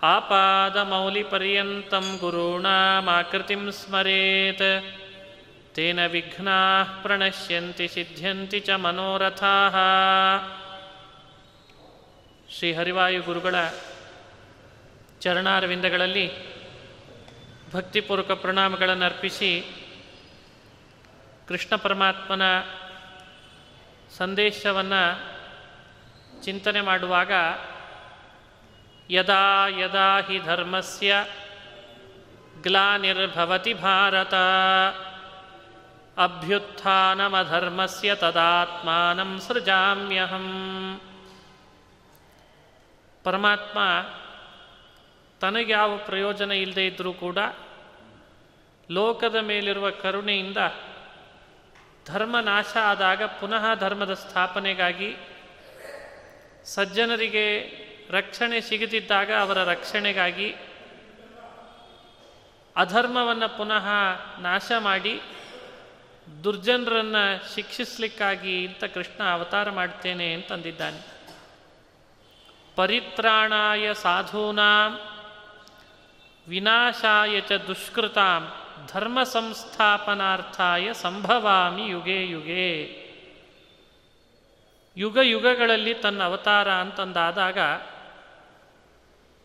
आपादमौलिपर्यन्तं गुरूणामाकृतिं स्मरेत् तेन विघ्नाः प्रणश्यन्ति सिद्ध्यन्ति च ಮನೋರಥಾಃ ಶ್ರೀ ಹರಿವಾಯು ಗುರುಗಳ ಚರಣಾರವಿಂದಗಳಲ್ಲಿ ಭಕ್ತಿಪೂರ್ವಕ ಪ್ರಣಾಮಗಳನ್ನು ಅರ್ಪಿಸಿ ಕೃಷ್ಣ ಪರಮಾತ್ಮನ ಸಂದೇಶವನ್ನು ಚಿಂತನೆ ಮಾಡುವಾಗ ಯದಾ ಯದಾ ಹಿ ಧರ್ಮಸ್ಯ ಗ್ಲಾನಿರ್ಭವತಿ ಭಾರತ ಅಭ್ಯುತ್ಥಾನಮಧರ್ಮಸ್ಯ ತದಾತ್ಮಾನಂ ಸೃಜಾಮ್ಯಹಂ ಪರಮಾತ್ಮ ತನಗೆ ಯಾವ ಪ್ರಯೋಜನ ಇಲ್ಲದೆ ಇದ್ದರೂ ಕೂಡ ಲೋಕದ ಮೇಲಿರುವ ಕರುಣೆಯಿಂದ ಧರ್ಮ ನಾಶ ಆದಾಗ ಪುನಃ ಧರ್ಮದ ಸ್ಥಾಪನೆಗಾಗಿ ಸಜ್ಜನರಿಗೆ ರಕ್ಷಣೆ ಸಿಗದಿದ್ದಾಗ ಅವರ ರಕ್ಷಣೆಗಾಗಿ ಅಧರ್ಮವನ್ನು ಪುನಃ ನಾಶ ಮಾಡಿ ದುರ್ಜನರನ್ನು ಶಿಕ್ಷಿಸಲಿಕ್ಕಾಗಿ ಇಂಥ ಕೃಷ್ಣ ಅವತಾರ ಮಾಡ್ತೇನೆ ಅಂತಂದಿದ್ದಾನೆ. ಪರಿತ್ರಾಣಾಯ ಸಾಧೂನಾಂ, ವಿನಾಶಾಯ ಚ ದುಷ್ಕೃತಾಂ, ಧರ್ಮ ಸಂಸ್ಥಾಪನಾರ್ಥಾಯ ಸಂಭವಾಮಿ ಯುಗೆ ಯುಗೆ. ಯುಗ ಯುಗಗಳಲ್ಲಿ ತನ್ನ ಅವತಾರ ಅಂತಂದಾದಾಗ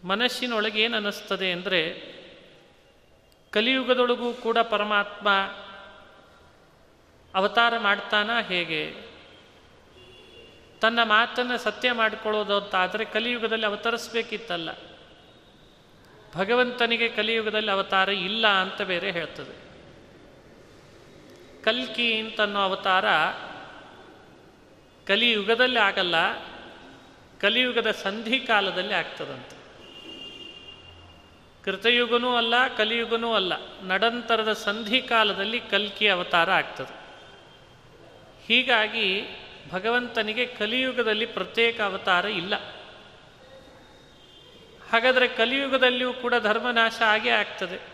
ಮನಸ್ಸಿನೊಳಗೆ ಏನು ಅನ್ನಿಸ್ತದೆ ಅಂದರೆ ಕಲಿಯುಗದೊಳಗೂ ಕೂಡ ಪರಮಾತ್ಮ ಅವತಾರ ಮಾಡ್ತಾನ ಹೇಗೆ? ತನ್ನ ಮಾತನ್ನು ಸತ್ಯ ಮಾಡಿಕೊಳ್ಳೋದು ಅಂತಾದರೆ ಕಲಿಯುಗದಲ್ಲಿ ಅವತರಿಸ್ಬೇಕಿತ್ತಲ್ಲ. ಭಗವಂತನಿಗೆ ಕಲಿಯುಗದಲ್ಲಿ ಅವತಾರ ಇಲ್ಲ ಅಂತ ಬೇರೆ ಹೇಳ್ತದೆ. ಕಲ್ಕಿ ಅಂತನ್ನೋ ಅವತಾರ ಕಲಿಯುಗದಲ್ಲಿ ಆಗಲ್ಲ, ಕಲಿಯುಗದ ಸಂಧಿ ಕಾಲದಲ್ಲಿ ಆಗ್ತದಂತೆ. ಕೃತಯುಗನೂ ಅಲ್ಲ, ಕಲಿಯುಗನೂ ಅಲ್ಲ. ನಡಂತರದ ಸಂಧಿ ಕಾಲದಲ್ಲಿ ಕಲ್ಕಿ ಅವತಾರ ಆಗ್ತದೆ. ಹೀಗಾಗಿ ಭಗವಂತನಿಗೆ ಕಲಿಯುಗದಲ್ಲಿ ಪ್ರತ್ಯೇಕ ಅವತಾರ ಇಲ್ಲ. ಹಾಗಾದರೆ ಕಲಿಯುಗದಲ್ಲಿಯೂ ಕೂಡ ಧರ್ಮನಾಶ ಆಗೇ ಆಗ್ತದೆ.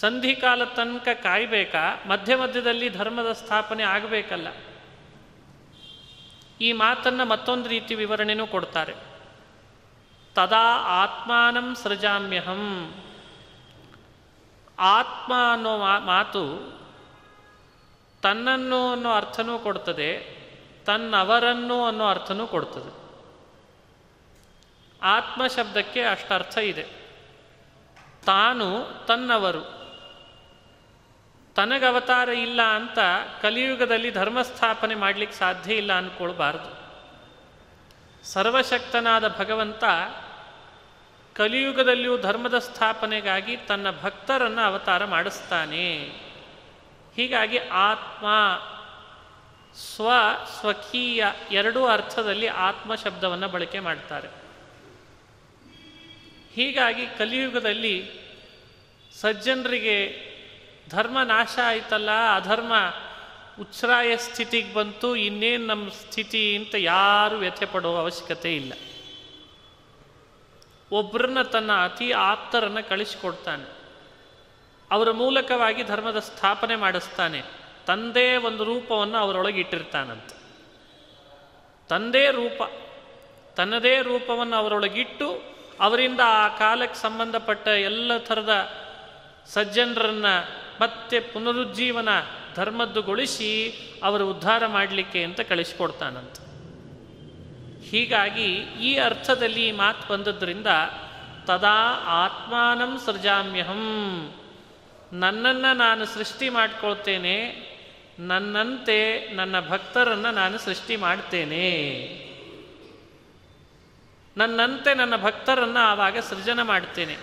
ಸಂಧಿಕಾಲ ತನಕ ಕಾಯಬೇಕಾ? ಮಧ್ಯ ಮಧ್ಯದಲ್ಲಿ ಧರ್ಮದ ಸ್ಥಾಪನೆ ಆಗಬೇಕಲ್ಲ. ಈ ಮಾತನ್ನು ಮತ್ತೊಂದು ರೀತಿ ವಿವರಣೆನೂ ಕೊಡ್ತಾರೆ. ತದಾ ಆತ್ಮಾನಂ ಸೃಜಾಮ್ಯಹಂ ಆತ್ಮ ಅನ್ನೋ ಮಾತು ತನ್ನನ್ನು ಅನ್ನೋ ಅರ್ಥನೂ ಕೊಡ್ತದೆ, ತನ್ನವರನ್ನು ಅನ್ನೋ ಅರ್ಥನೂ ಕೊಡ್ತದೆ. ಆತ್ಮ ಶಬ್ದಕ್ಕೆ ಅಷ್ಟರ್ಥ ಇದೆ. ತಾನು ತನ್ನವರು. ತನಗವತಾರ ಇಲ್ಲ ಅಂತ ಕಲಿಯುಗದಲ್ಲಿ ಧರ್ಮಸ್ಥಾಪನೆ ಮಾಡಲಿಕ್ಕೆ ಸಾಧ್ಯ ಇಲ್ಲ ಅಂದ್ಕೊಳ್ಬಾರ್ದು ಸರ್ವಶಕ್ತನಾದ ಭಗವಂತ ಕಲಿಯುಗದಲ್ಲಿಯೂ ಧರ್ಮದ ಸ್ಥಾಪನೆಗಾಗಿ ತನ್ನ ಭಕ್ತರನ್ನು ಅವತಾರ ಮಾಡಿಸ್ತಾನೆ. ಹೀಗಾಗಿ ಆತ್ಮ, ಸ್ವ, ಸ್ವಕೀಯ ಎರಡೂ ಅರ್ಥದಲ್ಲಿ ಆತ್ಮ ಶಬ್ದವನ್ನು ಬಳಕೆ ಮಾಡ್ತಾರೆ. ಹೀಗಾಗಿ ಕಲಿಯುಗದಲ್ಲಿ ಸಜ್ಜನರಿಗೆ ಧರ್ಮ ನಾಶ ಆಯ್ತಲ್ಲ, ಅಧರ್ಮ ಉಚ್ಛ್ರಾಯ ಸ್ಥಿತಿಗೆ ಬಂತು, ಇನ್ನೇನು ನಮ್ಮ ಸ್ಥಿತಿ ಅಂತ ಯಾರು ವ್ಯಥೆ ಪಡುವ ಅವಶ್ಯಕತೆ ಇಲ್ಲ. ಒಬ್ಬರನ್ನ ತನ್ನ ಅತಿ ಆಪ್ತರನ್ನು ಕಳಿಸಿಕೊಡ್ತಾನೆ. ಅವರ ಮೂಲಕವಾಗಿ ಧರ್ಮದ ಸ್ಥಾಪನೆ ಮಾಡಿಸ್ತಾನೆ. ತಂದೆ ಒಂದು ರೂಪವನ್ನು ಅವರೊಳಗೆ ಇಟ್ಟಿರ್ತಾನಂತೆ. ತಂದೇ ರೂಪ, ತನ್ನದೇ ರೂಪವನ್ನು ಅವರೊಳಗಿಟ್ಟು ಅವರಿಂದ ಆ ಕಾಲಕ್ಕೆ ಸಂಬಂಧಪಟ್ಟ ಎಲ್ಲ ಥರದ ಸಜ್ಜನರನ್ನು ಮತ್ತೆ ಪುನರುಜ್ಜೀವನ ಧರ್ಮದ್ದುಗೊಳಿಸಿ ಅವರು ಉದ್ಧಾರ ಮಾಡಲಿಕ್ಕೆ ಅಂತ ಕಳಿಸ್ಕೊಡ್ತಾನಂತ. ಹೀಗಾಗಿ ಈ ಅರ್ಥದಲ್ಲಿ ಮಾತು ಬಂದದ್ರಿಂದ ತದಾ ಆತ್ಮಾನಂ ಸೃಜಾಮ್ಯಹಂ. ನನ್ನನ್ನು ನಾನು ಸೃಷ್ಟಿ ಮಾಡ್ಕೊಳ್ತೇನೆ, ನನ್ನಂತೆ ನನ್ನ ಭಕ್ತರನ್ನು ನಾನು ಸೃಷ್ಟಿ ಮಾಡ್ತೇನೆ. ನನ್ನಂತೆ ನನ್ನ ಭಕ್ತರನ್ನು ಆವಾಗ ಸೃಜನ ಮಾಡ್ತೇನೆ.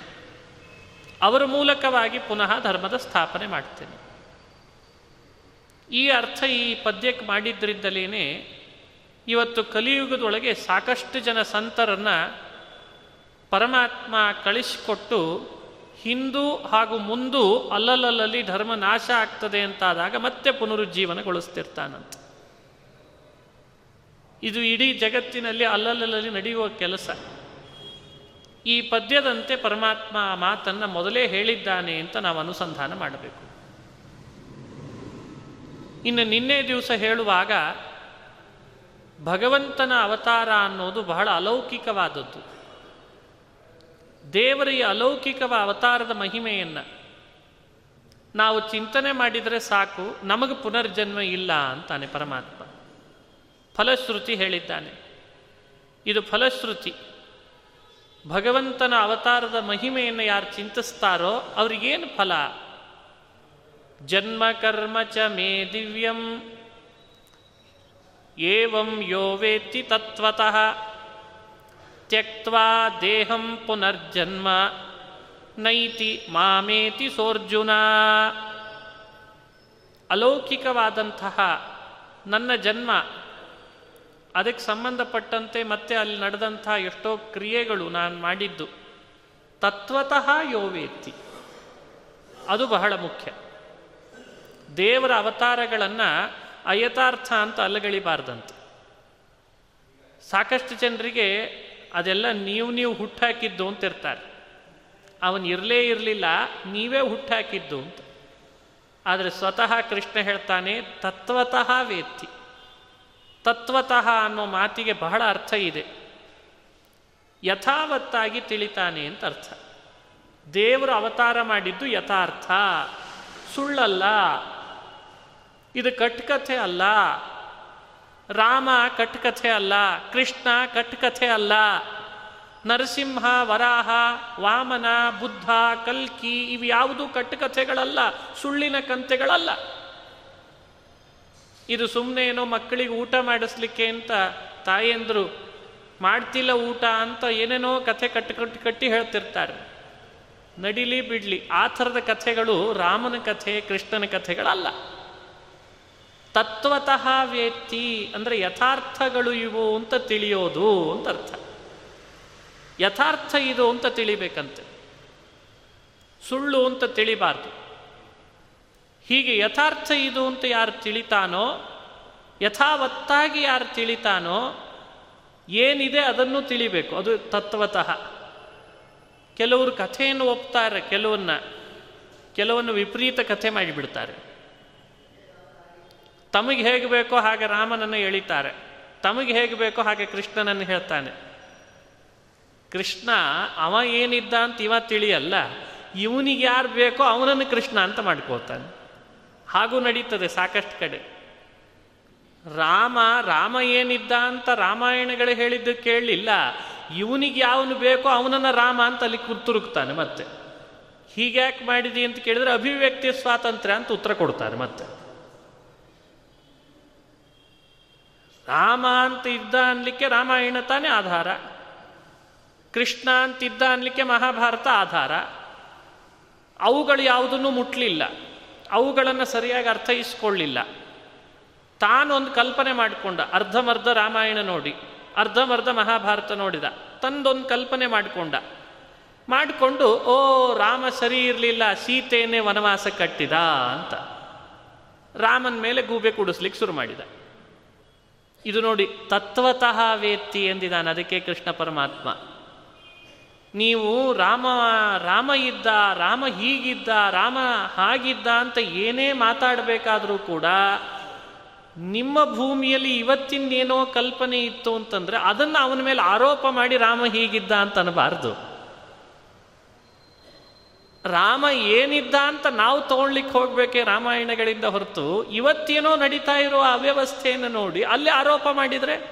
ಅವರ ಮೂಲಕವಾಗಿ ಪುನಃ ಧರ್ಮದ ಸ್ಥಾಪನೆ ಮಾಡ್ತೇನೆ. ಈ ಅರ್ಥ ಈ ಪದ್ಯಕ್ಕೆ ಮಾಡಿದ್ದರಿಂದಲೇ ಇವತ್ತು ಕಲಿಯುಗದೊಳಗೆ ಸಾಕಷ್ಟು ಜನ ಸಂತರನ್ನು ಪರಮಾತ್ಮ ಕಳಿಸಿಕೊಟ್ಟು ಹಿಂದೂ ಹಾಗೂ ಮುಂದೂ ಅಲ್ಲಲ್ಲಲ್ಲಿ ಧರ್ಮ ನಾಶ ಆಗ್ತದೆ ಅಂತಾದಾಗ ಮತ್ತೆ ಪುನರುಜ್ಜೀವನಗೊಳಿಸ್ತಿರ್ತಾನಂತ. ಇದು ಇಡೀ ಜಗತ್ತಿನಲ್ಲಿ ಅಲ್ಲಲ್ಲಲ್ಲಿ ನಡೆಯುವ ಕೆಲಸ. ಈ ಪದ್ಯದಂತೆ ಪರಮಾತ್ಮ ಆ ಮಾತನ್ನು ಮೊದಲೇ ಹೇಳಿದ್ದಾನೆ ಅಂತ ನಾವು ಅನುಸಂಧಾನ ಮಾಡಬೇಕು. ಇನ್ನು ನಿನ್ನೆ ದಿವಸ ಹೇಳುವಾಗ ಭಗವಂತನ ಅವತಾರ ಅನ್ನೋದು ಬಹಳ ಅಲೌಕಿಕವಾದದ್ದು. ದೇವರ ಈ ಅಲೌಕಿಕವ ಅವತಾರದ ಮಹಿಮೆಯನ್ನು ನಾವು ಚಿಂತನೆ ಮಾಡಿದರೆ ಸಾಕು, ನಮಗೆ ಪುನರ್ಜನ್ಮ ಇಲ್ಲ ಅಂತಾನೆ ಪರಮಾತ್ಮ. ಫಲಶ್ರುತಿ ಹೇಳಿದ್ದಾನೆ. ಇದು ಫಲಶ್ರುತಿ. ಭಗವಂತನ ಅವತಾರದ ಮಹಿಮೆಯನ್ನು ಯಾರು ಚಿಂತಿಸ್ತಾರೋ ಅವ್ರಿಗೇನು ಫಲ? ಜನ್ಮ, ಕರ್ಮ ಚ ಮೇ ದಿವ್ಯಂ. ಏವಂ ಯೋ ವೇತ್ತಿ ತತ್ವತಃ. ತ್ಯಕ್ವಾ ದೇಹಂ ಪುನರ್ಜನ್ಮ. ನೈತಿ ಮಾಮೇತಿ ಸೋರ್ಜುನ. ಅಲೌಕಿಕವಾದಂತಹ ನನ್ನ ಜನ್ಮ, ಅದಕ್ಕೆ ಸಂಬಂಧಪಟ್ಟಂತೆ ಮತ್ತೆ ಅಲ್ಲಿ ನಡೆದಂಥ ಎಷ್ಟೋ ಕ್ರಿಯೆಗಳು ನಾನು ಮಾಡಿದ್ದು. ತತ್ವತಃ ಯೋವೇತ್ತಿ ಅದು ಬಹಳ ಮುಖ್ಯ. ದೇವರ ಅವತಾರಗಳನ್ನು ಅಯಥಾರ್ಥ ಅಂತ ಅಲ್ಲಗಳಿಬಾರ್ದಂತೆ. ಸಾಕಷ್ಟು ಜನರಿಗೆ ಅದೆಲ್ಲ ನೀವು ನೀವು ಹುಟ್ಟಾಕಿದ್ದು ಅಂತ ಇರ್ತಾರೆ. ಅವನು ಇರಲೇ ಇರಲಿಲ್ಲ, ನೀವೇ ಹುಟ್ಟಾಕಿದ್ದು ಅಂತ. ಆದರೆ ಸ್ವತಃ ಕೃಷ್ಣ ಹೇಳ್ತಾನೆ, ತತ್ವತಃ ವೇತ್ತಿ. ತತ್ವತಃ ಅನ್ನೋ ಮಾತಿಗೆ ಬಹಳ ಅರ್ಥ ಇದೆ. ಯಥಾವತ್ತಾಗಿ ತಿಳಿತಾನೆ ಅಂತ ಅರ್ಥ. ದೇವರು ಅವತಾರ ಮಾಡಿದ್ದು ಯಥಾರ್ಥ. ಸುಳ್ಳಲ್ಲ. ಇದು ಕಟ್ಕಥೆ ಅಲ್ಲ. ರಾಮ ಕಟ್ಕಥೆ ಅಲ್ಲ, ಕೃಷ್ಣ ಕಟ್ಕಥೆ ಅಲ್ಲ. ನರಸಿಂಹ, ವರಾಹ, ವಾಮನ, ಬುದ್ಧ, ಕಲ್ಕಿ ಇವು ಯಾವುದು ಕಟ್ಟುಕಥೆಗಳಲ್ಲ ಸುಳ್ಳಿನ ಕಂತೆಗಳಲ್ಲ. ಇದು ಸುಮ್ಮನೆ ಏನೋ ಮಕ್ಕಳಿಗೆ ಊಟ ಮಾಡಿಸ್ಲಿಕ್ಕೆ ಅಂತ ತಾಯಂದರು, ಮಾಡ್ತಿಲ್ಲ ಊಟ ಅಂತ ಏನೇನೋ ಕಥೆ ಕಟ್ಟಿ ಕಟ್ಟಿ ಕಟ್ಟಿ ಹೇಳ್ತಿರ್ತಾರೆ. ನಡಿಲಿ ಬಿಡ್ಲಿ, ಆ ಥರದ ಕಥೆಗಳು ರಾಮನ ಕಥೆ, ಕೃಷ್ಣನ ಕಥೆಗಳಲ್ಲ. ತತ್ವತಃ ವೇತ್ತಿ ಅಂದರೆ ಯಥಾರ್ಥಗಳು ಇವು ಅಂತ ತಿಳಿಯೋದು ಅಂತ ಅರ್ಥ. ಯಥಾರ್ಥ ಇದು ಅಂತ ತಿಳಿಬೇಕಂತೆ. ಸುಳ್ಳು ಅಂತ ತಿಳಿಬಾರ್ದು. ಹೀಗೆ ಯಥಾರ್ಥ ಇದು ಅಂತ ಯಾರು ತಿಳಿತಾನೋ, ಯಥಾವತ್ತಾಗಿ ಯಾರು ತಿಳಿತಾನೋ, ಏನಿದೆ ಅದನ್ನು ತಿಳಿಬೇಕು. ಅದು ತತ್ವತಃ. ಕೆಲವರು ಕಥೆಯನ್ನು ಒಪ್ತಾರೆ, ಕೆಲವನ್ನ, ಕೆಲವನ್ನು ವಿಪರೀತ ಕಥೆ ಮಾಡಿಬಿಡ್ತಾರೆ. ತಮಗೆ ಹೇಗೆ ಬೇಕೋ ಹಾಗೆ ರಾಮನನ್ನು ಎಳಿತಾರೆ. ತಮಗೆ ಹೇಗೆ ಬೇಕೋ ಹಾಗೆ ಕೃಷ್ಣನನ್ನು ಹೇಳ್ತಾನೆ. ಕೃಷ್ಣ, ಅವ ಏನಿದ್ದ ಅಂತ ಇವ ತಿಳಿಯಲ್ಲ. ಇವನಿಗೆ ಯಾರು ಬೇಕೋ ಅವನನ್ನು ಕೃಷ್ಣ ಅಂತ ಮಾಡ್ಕೋತಾನೆ ಹಾಗೂ ನಡೀತದೆ ಸಾಕಷ್ಟು ಕಡೆ. ರಾಮ ರಾಮ ಏನಿದ್ದ ಅಂತ ರಾಮಾಯಣಗಳು ಹೇಳಿದ್ದು ಕೇಳಲಿಲ್ಲ ಇವನಿಗೆ ಯಾವನು ಬೇಕೋ ಅವನನ್ನು ರಾಮ ಅಂತ ಅಲ್ಲಿ ಕುರ್ತುರುಕ್ತಾನೆ ಮತ್ತೆ. ಹೀಗ್ಯಾಕೆ ಮಾಡಿದಿ ಅಂತ ಕೇಳಿದ್ರೆ ಅಭಿವ್ಯಕ್ತಿ ಸ್ವಾತಂತ್ರ್ಯ ಅಂತ ಉತ್ತರ ಕೊಡ್ತಾರೆ ಮತ್ತೆ. ರಾಮ ಅಂತ ಇದ್ದ ಅನ್ಲಿಕ್ಕೆ ರಾಮಾಯಣ ತಾನೇ ಆಧಾರ. ಕೃಷ್ಣ ಅಂತಿದ್ದ ಅನ್ಲಿಕ್ಕೆ ಮಹಾಭಾರತ ಆಧಾರ. ಅವುಗಳು ಯಾವುದನ್ನು ಮುಟ್ಲಿಲ್ಲ. ಅವುಗಳನ್ನು ಸರಿಯಾಗಿ ಅರ್ಥೈಸ್ಕೊಳ್ಳಿಲ್ಲ. ತಾನೊಂದು ಕಲ್ಪನೆ ಮಾಡಿಕೊಂಡ, ಅರ್ಧಮರ್ಧ ರಾಮಾಯಣ ನೋಡಿ, ಅರ್ಧಮರ್ಧ ಮಹಾಭಾರತ ನೋಡಿದ, ತಂದೊಂದು ಕಲ್ಪನೆ ಮಾಡಿಕೊಂಡ. ಮಾಡಿಕೊಂಡು, ಓ ರಾಮ ಸರಿ ಇರಲಿಲ್ಲ, ಸೀತೆಯನ್ನೇ ವನವಾಸ ಕಟ್ಟಿದ ಅಂತ. ರಾಮನ ಮೇಲೆ ಗೂಬೆ ಕುಡಿಸ್ಲಿಕ್ಕೆ ಶುರು ಮಾಡಿದ. ಇದು ನೋಡಿ ತತ್ವತಃ ವೇತ್ತಿ ಎಂದಿದ್ದಾನೆ. ಅದಕ್ಕೆ ಕೃಷ್ಣ ಪರಮಾತ್ಮ. ನೀವು ರಾಮ ರಾಮ ಇದ್ದ, ರಾಮ ಹೀಗಿದ್ದ, ರಾಮ ಹಾಗಿದ್ದ ಅಂತ ಏನೇ ಮಾತಾಡಬೇಕಾದರೂ ಕೂಡ ನಿಮ್ಮ ಭೂಮಿಯಲ್ಲಿ ಇವತ್ತಿಂದೇನೋ ಕಲ್ಪನೆ ಇತ್ತು ಅಂತಂದರೆ ಅದನ್ನು ಅವನ ಮೇಲೆ ಆರೋಪ ಮಾಡಿ ರಾಮ ಹೀಗಿದ್ದ ಅಂತ ಅನ್ನಬಾರ್ದು ರಾಮ ಏನಿದ್ದ ಅಂತ ನಾವು ತಗೊಳ್ಲಿಕ್ಕೆ ಹೋಗ್ಬೇಕೆ ರಾಮಾಯಣಗಳಿಂದ ಹೊರತು, ಇವತ್ತೇನೋ ನಡೀತಾ ಇರೋ ಅವ್ಯವಸ್ಥೆಯನ್ನು ನೋಡಿ ಅಲ್ಲಿ ಆರೋಪ ಮಾಡಿದರೆ,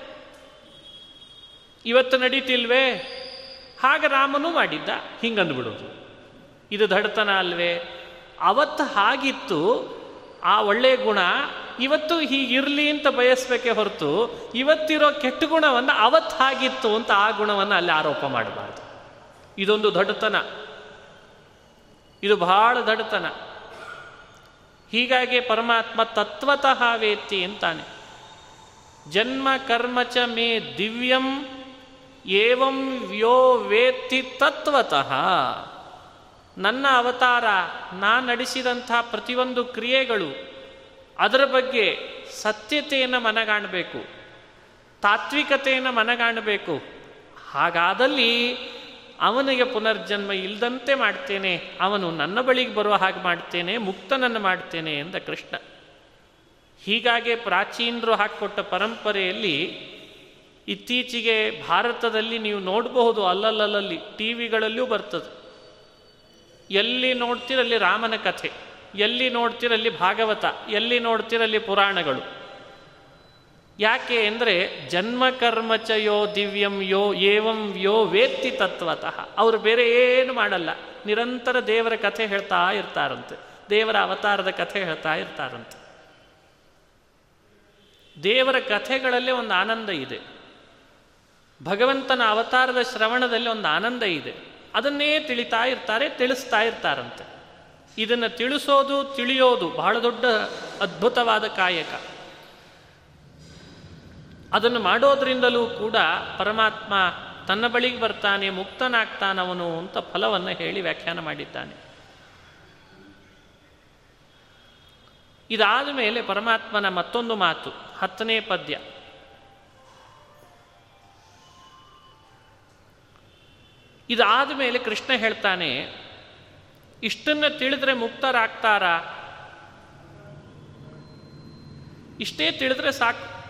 ಇವತ್ತು ನಡೀತಿಲ್ವೇ? ಹಾಗೆ ರಾಮನೂ ಮಾಡಿದ್ದ ಹಿಂಗಂದ್ಬಿಡೋದು ಇದು ದಡತನ ಅಲ್ವೇ? ಅವತ್ತು ಹಾಗಿತ್ತು, ಆ ಒಳ್ಳೆಯ ಗುಣ ಇವತ್ತು ಹೀಗಿರಲಿ ಅಂತ ಬಯಸ್ಬೇಕೆ ಹೊರತು, ಇವತ್ತಿರೋ ಕೆಟ್ಟ ಗುಣವನ್ನು ಅವತ್ತು ಹಾಗಿತ್ತು ಅಂತ ಆ ಗುಣವನ್ನು ಅಲ್ಲಿ ಆರೋಪ ಮಾಡಬಾರ್ದು. ಇದೊಂದು ದಡ್ತನ ಇದು ಬಹಳ ದಡತನ ಹೀಗಾಗಿ ಪರಮಾತ್ಮ ತತ್ವತಃ ವೇತ್ತಿ ಅಂತಾನೆ. ಜನ್ಮ ಕರ್ಮಚ ಮೇ ದಿವ್ಯಂ ಏವಂ ವ್ಯೋ ವೇತ್ತಿ ತತ್ವತಃ. ನನ್ನ ಅವತಾರ, ನಾನು ನಡೆಸಿದಂಥ ಪ್ರತಿಯೊಂದು ಕ್ರಿಯೆಗಳು ಅದರ ಬಗ್ಗೆ ಸತ್ಯತೆಯನ್ನು ಮನಗಾಣಬೇಕು, ತಾತ್ವಿಕತೆಯನ್ನು ಮನಗಾಣಬೇಕು. ಹಾಗಾದಲ್ಲಿ ಅವನಿಗೆ ಪುನರ್ಜನ್ಮ ಇಲ್ಲದಂತೆ ಮಾಡ್ತೇನೆ, ಅವನು ನನ್ನ ಬಳಿಗೆ ಬರುವ ಹಾಗೆ ಮಾಡ್ತೇನೆ, ಮುಕ್ತನನ್ನು ಮಾಡ್ತೇನೆ ಎಂದ ಕೃಷ್ಣ. ಹೀಗಾಗಿ ಪ್ರಾಚೀನರು ಹಾಕಿಕೊಟ್ಟ ಪರಂಪರೆಯಲ್ಲಿ ಇತ್ತೀಚೆಗೆ ಭಾರತದಲ್ಲಿ ನೀವು ನೋಡಬಹುದು ಅಲ್ಲಲ್ಲಲ್ಲಿ ಟಿ ವಿಗಳಲ್ಲೂ ಬರ್ತದೆ. ಎಲ್ಲಿ ನೋಡ್ತೀರಲ್ಲಿ ರಾಮನ ಕಥೆ, ಎಲ್ಲಿ ನೋಡ್ತೀರಲ್ಲಿ ಭಾಗವತ, ಎಲ್ಲಿ ನೋಡ್ತೀರಲ್ಲಿ ಪುರಾಣಗಳು. ಯಾಕೆ ಅಂದರೆ ಜನ್ಮಕರ್ಮಚ ಯೋ ದಿವ್ಯಂ ಯೋ ಏವಂ ಯೋ ವೇತ್ತಿ ತತ್ವತಃ. ಅವರು ಬೇರೆ ಏನು ಮಾಡಲ್ಲ. ನಿರಂತರ ದೇವರ ಕಥೆ ಹೇಳ್ತಾ ಇರ್ತಾರಂತೆ. ದೇವರ ಅವತಾರದ ಕಥೆ ಹೇಳ್ತಾ ಇರ್ತಾರಂತೆ. ದೇವರ ಕಥೆಗಳಲ್ಲಿ ಒಂದು ಆನಂದ ಇದೆ. ಭಗವಂತನ ಅವತಾರದ ಶ್ರವಣದಲ್ಲಿ ಒಂದು ಆನಂದ ಇದೆ. ಅದನ್ನೇ ತಿಳಿತಾ ಇರ್ತಾರೆ, ತಿಳಿಸ್ತಾ ಇರ್ತಾರಂತೆ. ಇದನ್ನು ತಿಳಿಸೋದು, ತಿಳಿಯೋದು ಬಹಳ ದೊಡ್ಡ ಅದ್ಭುತವಾದ ಕಾಯಕ. ಅದನ್ನು ಮಾಡೋದ್ರಿಂದಲೂ ಕೂಡ ಪರಮಾತ್ಮ ತನ್ನ ಬಳಿಗೆ ಬರ್ತಾನೆ, ಮುಕ್ತನಾಗ್ತಾನವನು ಅಂತ ಫಲವನ್ನು ಹೇಳಿ ವ್ಯಾಖ್ಯಾನ ಮಾಡಿದ್ದಾನೆ. ಇದಾದ ಮೇಲೆ ಪರಮಾತ್ಮನ ಮತ್ತೊಂದು ಮಾತು, ಹತ್ತನೇ ಪದ್ಯ. ಇದಾದ ಮೇಲೆ ಕೃಷ್ಣ ಹೇಳ್ತಾನೆ, ಇಷ್ಟನ್ನು ತಿಳಿದ್ರೆ ಮುಕ್ತರಾಗ್ತಾರ? ಇಷ್ಟೇ ತಿಳಿದ್ರೆ ಸಾಕು.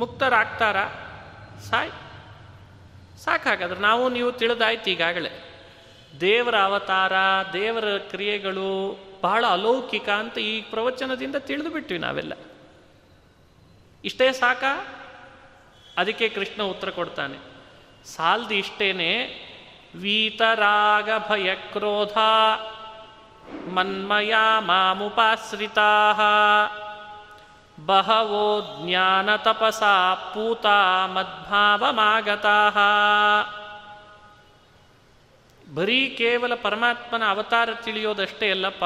ಮುಕ್ತರಾಗ್ತಾರ? ಸಾಯ್, ಸಾಕಾಗಾದ್ರೆ. ನಾವು ನೀವು ತಿಳಿದಾಯ್ತು ಈಗಾಗಲೇ. ದೇವರ ಅವತಾರ, ದೇವರ ಕ್ರಿಯೆಗಳು ಬಹಳ ಅಲೌಕಿಕ ಅಂತ ಈ ಪ್ರವಚನದಿಂದ ತಿಳಿದು ಬಿಟ್ವಿ ನಾವೆಲ್ಲ. ಇಷ್ಟೇ ಸಾಕ? ಅದಕ್ಕೆ ಕೃಷ್ಣ ಉತ್ತರ ಕೊಡ್ತಾನೆ. ಸಾಲ್ದು ಇಷ್ಟೇನೆ ವೀತರಾಗ ಭಯ ಕ್ರೋಧ ಮನ್ಮಯ ಮಾಮುಪಾಶ್ರಿತಾ ಬಹವೋ ಜ್ಞಾನ ತಪಸ ಪೂತ ಮದ್ಭಾವಮಾಗತಃ ಬರೀ ಕೇವಲ ಪರಮಾತ್ಮನ ಅವತಾರ ತಿಳಿಯೋದಷ್ಟೇ ಅಲ್ಲಪ್ಪ,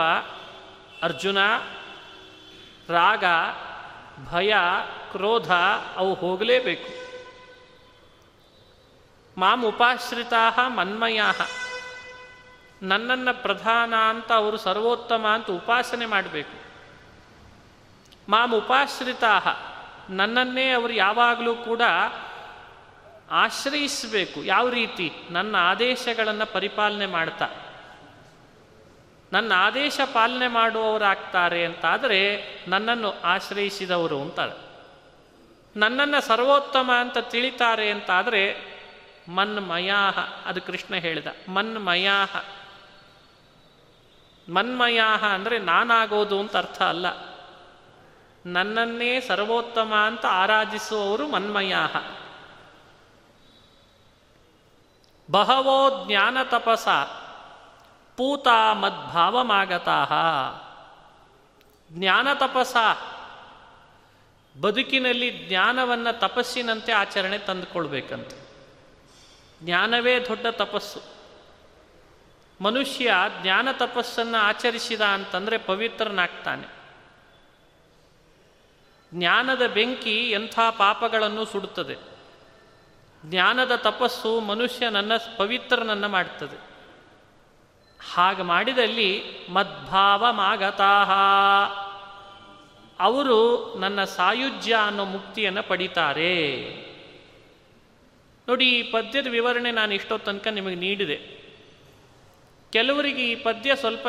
ಅರ್ಜುನ, ರಾಗ, ಭಯ, ಕ್ರೋಧ, ಅವು ಹೋಗಲೇಬೇಕು. ಮಾಂ ಉಪಾಶ್ರಿತಾ ಮನ್ಮಯ. ನನ್ನನ್ನು ಪ್ರಧಾನ ಅಂತ ಅವರು ಸರ್ವೋತ್ತಮ ಅಂತ ಉಪಾಸನೆ ಮಾಡಬೇಕು. ಮಾಂ ಉಪಾಶ್ರಿತಾ ನನ್ನನ್ನೇ ಅವರು ಯಾವಾಗಲೂ ಕೂಡ ಆಶ್ರಯಿಸಬೇಕು. ಯಾವ ರೀತಿ? ನನ್ನ ಆದೇಶಗಳನ್ನು ಪರಿಪಾಲನೆ ಮಾಡ್ತಾ. ನನ್ನ ಆದೇಶ ಪಾಲನೆ ಮಾಡುವವರಾಗ್ತಾರೆ ಅಂತಾದರೆ ನನ್ನನ್ನು ಆಶ್ರಯಿಸಿದವರು ಅಂತಾರೆ. ನನ್ನನ್ನು ಸರ್ವೋತ್ತಮ ಅಂತ ತಿಳಿತಾರೆ ಅಂತಾದರೆ ಮನ್ಮಯಾಹ, ಅದು ಕೃಷ್ಣ ಹೇಳಿದ. ಮನ್ಮಯಾಹ. ಮನ್ಮಯಾಹ ಅಂದರೆ ನಾನಾಗೋದು ಅಂತ ಅರ್ಥ ಅಲ್ಲ. ನನ್ನನ್ನೇ ಸರ್ವೋತ್ತಮ ಅಂತ ಆರಾಧಿಸುವವರು ಮನ್ಮಯಾಹ. ಬಹವೋ ಜ್ಞಾನ ತಪಸ, ಪೂತ ಮದ್ಭಾವಮಾಗತಾ ಜ್ಞಾನ ತಪಸ, ಬದುಕಿನಲ್ಲಿ ಜ್ಞಾನವನ್ನು ತಪಸ್ಸಿನಂತೆ ಆಚರಣೆ ತಂದುಕೊಳ್ಬೇಕಂತ. ಜ್ಞಾನವೇ ದೊಡ್ಡ ತಪಸ್ಸು. ಮನುಷ್ಯ ಜ್ಞಾನ ತಪಸ್ಸನ್ನು ಆಚರಿಸಿದ ಅಂತಂದರೆ ಪವಿತ್ರನಾಗ್ತಾನೆ. ಜ್ಞಾನದ ಬೆಂಕಿ ಎಂಥ ಪಾಪಗಳನ್ನು ಸುಡುತ್ತದೆ. ಜ್ಞಾನದ ತಪಸ್ಸು ಮನುಷ್ಯನನ್ನು ಪವಿತ್ರನನ್ನು ಮಾಡ್ತದೆ. ಹಾಗೆ ಮಾಡಿದಲ್ಲಿ ಮದ್ಭಾವ ಮಾಗತಾಹ ಅವರು ನನ್ನ ಸಾಯುಜ್ಯ ಅನ್ನೋ ಮುಕ್ತಿಯನ್ನು ಪಡಿತಾರೆ. ನೋಡಿ, ಈ ಪದ್ಯದ ವಿವರಣೆ ನಾನು ಇಷ್ಟೋ ತನಕ ನಿಮಗೆ ನೀಡಿದೆ. ಕೆಲವರಿಗೆ ಈ ಪದ್ಯ ಸ್ವಲ್ಪ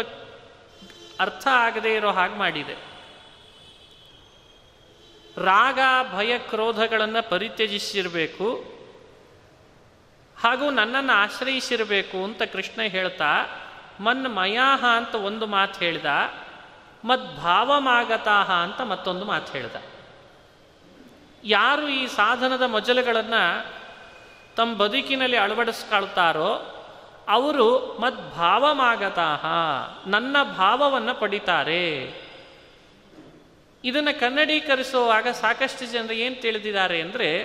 ಅರ್ಥ ಆಗದೇ ಇರೋ ಹಾಗೆ ಮಾಡಿದೆ. ರಾಗ, ಭಯ, ಕ್ರೋಧಗಳನ್ನು ಪರಿತ್ಯಜಿಸಿರಬೇಕು ಹಾಗೂ ನನ್ನನ್ನು ಆಶ್ರಯಿಸಿರಬೇಕು ಅಂತ ಕೃಷ್ಣ ಹೇಳ್ತಾ, ಮನ್ ಮಯಾಹ ಅಂತ ಒಂದು ಮಾತು ಹೇಳ್ದ ಮದ್ಭಾವಮಾಗತಾಹ ಅಂತ ಮತ್ತೊಂದು ಮಾತು ಹೇಳ್ದ. ಯಾರು ಈ ಸಾಧನದ ಮಜಲುಗಳನ್ನು ತಮ್ಮ ಬದುಕಿನಲ್ಲಿ ಅಳವಡಿಸ್ಕೊಳ್ತಾರೋ, ಅವರು ಮದ್ಭಾವಮಾಗತಾಹ ನನ್ನ ಭಾವವನ್ನು ಪಡಿತಾರೆ. ಇದನ್ನು ಕನ್ನಡೀಕರಿಸುವಾಗ ಸಾಕಷ್ಟು ಜನರು ಏನು ತಿಳಿದಿದ್ದಾರೆ ಅಂದರೆ,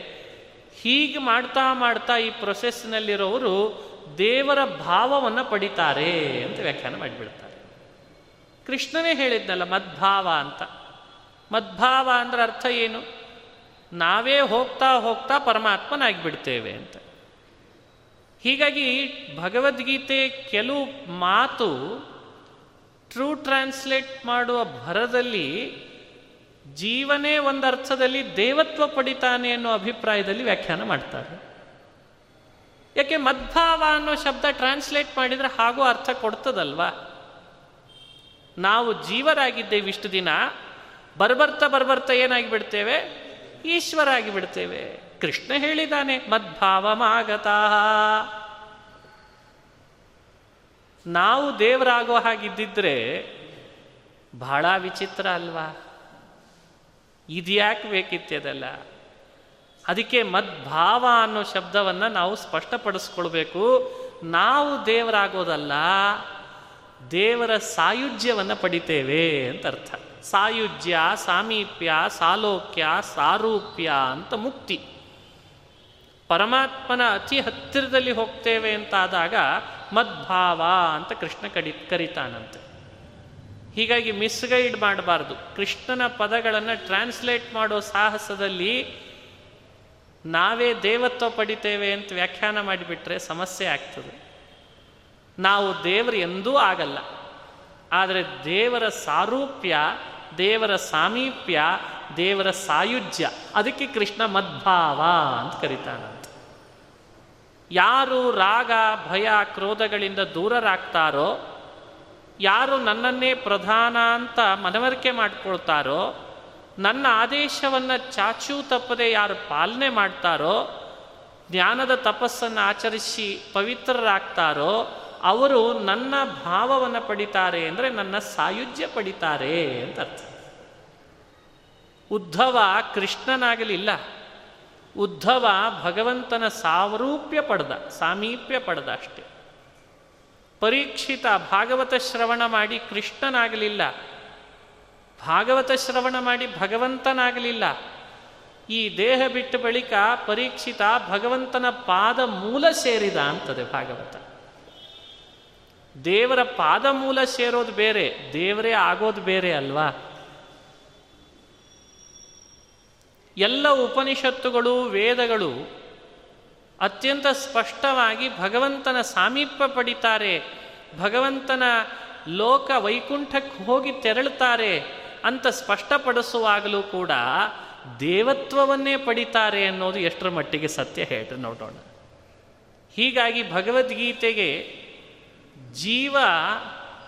ಹೀಗೆ ಮಾಡ್ತಾ ಮಾಡ್ತಾ ಈ ಪ್ರೊಸೆಸ್ನಲ್ಲಿರೋರು ದೇವರ ಭಾವವನ್ನು ಪಡಿತಾರೆ ಅಂತ ವ್ಯಾಖ್ಯಾನ ಮಾಡಿಬಿಡ್ತಾರೆ. ಕೃಷ್ಣನೇ ಹೇಳಿದ್ನಲ್ಲ, ಮದ್ಭಾವ ಅಂತ. ಮದ್ಭಾವ ಅಂದ್ರೆ ಅರ್ಥ ಏನು? ನಾವೇ ಹೋಗ್ತಾ ಹೋಗ್ತಾ ಪರಮಾತ್ಮನಾಗಿಬಿಡ್ತೇವೆ ಅಂತ. ಹೀಗಾಗಿ ಭಗವದ್ಗೀತೆ ಕೆಲವು ಮಾತು ಟ್ರೂ ಟ್ರಾನ್ಸ್ಲೇಟ್ ಮಾಡುವ ಭರದಲ್ಲಿ ಜೀವನೇ ಒಂದು ಅರ್ಥದಲ್ಲಿ ದೇವತ್ವ ಪಡಿತಾನೆ ಅನ್ನೋ ಅಭಿಪ್ರಾಯದಲ್ಲಿ ವ್ಯಾಖ್ಯಾನ ಮಾಡ್ತಾರೆ. ಯಾಕೆ ಮದ್ಭಾವ ಅನ್ನೋ ಶಬ್ದ ಟ್ರಾನ್ಸ್ಲೇಟ್ ಮಾಡಿದರೆ ಹಾಗೂ ಅರ್ಥ ಕೊಡ್ತದಲ್ವಾ? ನಾವು ಜೀವರಾಗಿದ್ದೇವೆ ಇಷ್ಟು ದಿನ, ಬರ್ಬರ್ತ ಏನಾಗಿ ಏನಾಗಿಬಿಡ್ತೇವೆ? ಈಶ್ವರ ಆಗಿಬಿಡ್ತೇವೆ ಕೃಷ್ಣ ಹೇಳಿದಾನೆ ಮದ್ಭಾವ ಮದ್ಭಾವಮಾಗತಾ. ನಾವು ದೇವರಾಗೋ ಹಾಗಿದ್ದಿದ್ರೆ ಬಹಳ ವಿಚಿತ್ರ ಅಲ್ವಾ? ಇದ್ಯಾಕೆ ಅದೆಲ್ಲ ಅದಕ್ಕೆ ಮದ್ಭಾವ ಅನ್ನೋ ಶಬ್ದವನ್ನು ನಾವು ಸ್ಪಷ್ಟಪಡಿಸ್ಕೊಳ್ಬೇಕು. ನಾವು ದೇವರಾಗೋದಲ್ಲ, ದೇವರ ಸಾಯುಜ್ಯವನ್ನು ಪಡಿತೇವೆ ಅಂತ ಅರ್ಥ. ಸಾಯುಜ್ಯ, ಸಾಮೀಪ್ಯ, ಸಾಲೋಕ್ಯ, ಸಾರೂಪ್ಯ ಅಂತ ಮುಕ್ತಿ. ಪರಮಾತ್ಮನ ಅತಿ ಹತ್ತಿರದಲ್ಲಿ ಹೋಗ್ತೇವೆ ಅಂತಾದಾಗ ಮದ್ಭಾವ ಅಂತ ಕೃಷ್ಣ ಕಡಿ, ಕರಿತಾನಂತೆ. ಹೀಗಾಗಿ ಮಿಸ್ಗೈಡ್ ಮಾಡಬಾರ್ದು. ಕೃಷ್ಣನ ಪದಗಳನ್ನು ಟ್ರಾನ್ಸ್ಲೇಟ್ ಮಾಡೋ ಸಾಹಸದಲ್ಲಿ ನಾವೇ ದೇವತ್ವ ಪಡಿತೇವೆ ಅಂತ ವ್ಯಾಖ್ಯಾನ ಮಾಡಿಬಿಟ್ರೆ ಸಮಸ್ಯೆ ಆಗ್ತದೆ. ನಾವು ದೇವರು ಎಂದೂ ಆಗಲ್ಲ. ಆದರೆ ದೇವರ ಸಾರೂಪ್ಯ, ದೇವರ ಸಾಮೀಪ್ಯ, ದೇವರ ಸಾಯುಜ್ಯ, ಅದಕ್ಕೆ ಕೃಷ್ಣ ಮದ್ಭಾವ ಅಂತ ಕರೀತಾನಂತ. ಯಾರು ರಾಗ, ಭಯ, ಕ್ರೋಧಗಳಿಂದ ದೂರರಾಗ್ತಾರೋ ಯಾರು ನನ್ನನ್ನೇ ಪ್ರಧಾನ ಅಂತ ಮನವರಿಕೆ ಮಾಡಿಕೊಳ್ತಾರೋ, ನನ್ನ ಆದೇಶವನ್ನು ಚಾಚೂ ತಪ್ಪದೆ ಯಾರು ಪಾಲನೆ ಮಾಡ್ತಾರೋ, ಜ್ಞಾನದ ತಪಸ್ಸನ್ನು ಆಚರಿಸಿ ಪವಿತ್ರರಾಗ್ತಾರೋ, ಅವರು ನನ್ನ ಭಾವವನ್ನು ಪಡಿತಾರೆ ಅಂದರೆ ನನ್ನ ಸಾಯುಜ್ಯ ಪಡಿತಾರೆ ಅಂತ ಅರ್ಥ. ಉದ್ಧವ ಕೃಷ್ಣನಾಗಲಿಲ್ಲ. ಉದ್ಧವ ಭಗವಂತನ ಸಾವರೂಪ್ಯ ಪಡೆದ, ಸಾಮೀಪ್ಯ ಪಡೆದ ಅಷ್ಟೆ. ಪರೀಕ್ಷಿತ ಭಾಗವತ ಶ್ರವಣ ಮಾಡಿ ಕೃಷ್ಣನಾಗಲಿಲ್ಲ. ಭಾಗವತ ಶ್ರವಣ ಮಾಡಿ ಭಗವಂತನಾಗಲಿಲ್ಲ. ಈ ದೇಹ ಬಿಟ್ಟ ಬಳಿಕ ಪರೀಕ್ಷಿತ ಭಗವಂತನ ಪಾದ ಮೂಲ ಸೇರಿದ ಅಂತದೆ ಭಾಗವತ. ದೇವರ ಪಾದ ಮೂಲ ಸೇರೋದು ಬೇರೆ, ದೇವರೇ ಆಗೋದು ಬೇರೆ ಅಲ್ವಾ? ಎಲ್ಲ ಉಪನಿಷತ್ತುಗಳು, ವೇದಗಳು ಅತ್ಯಂತ ಸ್ಪಷ್ಟವಾಗಿ ಭಗವಂತನ ಸಾಮೀಪ್ಯ ಪಡಿತಾರೆ. ಭಗವಂತನ ಲೋಕ ವೈಕುಂಠಕ್ಕೆ ಹೋಗಿ ತೆರಳುತ್ತಾರೆ ಅಂತ ಸ್ಪಷ್ಟಪಡಿಸುವಾಗಲೂ ಕೂಡ ದೇವತ್ವವನ್ನೇ ಪಡಿತಾರೆ ಅನ್ನೋದು ಎಷ್ಟರ ಮಟ್ಟಿಗೆ ಸತ್ಯ ಹೇಳ್ರಿ ನೋಡೋಣ. ಹೀಗಾಗಿ ಭಗವದ್ಗೀತೆಗೆ ಜೀವ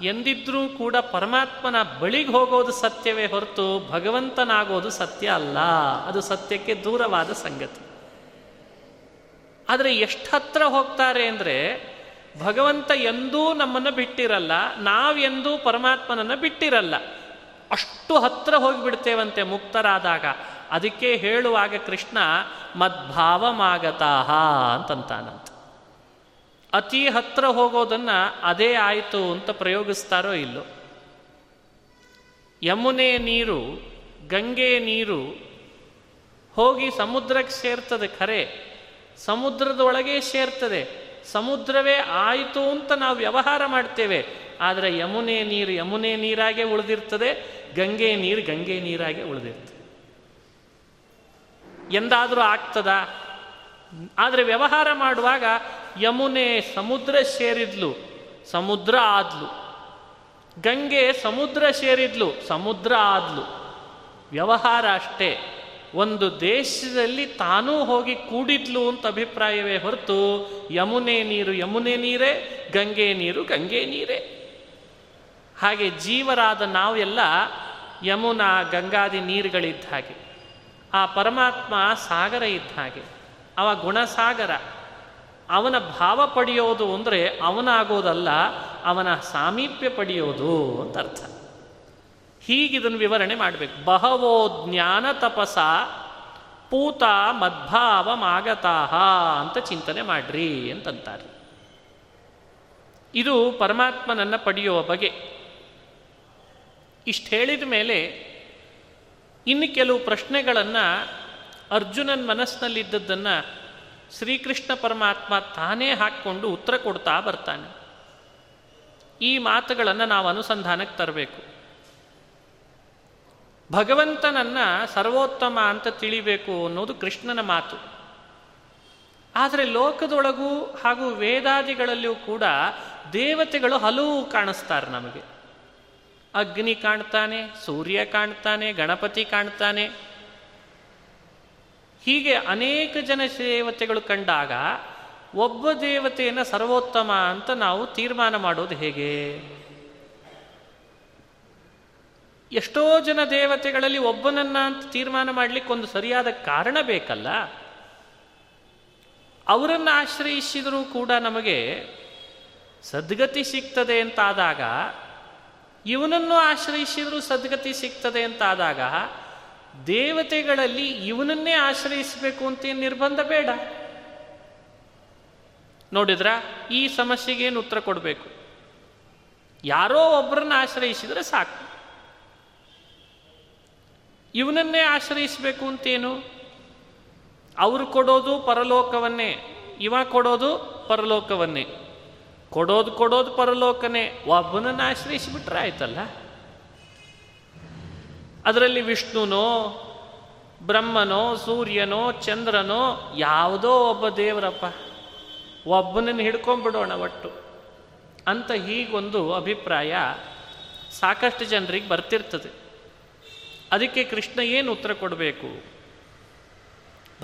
ಎಂದಿದ್ರೂ ಕೂಡ ಪರಮಾತ್ಮನ ಬಳಿಗೆ ಹೋಗೋದು ಸತ್ಯವೇ ಹೊರತು ಭಗವಂತನಾಗೋದು ಸತ್ಯ ಅಲ್ಲ. ಅದು ಸತ್ಯಕ್ಕೆ ದೂರವಾದ ಸಂಗತಿ. ಆದರೆ ಎಷ್ಟು ಹತ್ರ ಹೋಗ್ತಾರೆ ಅಂದರೆ, ಭಗವಂತ ಎಂದೂ ನಮ್ಮನ್ನು ಬಿಟ್ಟಿರಲ್ಲ, ನಾವೆಂದೂ ಪರಮಾತ್ಮನನ್ನು ಬಿಟ್ಟಿರಲ್ಲ. ಅಷ್ಟು ಹತ್ರ ಹೋಗಿಬಿಡ್ತೇವಂತೆ ಮುಕ್ತರಾದಾಗ. ಅದಕ್ಕೆ ಹೇಳುವಾಗ ಕೃಷ್ಣ, ಮದ್ಭಾವಮಾಗತಾಹ ಅಂತಂತಾನಂತ. ಅತಿ ಹತ್ರ ಹೋಗೋದನ್ನು ಅದೇ ಆಯಿತು ಅಂತ ಪ್ರಯೋಗಿಸ್ತಾರೋ ಇಲ್ಲೋ. ಯಮುನೆ ನೀರು, ಗಂಗೆ ನೀರು ಹೋಗಿ ಸಮುದ್ರಕ್ಕೆ ಸೇರ್ತದೆ ಖರೆ. ಸಮುದ್ರದೊಳಗೆ ಸೇರ್ತದೆ. ಸಮುದ್ರವೇ ಆಯಿತು ಅಂತ ನಾವು ವ್ಯವಹಾರ ಮಾಡ್ತೇವೆ. ಆದರೆ ಯಮುನೆ ನೀರು ಯಮುನೆ ನೀರಾಗೆ ಉಳಿದಿರ್ತದೆ, ಗಂಗೆ ನೀರು ಗಂಗೆ ನೀರಾಗೆ ಉಳಿದಿರ್ತದೆ. ಎಂದಾದರೂ ಆಗ್ತದ? ಆದರೆ ವ್ಯವಹಾರ ಮಾಡುವಾಗ ಯಮುನೆ ಸಮುದ್ರ ಸೇರಿದ್ಲು, ಸಮುದ್ರ ಆದ್ಲು. ಗಂಗೆ ಸಮುದ್ರ ಸೇರಿದ್ಲು, ಸಮುದ್ರ ಆದ್ಲು. ವ್ಯವಹಾರ ಅಷ್ಟೇ. ಒಂದು ದೇಶದಲ್ಲಿ ತಾನೂ ಹೋಗಿ ಕೂಡಿದ್ಲು ಅಂತ ಅಭಿಪ್ರಾಯವೇ ಹೊರತು ಯಮುನೆ ನೀರು ಯಮುನೆ ನೀರೇ, ಗಂಗೆ ನೀರು ಗಂಗೆ ನೀರೇ. ಹಾಗೆ ಜೀವರಾದ ನಾವೆಲ್ಲ ಯಮುನಾ, ಗಂಗಾದಿ ನೀರುಗಳಿದ್ದ ಹಾಗೆ. ಆ ಪರಮಾತ್ಮ ಸಾಗರ ಇದ್ದ ಹಾಗೆ. ಅವ ಗುಣಸಾಗರ. ಅವನ ಭಾವ ಪಡೆಯೋದು ಅಂದರೆ ಅವನಾಗೋದಲ್ಲ, ಅವನ ಸಾಮೀಪ್ಯ ಪಡೆಯೋದು ಅಂತ ಅರ್ಥ. ಹೀಗಿದನ್ನು ವಿವರಣೆ ಮಾಡಬೇಕು. ಬಹವೋ ಜ್ಞಾನ ತಪಸ ಪೂತ ಮದ್ಭಾವಮಾಗತಾಹ ಅಂತ ಚಿಂತನೆ ಮಾಡ್ರಿ ಅಂತಂತಾರೆ. ಇದು ಪರಮಾತ್ಮನನ್ನು ಪಡೆಯುವ ಬಗೆ. ಇಷ್ಟು ಹೇಳಿದ ಮೇಲೆ ಇನ್ನು ಕೆಲವು ಪ್ರಶ್ನೆಗಳನ್ನು ಅರ್ಜುನನ್ ಮನಸ್ಸಿನಲ್ಲಿದ್ದದ್ದನ್ನು ಶ್ರೀಕೃಷ್ಣ ಪರಮಾತ್ಮ ತಾನೇ ಹಾಕ್ಕೊಂಡು ಉತ್ತರ ಕೊಡ್ತಾ ಬರ್ತಾನೆ. ಈ ಮಾತುಗಳನ್ನು ನಾವು ಅನುಸಂಧಾನಕ್ಕೆ ತರಬೇಕು. ಭಗವಂತನನ್ನ ಸರ್ವೋತ್ತಮ ಅಂತ ತಿಳಿಬೇಕು ಅನ್ನೋದು ಕೃಷ್ಣನ ಮಾತು. ಆದರೆ ಲೋಕದೊಳಗೂ ಹಾಗೂ ವೇದಾದಿಗಳಲ್ಲಿಯೂ ಕೂಡ ದೇವತೆಗಳು ಹಲವು ಕಾಣಿಸ್ತಾರೆ ನಮಗೆ. ಅಗ್ನಿ ಕಾಣ್ತಾನೆ, ಸೂರ್ಯ ಕಾಣ್ತಾನೆ, ಗಣಪತಿ ಕಾಣ್ತಾನೆ. ಹೀಗೆ ಅನೇಕ ಜನ ದೇವತೆಗಳು ಕಂಡಾಗ ಒಬ್ಬ ದೇವತೆಯನ್ನು ಸರ್ವೋತ್ತಮ ಅಂತ ನಾವು ತೀರ್ಮಾನ ಮಾಡೋದು ಹೇಗೆ? ಎಷ್ಟೋ ಜನ ದೇವತೆಗಳಲ್ಲಿ ಒಬ್ಬನನ್ನ ಅಂತ ತೀರ್ಮಾನ ಮಾಡಲಿಕ್ಕೆ ಒಂದು ಸರಿಯಾದ ಕಾರಣ ಬೇಕಲ್ಲ. ಅವರನ್ನು ಆಶ್ರಯಿಸಿದರೂ ಕೂಡ ನಮಗೆ ಸದ್ಗತಿ ಸಿಗ್ತದೆ ಅಂತಾದಾಗ, ಇವನನ್ನು ಆಶ್ರಯಿಸಿದರೂ ಸದ್ಗತಿ ಸಿಗ್ತದೆ ಅಂತಾದಾಗ ದೇವತೆಗಳಲ್ಲಿ ಇವನನ್ನೇ ಆಶ್ರಯಿಸಬೇಕು ಅಂತ ನಿರ್ಬಂಧ ಬೇಡ. ನೋಡಿದ್ರ, ಈ ಸಮಸ್ಯೆಗೇನು ಉತ್ತರ ಕೊಡಬೇಕು? ಯಾರೋ ಒಬ್ಬರನ್ನ ಆಶ್ರಯಿಸಿದರೆ ಸಾಕು. ಇವನನ್ನೇ ಆಶ್ರಯಿಸಬೇಕು ಅಂತೇನು? ಅವರು ಕೊಡೋದು ಪರಲೋಕವನ್ನೇ, ಇವ ಕೊಡೋದು ಪರಲೋಕವನ್ನೇ. ಕೊಡೋದು ಕೊಡೋದು ಪರಲೋಕನೇ, ಒಬ್ಬನನ್ನು ಆಶ್ರಯಿಸಿಬಿಟ್ರೆ ಆಯ್ತಲ್ಲ? ಅದರಲ್ಲಿ ವಿಷ್ಣುನೋ, ಬ್ರಹ್ಮನೋ, ಸೂರ್ಯನೋ, ಚಂದ್ರನೋ, ಯಾವುದೋ ಒಬ್ಬ ದೇವರಪ್ಪ. ಒಬ್ಬನನ್ನು ಹಿಡ್ಕೊಂಡ್ಬಿಡೋಣ ಒಟ್ಟು. ಅಂತ ಹೀಗೊಂದು ಅಭಿಪ್ರಾಯ ಸಾಕಷ್ಟು ಜನರಿಗೆ ಬರ್ತಿರ್ತದೆ. ಅದಕ್ಕೆ ಕೃಷ್ಣ ಏನು ಉತ್ತರ ಕೊಡಬೇಕು?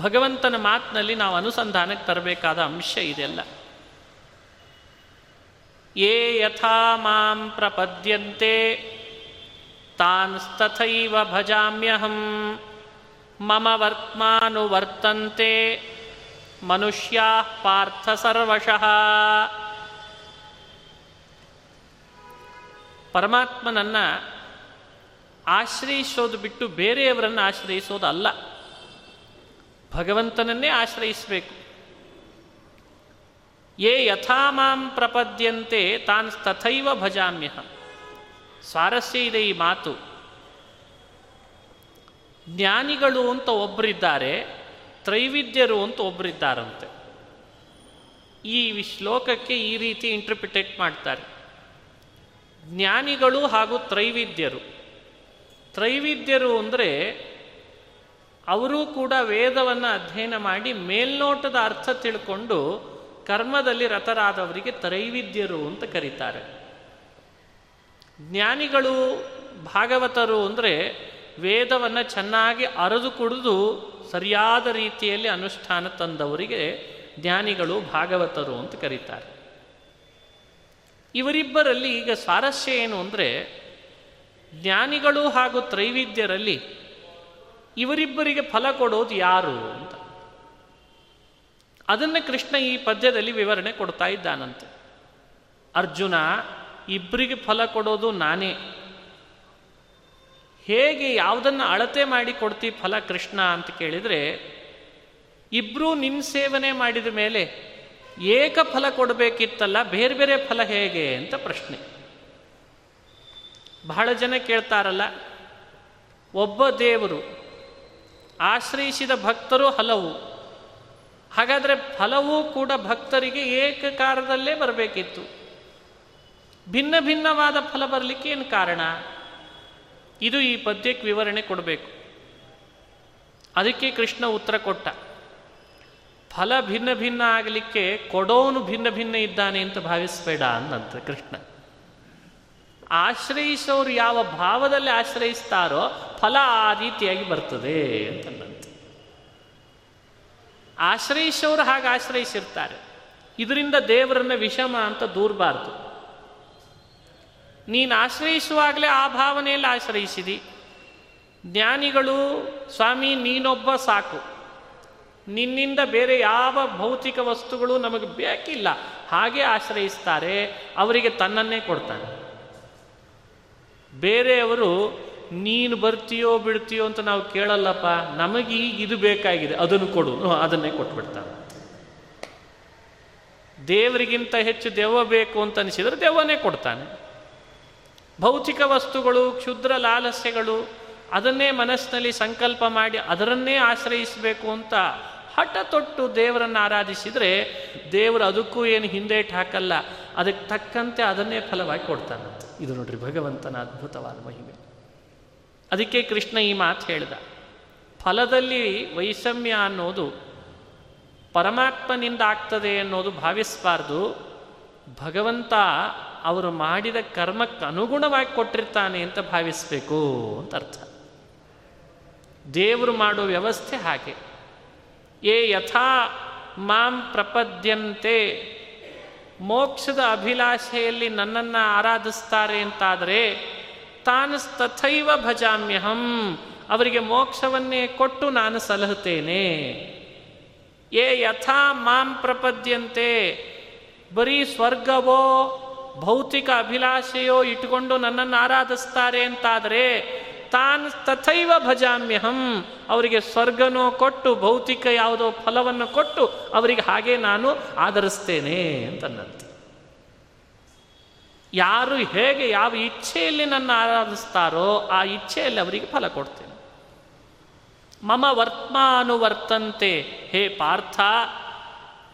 ಭಗವಂತನ ಮಾತಿನಲ್ಲಿ ನಾವು ಅನುಸಂಧಾನಕ್ಕೆ ತರಬೇಕಾದ ಅಂಶ ಇದೆಲ್ಲ. ಯೇ ಯಥಾ ಮಾಂ ಪ್ರಪದ್ಯಂತೆ ತಾನ್ಸ್ತಥೈವ ಭಜಾಮ್ಯಹಂ, ಮಮ ವರ್ತ್ಮಾನುವರ್ತಂತೆ, ಮನುಷ್ಯಾ ಪಾರ್ಥ ಸರ್ವಶಃ. ಪರಮಾತ್ಮನನ್ನ ಆಶ್ರಯಿಸೋದು ಬಿಟ್ಟು ಬೇರೆಯವರನ್ನು ಆಶ್ರಯಿಸೋದು ಅಲ್ಲ ಭಗವಂತನನ್ನೇ ಆಶ್ರಯಿಸಬೇಕು. ಯೇ ಯಥಾ ಮಾಂ ಪ್ರಪದ್ಯಂತೆ ತಾನ್ ತಥೈವ ಭಜಾಮ್ಯ. ಸ್ವಾರಸ್ಯ ಇದೆ ಈ ಮಾತು. ಜ್ಞಾನಿಗಳು ಅಂತ ಒಬ್ಬರಿದ್ದಾರೆ ತ್ರೈವಿದ್ಯರು ಅಂತ ಒಬ್ಬರಿದ್ದಾರಂತೆ ಈ ಶ್ಲೋಕಕ್ಕೆ ಈ ರೀತಿ ಇಂಟರ್ಪ್ರಿಟೇಟ್ ಮಾಡ್ತಾರೆ. ಜ್ಞಾನಿಗಳು ಹಾಗೂ ತ್ರೈವಿದ್ಯರು. ತ್ರೈವಿದ್ಯರು ಅಂದರೆ ಅವರೂ ಕೂಡ ವೇದವನ್ನು ಅಧ್ಯಯನ ಮಾಡಿ ಮೇಲ್ನೋಟದ ಅರ್ಥ ತಿಳ್ಕೊಂಡು ಕರ್ಮದಲ್ಲಿ ರಥರಾದವರಿಗೆ ತ್ರೈವಿದ್ಯರು ಅಂತ ಕರೀತಾರೆ. ಜ್ಞಾನಿಗಳು, ಭಾಗವತರು ಅಂದರೆ ವೇದವನ್ನು ಚೆನ್ನಾಗಿ ಅರದು ಕುಡಿದು ಸರಿಯಾದ ರೀತಿಯಲ್ಲಿ ಅನುಷ್ಠಾನ ತಂದವರಿಗೆ ಜ್ಞಾನಿಗಳು, ಭಾಗವತರು ಅಂತ ಕರೀತಾರೆ. ಇವರಿಬ್ಬರಲ್ಲಿ ಈಗ ಸ್ವಾರಸ್ಯ ಏನು ಅಂದರೆ ಜ್ಞಾನಿಗಳು ಹಾಗೂ ತ್ರೈವಿದ್ಯರಲ್ಲಿ ಇವರಿಬ್ಬರಿಗೆ ಫಲ ಕೊಡೋದು ಯಾರು ಅಂತ. ಅದನ್ನು ಕೃಷ್ಣ ಈ ಪದ್ಯದಲ್ಲಿ ವಿವರಣೆ ಕೊಡ್ತಾ ಇದ್ದಾನಂತೆ. ಅರ್ಜುನ ಇಬ್ಬರಿಗೆ ಫಲ ಕೊಡೋದು ನಾನೇ. ಹೇಗೆ ಯಾವುದನ್ನು ಅಳತೆ ಮಾಡಿ ಕೊಡ್ತಿ ಫಲ ಕೃಷ್ಣ ಅಂತ ಕೇಳಿದರೆ ಇಬ್ಬರೂ ನಿನ್ನ ಸೇವನೆ ಮಾಡಿದ ಮೇಲೆ ಏಕ ಫಲ ಕೊಡಬೇಕಿತ್ತಲ್ಲ, ಬೇರೆ ಬೇರೆ ಫಲ ಹೇಗೆ ಅಂತ ಪ್ರಶ್ನೆ. ಬಹಳ ಜನ ಕೇಳ್ತಾರಲ್ಲ, ಒಬ್ಬ ದೇವರು ಆಶ್ರಯಿಸಿದ ಭಕ್ತರು ಹಲವು. ಹಾಗಾದರೆ ಫಲವೂ ಕೂಡ ಭಕ್ತರಿಗೆ ಏಕಕಾರದಲ್ಲೇ ಬರಬೇಕಿತ್ತು. ಭಿನ್ನ ಭಿನ್ನವಾದ ಫಲ ಬರಲಿಕ್ಕೆ ಏನು ಕಾರಣ? ಇದು ಈ ಪದ್ಯಕ್ಕೆ ವಿವರಣೆ ಕೊಡಬೇಕು. ಅದಕ್ಕೆ ಕೃಷ್ಣ ಉತ್ತರ ಕೊಟ್ಟ. ಫಲ ಭಿನ್ನ ಭಿನ್ನ ಆಗಲಿಕ್ಕೆ ಕೊಡೋನು ಭಿನ್ನ ಭಿನ್ನ ಇದ್ದಾನೆ ಅಂತ ಭಾವಿಸಬೇಡ ಅನ್ನಂತ ಕೃಷ್ಣ. ಆಶ್ರಯಿಸೋರು ಯಾವ ಭಾವದಲ್ಲಿ ಆಶ್ರಯಿಸ್ತಾರೋ ಫಲ ಆ ರೀತಿಯಾಗಿ ಬರ್ತದೆ ಅಂತಂದಂತೆ ಆಶ್ರಯಿಸೋರು ಹಾಗೆ ಆಶ್ರಯಿಸಿರ್ತಾರೆ. ಇದರಿಂದ ದೇವರನ್ನ ವಿಷಮ ಅಂತ ದೂರಬಾರ್ದು. ನೀನು ಆಶ್ರಯಿಸುವಾಗಲೇ ಆ ಭಾವನೆಯಲ್ಲಿ ಆಶ್ರಯಿಸಿದಿ. ಜ್ಞಾನಿಗಳು, ಸ್ವಾಮಿ ನೀನೊಬ್ಬ ಸಾಕು. ನಿನ್ನಿಂದ ಬೇರೆ ಯಾವ ಭೌತಿಕ ವಸ್ತುಗಳು ನಮಗೆ ಬೇಕಿಲ್ಲ. ಹಾಗೆ ಆಶ್ರಯಿಸ್ತಾರೆ. ಅವರಿಗೆ ತನ್ನನ್ನೇ ಕೊಡ್ತಾನೆ. ಬೇರೆಯವರು ನೀನು ಬರ್ತೀಯೋ ಬಿಡ್ತೀಯೋ ಅಂತ ನಾವು ಕೇಳಲ್ಲಪ್ಪ, ನಮಗೆ ಇದು ಬೇಕಾಗಿದೆ, ಅದನ್ನು ಕೊಡು. ಅದನ್ನೇ ಕೊಟ್ಬಿಡ್ತಾನೆ ದೇವರಿಗಿಂತ ಹೆಚ್ಚು ದೆವ್ವ ಬೇಕು ಅಂತ ಅನಿಸಿದರೆ ದೆವ್ವನೇ ಕೊಡ್ತಾನೆ. ಭೌತಿಕ ವಸ್ತುಗಳು, ಕ್ಷುದ್ರ ಲಾಲಸ್ಯಗಳು, ಅದನ್ನೇ ಮನಸ್ಸಿನಲ್ಲಿ ಸಂಕಲ್ಪ ಮಾಡಿ ಅದರನ್ನೇ ಆಶ್ರಯಿಸಬೇಕು ಅಂತ ಹಠ ತೊಟ್ಟು ದೇವರನ್ನು ಆರಾಧಿಸಿದರೆ ದೇವರು ಅದಕ್ಕೂ ಏನು ಹಿಂದೇಟು ಹಾಕಲ್ಲ, ಅದಕ್ಕೆ ತಕ್ಕಂತೆ ಅದನ್ನೇ ಫಲವಾಗಿ ಕೊಡ್ತಾನಂತೆ. ಇದು ನೋಡ್ರಿ ಭಗವಂತನ ಅದ್ಭುತವಾದ ಮಹಿಮೆ. ಅದಕ್ಕೆ ಕೃಷ್ಣ ಈ ಮಾತು ಹೇಳಿದ, ಫಲದಲ್ಲಿ ವೈಷಮ್ಯ ಅನ್ನೋದು ಪರಮಾತ್ಮನಿಂದ ಆಗ್ತದೆ ಅನ್ನೋದು ಭಾವಿಸಬಾರ್ದು. ಭಗವಂತ ಅವರು ಮಾಡಿದ ಕರ್ಮಕ್ಕೆ ಅನುಗುಣವಾಗಿ ಕೊಟ್ಟಿರ್ತಾನೆ ಅಂತ ಭಾವಿಸಬೇಕು ಅಂತ ಅರ್ಥ. ದೇವರು ಮಾಡೋ ವ್ಯವಸ್ಥೆ ಹಾಗೆ. ಏ ಯಥಾ ಮಾಂ ಪ್ರಪದ್ಯಂತೆ ಮೋಕ್ಷದ ಅಭಿಲಾಷೆಯಲ್ಲಿ ನನ್ನನ್ನು ಆರಾಧಿಸ್ತಾರೆ ಅಂತಾದರೆ, ತಾನು ತಥೈವ ಭಜಾಮ್ಯಹಂ, ಅವರಿಗೆ ಮೋಕ್ಷವನ್ನೇ ಕೊಟ್ಟು ನಾನು ಸಲಹುತ್ತೇನೆ. ಏ ಯಥಾ ಮಾಂ ಪ್ರಪದ್ಯಂತೆ, ಬರೀ ಸ್ವರ್ಗವೋ ಭೌತಿಕ ಅಭಿಲಾಷೆಯೋ ಇಟ್ಟುಕೊಂಡು ನನ್ನನ್ನು ಆರಾಧಿಸ್ತಾರೆ ಅಂತಾದರೆ ತಾನು ತಥೈವ ಭಜಾಮ್ಯಹಂ. ಅವರಿಗೆ ಸ್ವರ್ಗನೋ ಕೊಟ್ಟು, ಭೌತಿಕ ಯಾವುದೋ ಫಲವನ್ನು ಕೊಟ್ಟು, ಅವರಿಗೆ ಹಾಗೆ ನಾನು ಆಧರಿಸ್ತೇನೆ ಅಂತನ್ನಂತೆ ಯಾರು ಹೇಗೆ ಯಾವ ಇಚ್ಛೆಯಲ್ಲಿ ನನ್ನ ಆರಾಧಿಸ್ತಾರೋ ಆ ಇಚ್ಛೆಯಲ್ಲಿ ಅವರಿಗೆ ಫಲ ಕೊಡ್ತೇನೆ. ಮಮ ವರ್ತ್ಮಾನುವರ್ತಂತೆ, ಹೇ ಪಾರ್ಥ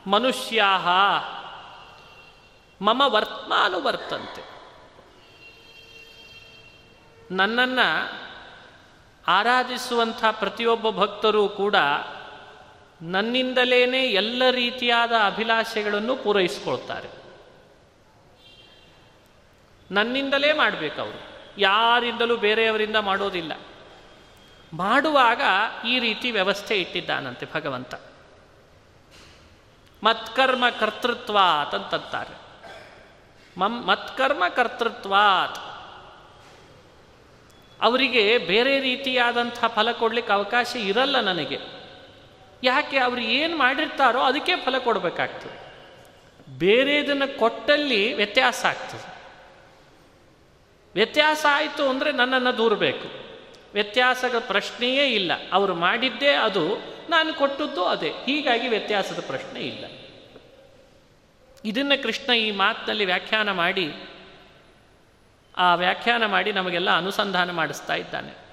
ಮನುಷ್ಯಾ ಮಮ ವರ್ತ್ಮಾನುವರ್ತಂತೆ. ನನ್ನನ್ನು ಆರಾಧಿಸುವಂಥ ಪ್ರತಿಯೊಬ್ಬ ಭಕ್ತರೂ ಕೂಡ ನನ್ನಿಂದಲೇ ಎಲ್ಲ ರೀತಿಯಾದ ಅಭಿಲಾಷೆಗಳನ್ನು ಪೂರೈಸ್ಕೊಳ್ತಾರೆ. ನನ್ನಿಂದಲೇ ಮಾಡಬೇಕು ಅವರು. ಯಾರಿಂದಲೂ ಬೇರೆಯವರಿಂದ ಮಾಡೋದಿಲ್ಲ. ಮಾಡುವಾಗ ಈ ರೀತಿ ವ್ಯವಸ್ಥೆ ಇಟ್ಟಿದ್ದಾನಂತೆ ಭಗವಂತ. ಮತ್ಕರ್ಮ ಕರ್ತೃತ್ವಾತ್ ಅಂತಂತಾರೆ. ಮಮ್ ಮತ್ಕರ್ಮ ಕರ್ತೃತ್ವಾತ್. ಅವರಿಗೆ ಬೇರೆ ರೀತಿಯಾದಂಥ ಫಲ ಕೊಡಲಿಕ್ಕೆ ಅವಕಾಶ ಇರಲ್ಲ ನನಗೆ. ಯಾಕೆ ಅವರು ಏನು ಮಾಡಿರ್ತಾರೋ ಅದಕ್ಕೆ ಫಲ ಕೊಡಬೇಕಾಗ್ತದೆ. ಬೇರೆದನ್ನು ಕೊಟ್ಟಲ್ಲಿ ವ್ಯತ್ಯಾಸ ಆಗ್ತದೆ. ವ್ಯತ್ಯಾಸ ಆಯಿತು ಅಂದರೆ ನನ್ನನ್ನು ದೂರಬೇಕು. ವ್ಯತ್ಯಾಸದ ಪ್ರಶ್ನೆಯೇ ಇಲ್ಲ. ಅವರು ಮಾಡಿದ್ದೇ ಅದು, ನಾನು ಕೊಟ್ಟದ್ದು ಅದೇ. ಹೀಗಾಗಿ ವ್ಯತ್ಯಾಸದ ಪ್ರಶ್ನೆ ಇಲ್ಲ. ಇದನ್ನು ಕೃಷ್ಣ ಈ ಮಾತಿನಲ್ಲಿ ವ್ಯಾಖ್ಯಾನ ಮಾಡಿ ಆ ವ್ಯಾಖ್ಯಾನ ಮಾಡಿ ನಮಗೆಲ್ಲ ಅನುಸಂಧಾನ ಮಾಡಿಸ್ತಾ ಇದ್ದಾನೆ.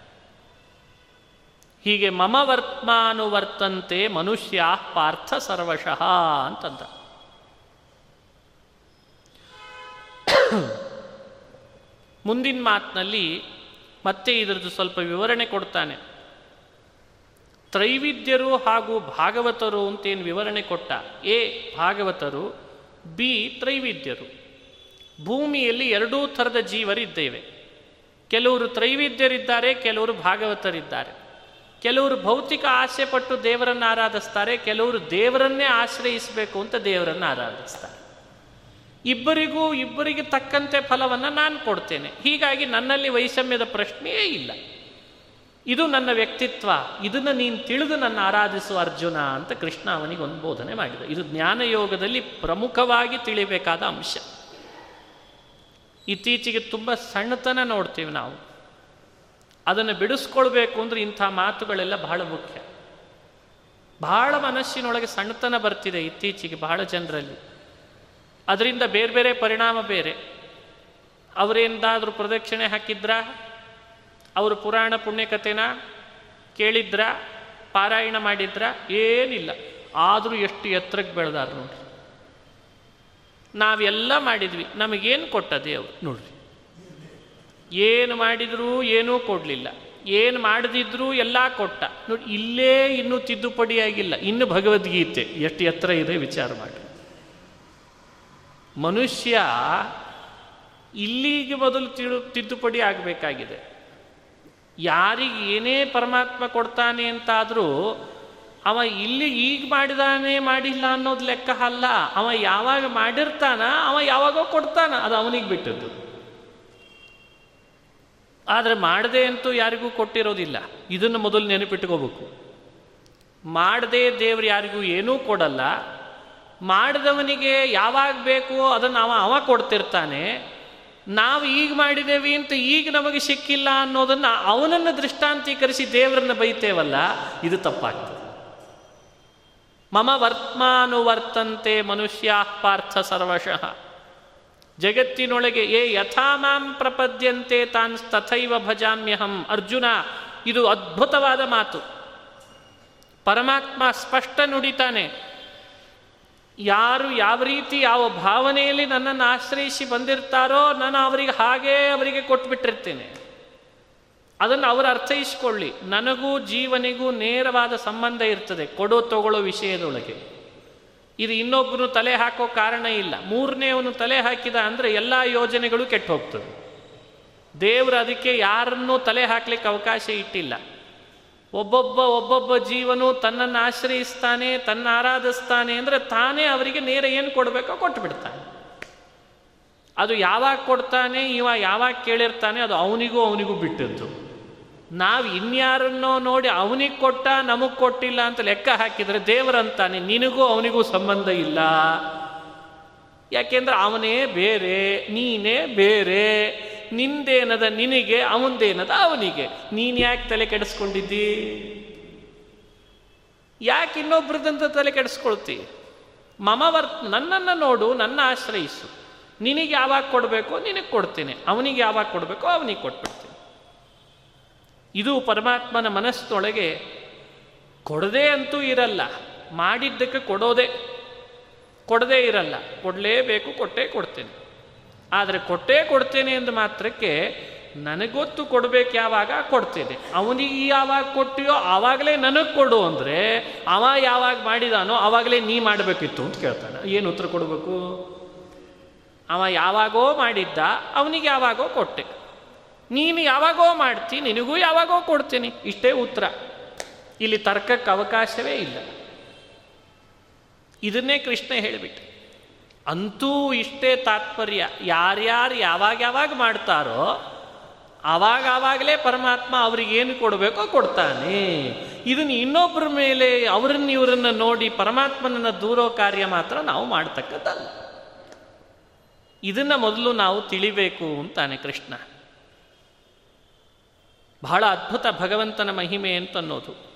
ಹೀಗೆ ಮಮ ವರ್ತ್ಮಾನುವರ್ತಂತೆ ಮನುಷ್ಯ ಪಾರ್ಥ ಸರ್ವಶಃ ಅಂತಂದ. ಮುಂದಿನ ಮಾತಿನಲ್ಲಿ ಮತ್ತೆ ಇದರದ್ದು ಸ್ವಲ್ಪ ವಿವರಣೆ ಕೊಡ್ತಾನೆ. ತ್ರೈವಿದ್ಯರು ಹಾಗೂ ಭಾಗವತರು ಅಂತೇನು ವಿವರಣೆ ಕೊಟ್ಟ? ಎ ಭಾಗವತರು, ಬಿ ತ್ರೈವಿದ್ಯರು. ಭೂಮಿಯಲ್ಲಿ ಎರಡೂ ಥರದ ಜೀವರಿದ್ದೇವೆ. ಕೆಲವರು ತ್ರೈವಿದ್ಯರಿದ್ದಾರೆ, ಕೆಲವರು ಭಾಗವತರಿದ್ದಾರೆ. ಕೆಲವರು ಭೌತಿಕ ಆಸೆ ಪಟ್ಟು ದೇವರನ್ನು ಆರಾಧಿಸ್ತಾರೆ ಕೆಲವರು ದೇವರನ್ನೇ ಆಶ್ರಯಿಸಬೇಕು ಅಂತ ದೇವರನ್ನು ಆರಾಧಿಸ್ತಾರೆ ಇಬ್ಬರಿಗೂ ಇಬ್ಬರಿಗೆ ತಕ್ಕಂತೆ ಫಲವನ್ನು ನಾನು ಕೊಡ್ತೇನೆ. ಹೀಗಾಗಿ ನನ್ನಲ್ಲಿ ವೈಷಮ್ಯದ ಪ್ರಶ್ನೆಯೇ ಇಲ್ಲ. ಇದು ನನ್ನ ವ್ಯಕ್ತಿತ್ವ, ಇದನ್ನು ನೀನು ತಿಳಿದು ನನ್ನ ಆರಾಧಿಸುವ ಅರ್ಜುನ ಅಂತ ಕೃಷ್ಣ ಅವನಿಗೆ ಒಂದು ಬೋಧನೆ ಮಾಡಿದ. ಇದು ಜ್ಞಾನಯೋಗದಲ್ಲಿ ಪ್ರಮುಖವಾಗಿ ತಿಳಿಬೇಕಾದ ಅಂಶ. ಇತ್ತೀಚೆಗೆ ತುಂಬ ಸಣ್ಣತನ ನೋಡ್ತೀವಿ ನಾವು. ಅದನ್ನು ಬಿಡಿಸ್ಕೊಳ್ಬೇಕು ಅಂದರೆ ಇಂಥ ಮಾತುಗಳೆಲ್ಲ ಬಹಳ ಮುಖ್ಯ. ಬಹಳ ಮನಸ್ಸಿನೊಳಗೆ ಸಣ್ಣತನ ಬರ್ತಿದೆ ಇತ್ತೀಚೆಗೆ ಬಹಳ ಜನರಲ್ಲಿ. ಅದರಿಂದ ಬೇರೆ ಬೇರೆ ಪರಿಣಾಮ ಬೇರೆ. ಅವರೇಂದಾದರೂ ಪ್ರದಕ್ಷಿಣೆ ಹಾಕಿದ್ರಾ? ಅವರು ಪುರಾಣ ಪುಣ್ಯಕಥೆನ ಕೇಳಿದ್ರ? ಪಾರಾಯಣ ಮಾಡಿದ್ರ? ಏನಿಲ್ಲ. ಆದರೂ ಎಷ್ಟು ಎತ್ತರಕ್ಕೆ ಬೆಳೆದಾರ ನೋಡ್ರಿ ನಾವೆಲ್ಲ ಮಾಡಿದ್ವಿ. ನಮಗೇನು ಕೊಟ್ಟ ದೇವರು ನೋಡ್ರಿ. ಏನು ಮಾಡಿದರೂ ಏನೂ ಕೊಡಲಿಲ್ಲ. ಏನು ಮಾಡದಿದ್ರೂ ಎಲ್ಲ ಕೊಟ್ಟ. ನೋಡಿ ಇಲ್ಲೇ ಇನ್ನೂ ತಿದ್ದುಪಡಿ ಆಗಿಲ್ಲ. ಇನ್ನು ಭಗವದ್ಗೀತೆ ಎಷ್ಟು ಎತ್ತರ ಇದೆ ವಿಚಾರ ಮಾಡಿ. ಮನುಷ್ಯ ಇಲ್ಲಿಗೆ ಬದಲು ತಿಳು ತಿದ್ದುಪಡಿ ಆಗಬೇಕಾಗಿದೆ. ಯಾರಿಗೆ ಏನೇ ಪರಮಾತ್ಮ ಕೊಡ್ತಾನೆ ಅಂತಾದರೂ ಅವ ಇಲ್ಲಿ ಈಗ ಮಾಡಿದಾನೆ ಮಾಡಿಲ್ಲ ಅನ್ನೋದು ಲೆಕ್ಕ ಅಲ್ಲ. ಅವ ಯಾವಾಗ ಮಾಡಿರ್ತಾನ ಅವ ಯಾವಾಗೋ ಕೊಡ್ತಾನ. ಅದು ಅವನಿಗೆ ಬಿಟ್ಟದ್ದು. ಆದರೆ ಮಾಡದೆ ಅಂತೂ ಯಾರಿಗೂ ಕೊಟ್ಟಿರೋದಿಲ್ಲ. ಇದನ್ನು ಮೊದಲು ನೆನಪಿಟ್ಕೋಬೇಕು. ಮಾಡದೆ ದೇವ್ರು ಯಾರಿಗೂ ಏನೂ ಕೊಡಲ್ಲ. ಮಾಡಿದವನಿಗೆ ಯಾವಾಗ ಬೇಕೋ ಅದನ್ನು ಅವ ಅವ ಕೊಡ್ತಿರ್ತಾನೆ. ನಾವು ಈಗ ಮಾಡಿದ್ದೇವೆ ಅಂತ ಈಗ ನಮಗೆ ಸಿಕ್ಕಿಲ್ಲ ಅನ್ನೋದನ್ನು ಅವನನ್ನು ದೃಷ್ಟಾಂತೀಕರಿಸಿ ದೇವರನ್ನು ಬೈತೇವಲ್ಲ, ಇದು ತಪ್ಪಾಗ್ತದೆ. ಮಮ ವರ್ತ್ಮಾನುವರ್ತಂತೆ ಮನುಷ್ಯ ಪಾರ್ಥ ಸರ್ವಶಃ. ಜಗತ್ತಿನೊಳಗೆ ಏ ಯಥಾ ಮಾಂ ಪ್ರಪದ್ಯಂತೆ ತಾನ್ ತಥೈವ ಭಜಾಮ್ಯಹಂ ಅರ್ಜುನ, ಇದು ಅದ್ಭುತವಾದ ಮಾತು. ಪರಮಾತ್ಮ ಸ್ಪಷ್ಟ ನುಡಿತಾನೆ, ಯಾರು ಯಾವ ರೀತಿ ಯಾವ ಭಾವನೆಯಲ್ಲಿ ನನ್ನನ್ನು ಆಶ್ರಯಿಸಿ ಬಂದಿರ್ತಾರೋ ನಾನು ಅವರಿಗೆ ಹಾಗೇ ಅವರಿಗೆ ಕೊಟ್ಬಿಟ್ಟಿರ್ತೇನೆ. ಅದನ್ನು ಅವರು ಅರ್ಥೈಸಿಕೊಳ್ಳಿ. ನನಗೂ ಜೀವನಿಗೂ ನೇರವಾದ ಸಂಬಂಧ ಇರ್ತದೆ. ಕೊಡೋ ತಗೊಳ್ಳೋ ವಿಷಯದೊಳಗೆ. ಇದು ಇನ್ನೊಬ್ಬನು ತಲೆ ಹಾಕೋ ಕಾರಣ ಇಲ್ಲ. ಮೂರನೇವನು ತಲೆ ಹಾಕಿದ ಅಂದರೆ ಎಲ್ಲ ಯೋಜನೆಗಳು ಕೆಟ್ಟು ಹೋಗ್ತದೆ ದೇವರು ಅದಕ್ಕೆ ಯಾರನ್ನೂ ತಲೆ ಹಾಕ್ಲಿಕ್ಕೆ ಅವಕಾಶ ಇಟ್ಟಿಲ್ಲ. ಒಬ್ಬೊಬ್ಬ ಒಬ್ಬೊಬ್ಬ ಜೀವನು ತನ್ನನ್ನು ಆಶ್ರಯಿಸ್ತಾನೆ, ತನ್ನ ಆರಾಧಿಸ್ತಾನೆ ಅಂದರೆ ತಾನೇ ಅವರಿಗೆ ನೇರ ಏನು ಕೊಡಬೇಕೋ ಕೊಟ್ಟು ಬಿಡ್ತಾನೆ ಅದು ಯಾವಾಗ ಕೊಡ್ತಾನೆ, ಇವ ಯಾವಾಗ ಕೇಳಿರ್ತಾನೆ, ಅದು ಅವನಿಗೂ ಅವನಿಗೂ ಬಿಟ್ಟದ್ದು. ನಾವು ಇನ್ಯಾರನ್ನೋ ನೋಡಿ ಅವನಿಗೆ ಕೊಟ್ಟ ನಮಗೆ ಕೊಟ್ಟಿಲ್ಲ ಅಂತ ಲೆಕ್ಕ ಹಾಕಿದರೆ ದೇವರಂತಾನೆ, ನಿನಗೂ ಅವನಿಗೂ ಸಂಬಂಧ ಇಲ್ಲ. ಯಾಕೆಂದ್ರೆ ಅವನೇ ಬೇರೆ, ನೀನೇ ಬೇರೆ, ನಿಂದೇನದ ನಿನಗೆ ಅವಂದೇನದ ಅವನಿಗೆ. ನೀನು ಯಾಕೆ ತಲೆ ಕೆಡಿಸ್ಕೊಂಡಿದ್ದಿ? ಯಾಕೆ ಇನ್ನೊಬ್ರದಂತ ತಲೆ ಕೆಡಿಸ್ಕೊಳ್ತಿ? ಮಮವರ್ತ್ ವರ್, ನನ್ನನ್ನು ನೋಡು, ನನ್ನ ಆಶ್ರಯಿಸು. ನಿನಗೆ ಯಾವಾಗ ಕೊಡಬೇಕು ನಿನಗೆ ಕೊಡ್ತೇನೆ. ಅವನಿಗೆ ಯಾವಾಗ ಕೊಡಬೇಕು ಅವನಿಗೆ ಕೊಟ್ಬಿಡ್ತೇನೆ ಇದು ಪರಮಾತ್ಮನ ಮನಸ್ಸೊಳಗೆ ಕೊಡದೇ ಅಂತೂ ಇರಲ್ಲ. ಮಾಡಿದ್ದಕ್ಕೆ ಕೊಡೋದೇ, ಕೊಡದೇ ಇರಲ್ಲ. ಕೊಡಲೇಬೇಕು, ಕೊಟ್ಟೇ ಕೊಡ್ತೇನೆ. ಆದರೆ ಕೊಟ್ಟೇ ಕೊಡ್ತೇನೆ ಎಂದು ಮಾತ್ರಕ್ಕೆ ನನಗೊತ್ತು ಕೊಡಬೇಕು ಯಾವಾಗ? ಕೊಡ್ತೇನೆ. ಅವನಿಗೆ ಯಾವಾಗ ಕೊಟ್ಟಿಯೋ ಆವಾಗಲೇ ನನಗೆ ಕೊಡು ಅಂದರೆ ಅವ ಯಾವಾಗ ಮಾಡಿದಾನೋ ಆವಾಗಲೇ ನೀ ಮಾಡಬೇಕಿತ್ತು ಅಂತ ಕೇಳ್ತಾನೆ. ಏನು ಉತ್ತರ ಕೊಡಬೇಕು? ಅವ ಯಾವಾಗೋ ಮಾಡಿದ್ದ, ಅವನಿಗೆ ಯಾವಾಗೋ ಕೊಟ್ಟೆ. ನೀನು ಯಾವಾಗೋ ಮಾಡ್ತಿ, ನಿನಗೂ ಯಾವಾಗೋ ಕೊಡ್ತೀನಿ. ಇಷ್ಟೇ ಉತ್ತರ. ಇಲ್ಲಿ ತರ್ಕಕ್ಕೆ ಅವಕಾಶವೇ ಇಲ್ಲ. ಇದನ್ನೇ ಕೃಷ್ಣ ಹೇಳಿಬಿಟ್ಟು. ಅಂತೂ ಇಷ್ಟೇ ತಾತ್ಪರ್ಯ. ಯಾರ್ಯಾರು ಯಾವಾಗ ಯಾವಾಗ ಮಾಡ್ತಾರೋ ಆವಾಗ ಆವಾಗಲೇ ಪರಮಾತ್ಮ ಅವ್ರಿಗೇನು ಕೊಡಬೇಕೋ ಕೊಡ್ತಾನೆ. ಇದನ್ನು ಇನ್ನೊಬ್ಬರ ಮೇಲೆ ಅವರನ್ನ ಇವರನ್ನ ನೋಡಿ ಪರಮಾತ್ಮನನ್ನ ದೂರೋ ಕಾರ್ಯ ಮಾತ್ರ ನಾವು ಮಾಡ್ತಕ್ಕದ್ದಲ್ಲ ಇದನ್ನ ಮೊದಲು ನಾವು ತಿಳಿಬೇಕು ಅಂತಾನೆ ಕೃಷ್ಣ. ಬಹಳ ಅದ್ಭುತ ಭಗವಂತನ ಮಹಿಮೆ ಅಂತ ಅನ್ನೋದು.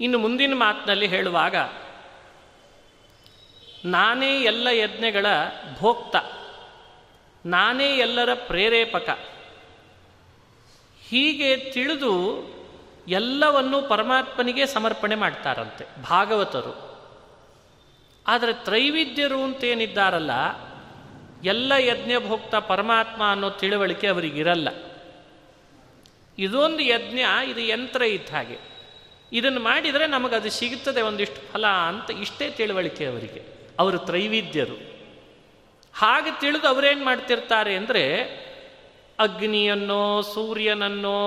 ಇನ್ನು ಮುಂದಿನ ಮಾತಿನಲ್ಲಿ ಹೇಳುವಾಗ, ನಾನೇ ಎಲ್ಲ ಯಜ್ಞಗಳ ಭೋಕ್ತ, ನಾನೇ ಎಲ್ಲರ ಪ್ರೇರೇಪಕ. ಹೀಗೆ ತಿಳಿದು ಎಲ್ಲವನ್ನೂ ಪರಮಾತ್ಮನಿಗೆ ಸಮರ್ಪಣೆ ಮಾಡ್ತಾರಂತೆ ಭಾಗವತರು. ಆದರೆ ತ್ರೈವಿದ್ಯರು ಅಂತೇನಿದ್ದಾರಲ್ಲ ಎಲ್ಲ ಯಜ್ಞ ಭೋಕ್ತ ಪರಮಾತ್ಮ ಅನ್ನೋ ತಿಳುವಳಿಕೆ ಅವರಿಗಿರಲ್ಲ. ಇದೊಂದು ಯಜ್ಞ, ಇದು ಯಂತ್ರ ಇದ್ದ ಹಾಗೆ. ಇದನ್ನು ಮಾಡಿದರೆ ನಮಗದು ಸಿಗುತ್ತದೆ ಒಂದಿಷ್ಟು ಫಲ ಅಂತ ಇಷ್ಟೇ ತಿಳುವಳಿಕೆ ಅವರಿಗೆ. ಅವರು ತ್ರೈವಿದ್ಯರು. ಹಾಗೆ ತಿಳಿದು ಅವರೇನು ಮಾಡ್ತಿರ್ತಾರೆ ಅಂದರೆ, ಅಗ್ನಿಯನ್ನೋ, ಸೂರ್ಯನನ್ನೋ,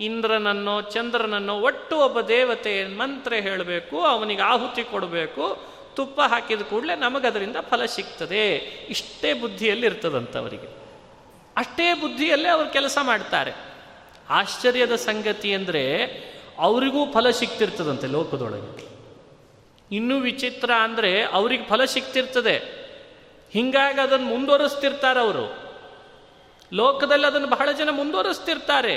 ಇಂದ್ರನನ್ನೋ, ಚಂದ್ರನನ್ನೋ ಒಟ್ಟು ಒಬ್ಬ ದೇವತೆ ಮಂತ್ರ ಹೇಳಬೇಕು, ಅವನಿಗೆ ಆಹುತಿ ಕೊಡಬೇಕು ತುಪ್ಪ ಹಾಕಿದ ಕೂಡಲೇ ನಮಗದರಿಂದ ಫಲ ಸಿಗ್ತದೆ. ಇಷ್ಟೇ ಬುದ್ಧಿಯಲ್ಲಿ ಇರ್ತದಂಥವರಿಗೆ ಅಷ್ಟೇ ಬುದ್ಧಿಯಲ್ಲೇ ಅವರು ಕೆಲಸ ಮಾಡ್ತಾರೆ. ಆಶ್ಚರ್ಯದ ಸಂಗತಿ ಅಂದರೆ ಅವರಿಗೂ ಫಲ ಸಿಗ್ತಿರ್ತದಂತೆ ಲೋಕದೊಳಗೆ. ಇನ್ನೂ ವಿಚಿತ್ರ ಅಂದರೆ ಅವ್ರಿಗೆ ಫಲ ಸಿಗ್ತಿರ್ತದೆ. ಹಿಂಗಾಗಿ ಅದನ್ನು ಮುಂದುವರಿಸ್ತಿರ್ತಾರೆ ಅವರು. ಲೋಕದಲ್ಲಿ ಅದನ್ನು ಬಹಳ ಜನ ಮುಂದುವರಿಸ್ತಿರ್ತಾರೆ.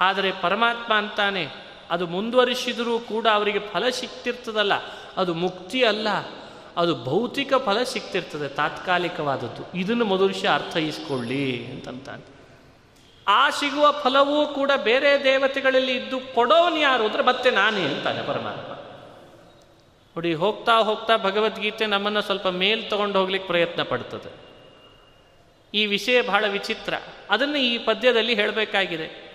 ಆದರೆ ಪರಮಾತ್ಮ ಅಂತಾನೆ ಅದು ಮುಂದುವರಿಸಿದರೂ ಕೂಡ ಅವರಿಗೆ ಫಲ ಸಿಕ್ತಿರ್ತದಲ್ಲ. ಅದು ಮುಕ್ತಿ ಅಲ್ಲ. ಅದು ಭೌತಿಕ ಫಲ ಸಿಕ್ತಿರ್ತದೆ, ತಾತ್ಕಾಲಿಕವಾದದ್ದು. ಇದನ್ನು ಮನುಷ್ಯ ಅರ್ಥೈಸ್ಕೊಳ್ಳಿ ಅಂತಂತಾನೆ. ಆ ಸಿಗುವ ಫಲವೂ ಕೂಡ ಬೇರೆ ದೇವತೆಗಳಲ್ಲಿ ಇದ್ದು ಕೊಡೋನು ಯಾರು ಅಂದರೆ ಮತ್ತೆ ನಾನೇ ಅಂತಾನೆ ಪರಮಾತ್ಮ. ನೋಡಿ, ಹೋಗ್ತಾ ಹೋಗ್ತಾ ಭಗವದ್ಗೀತೆ ನಮ್ಮನ್ನು ಸ್ವಲ್ಪ ಮೇಲ್ ತಗೊಂಡು ಹೋಗ್ಲಿಕ್ಕೆ ಪ್ರಯತ್ನ ಪಡ್ತದೆ. ಈ ವಿಷಯ ಬಹಳ ವಿಚಿತ್ರ. ಅದನ್ನು ಈ ಪದ್ಯದಲ್ಲಿ ಹೇಳಬೇಕಾಗಿದೆ.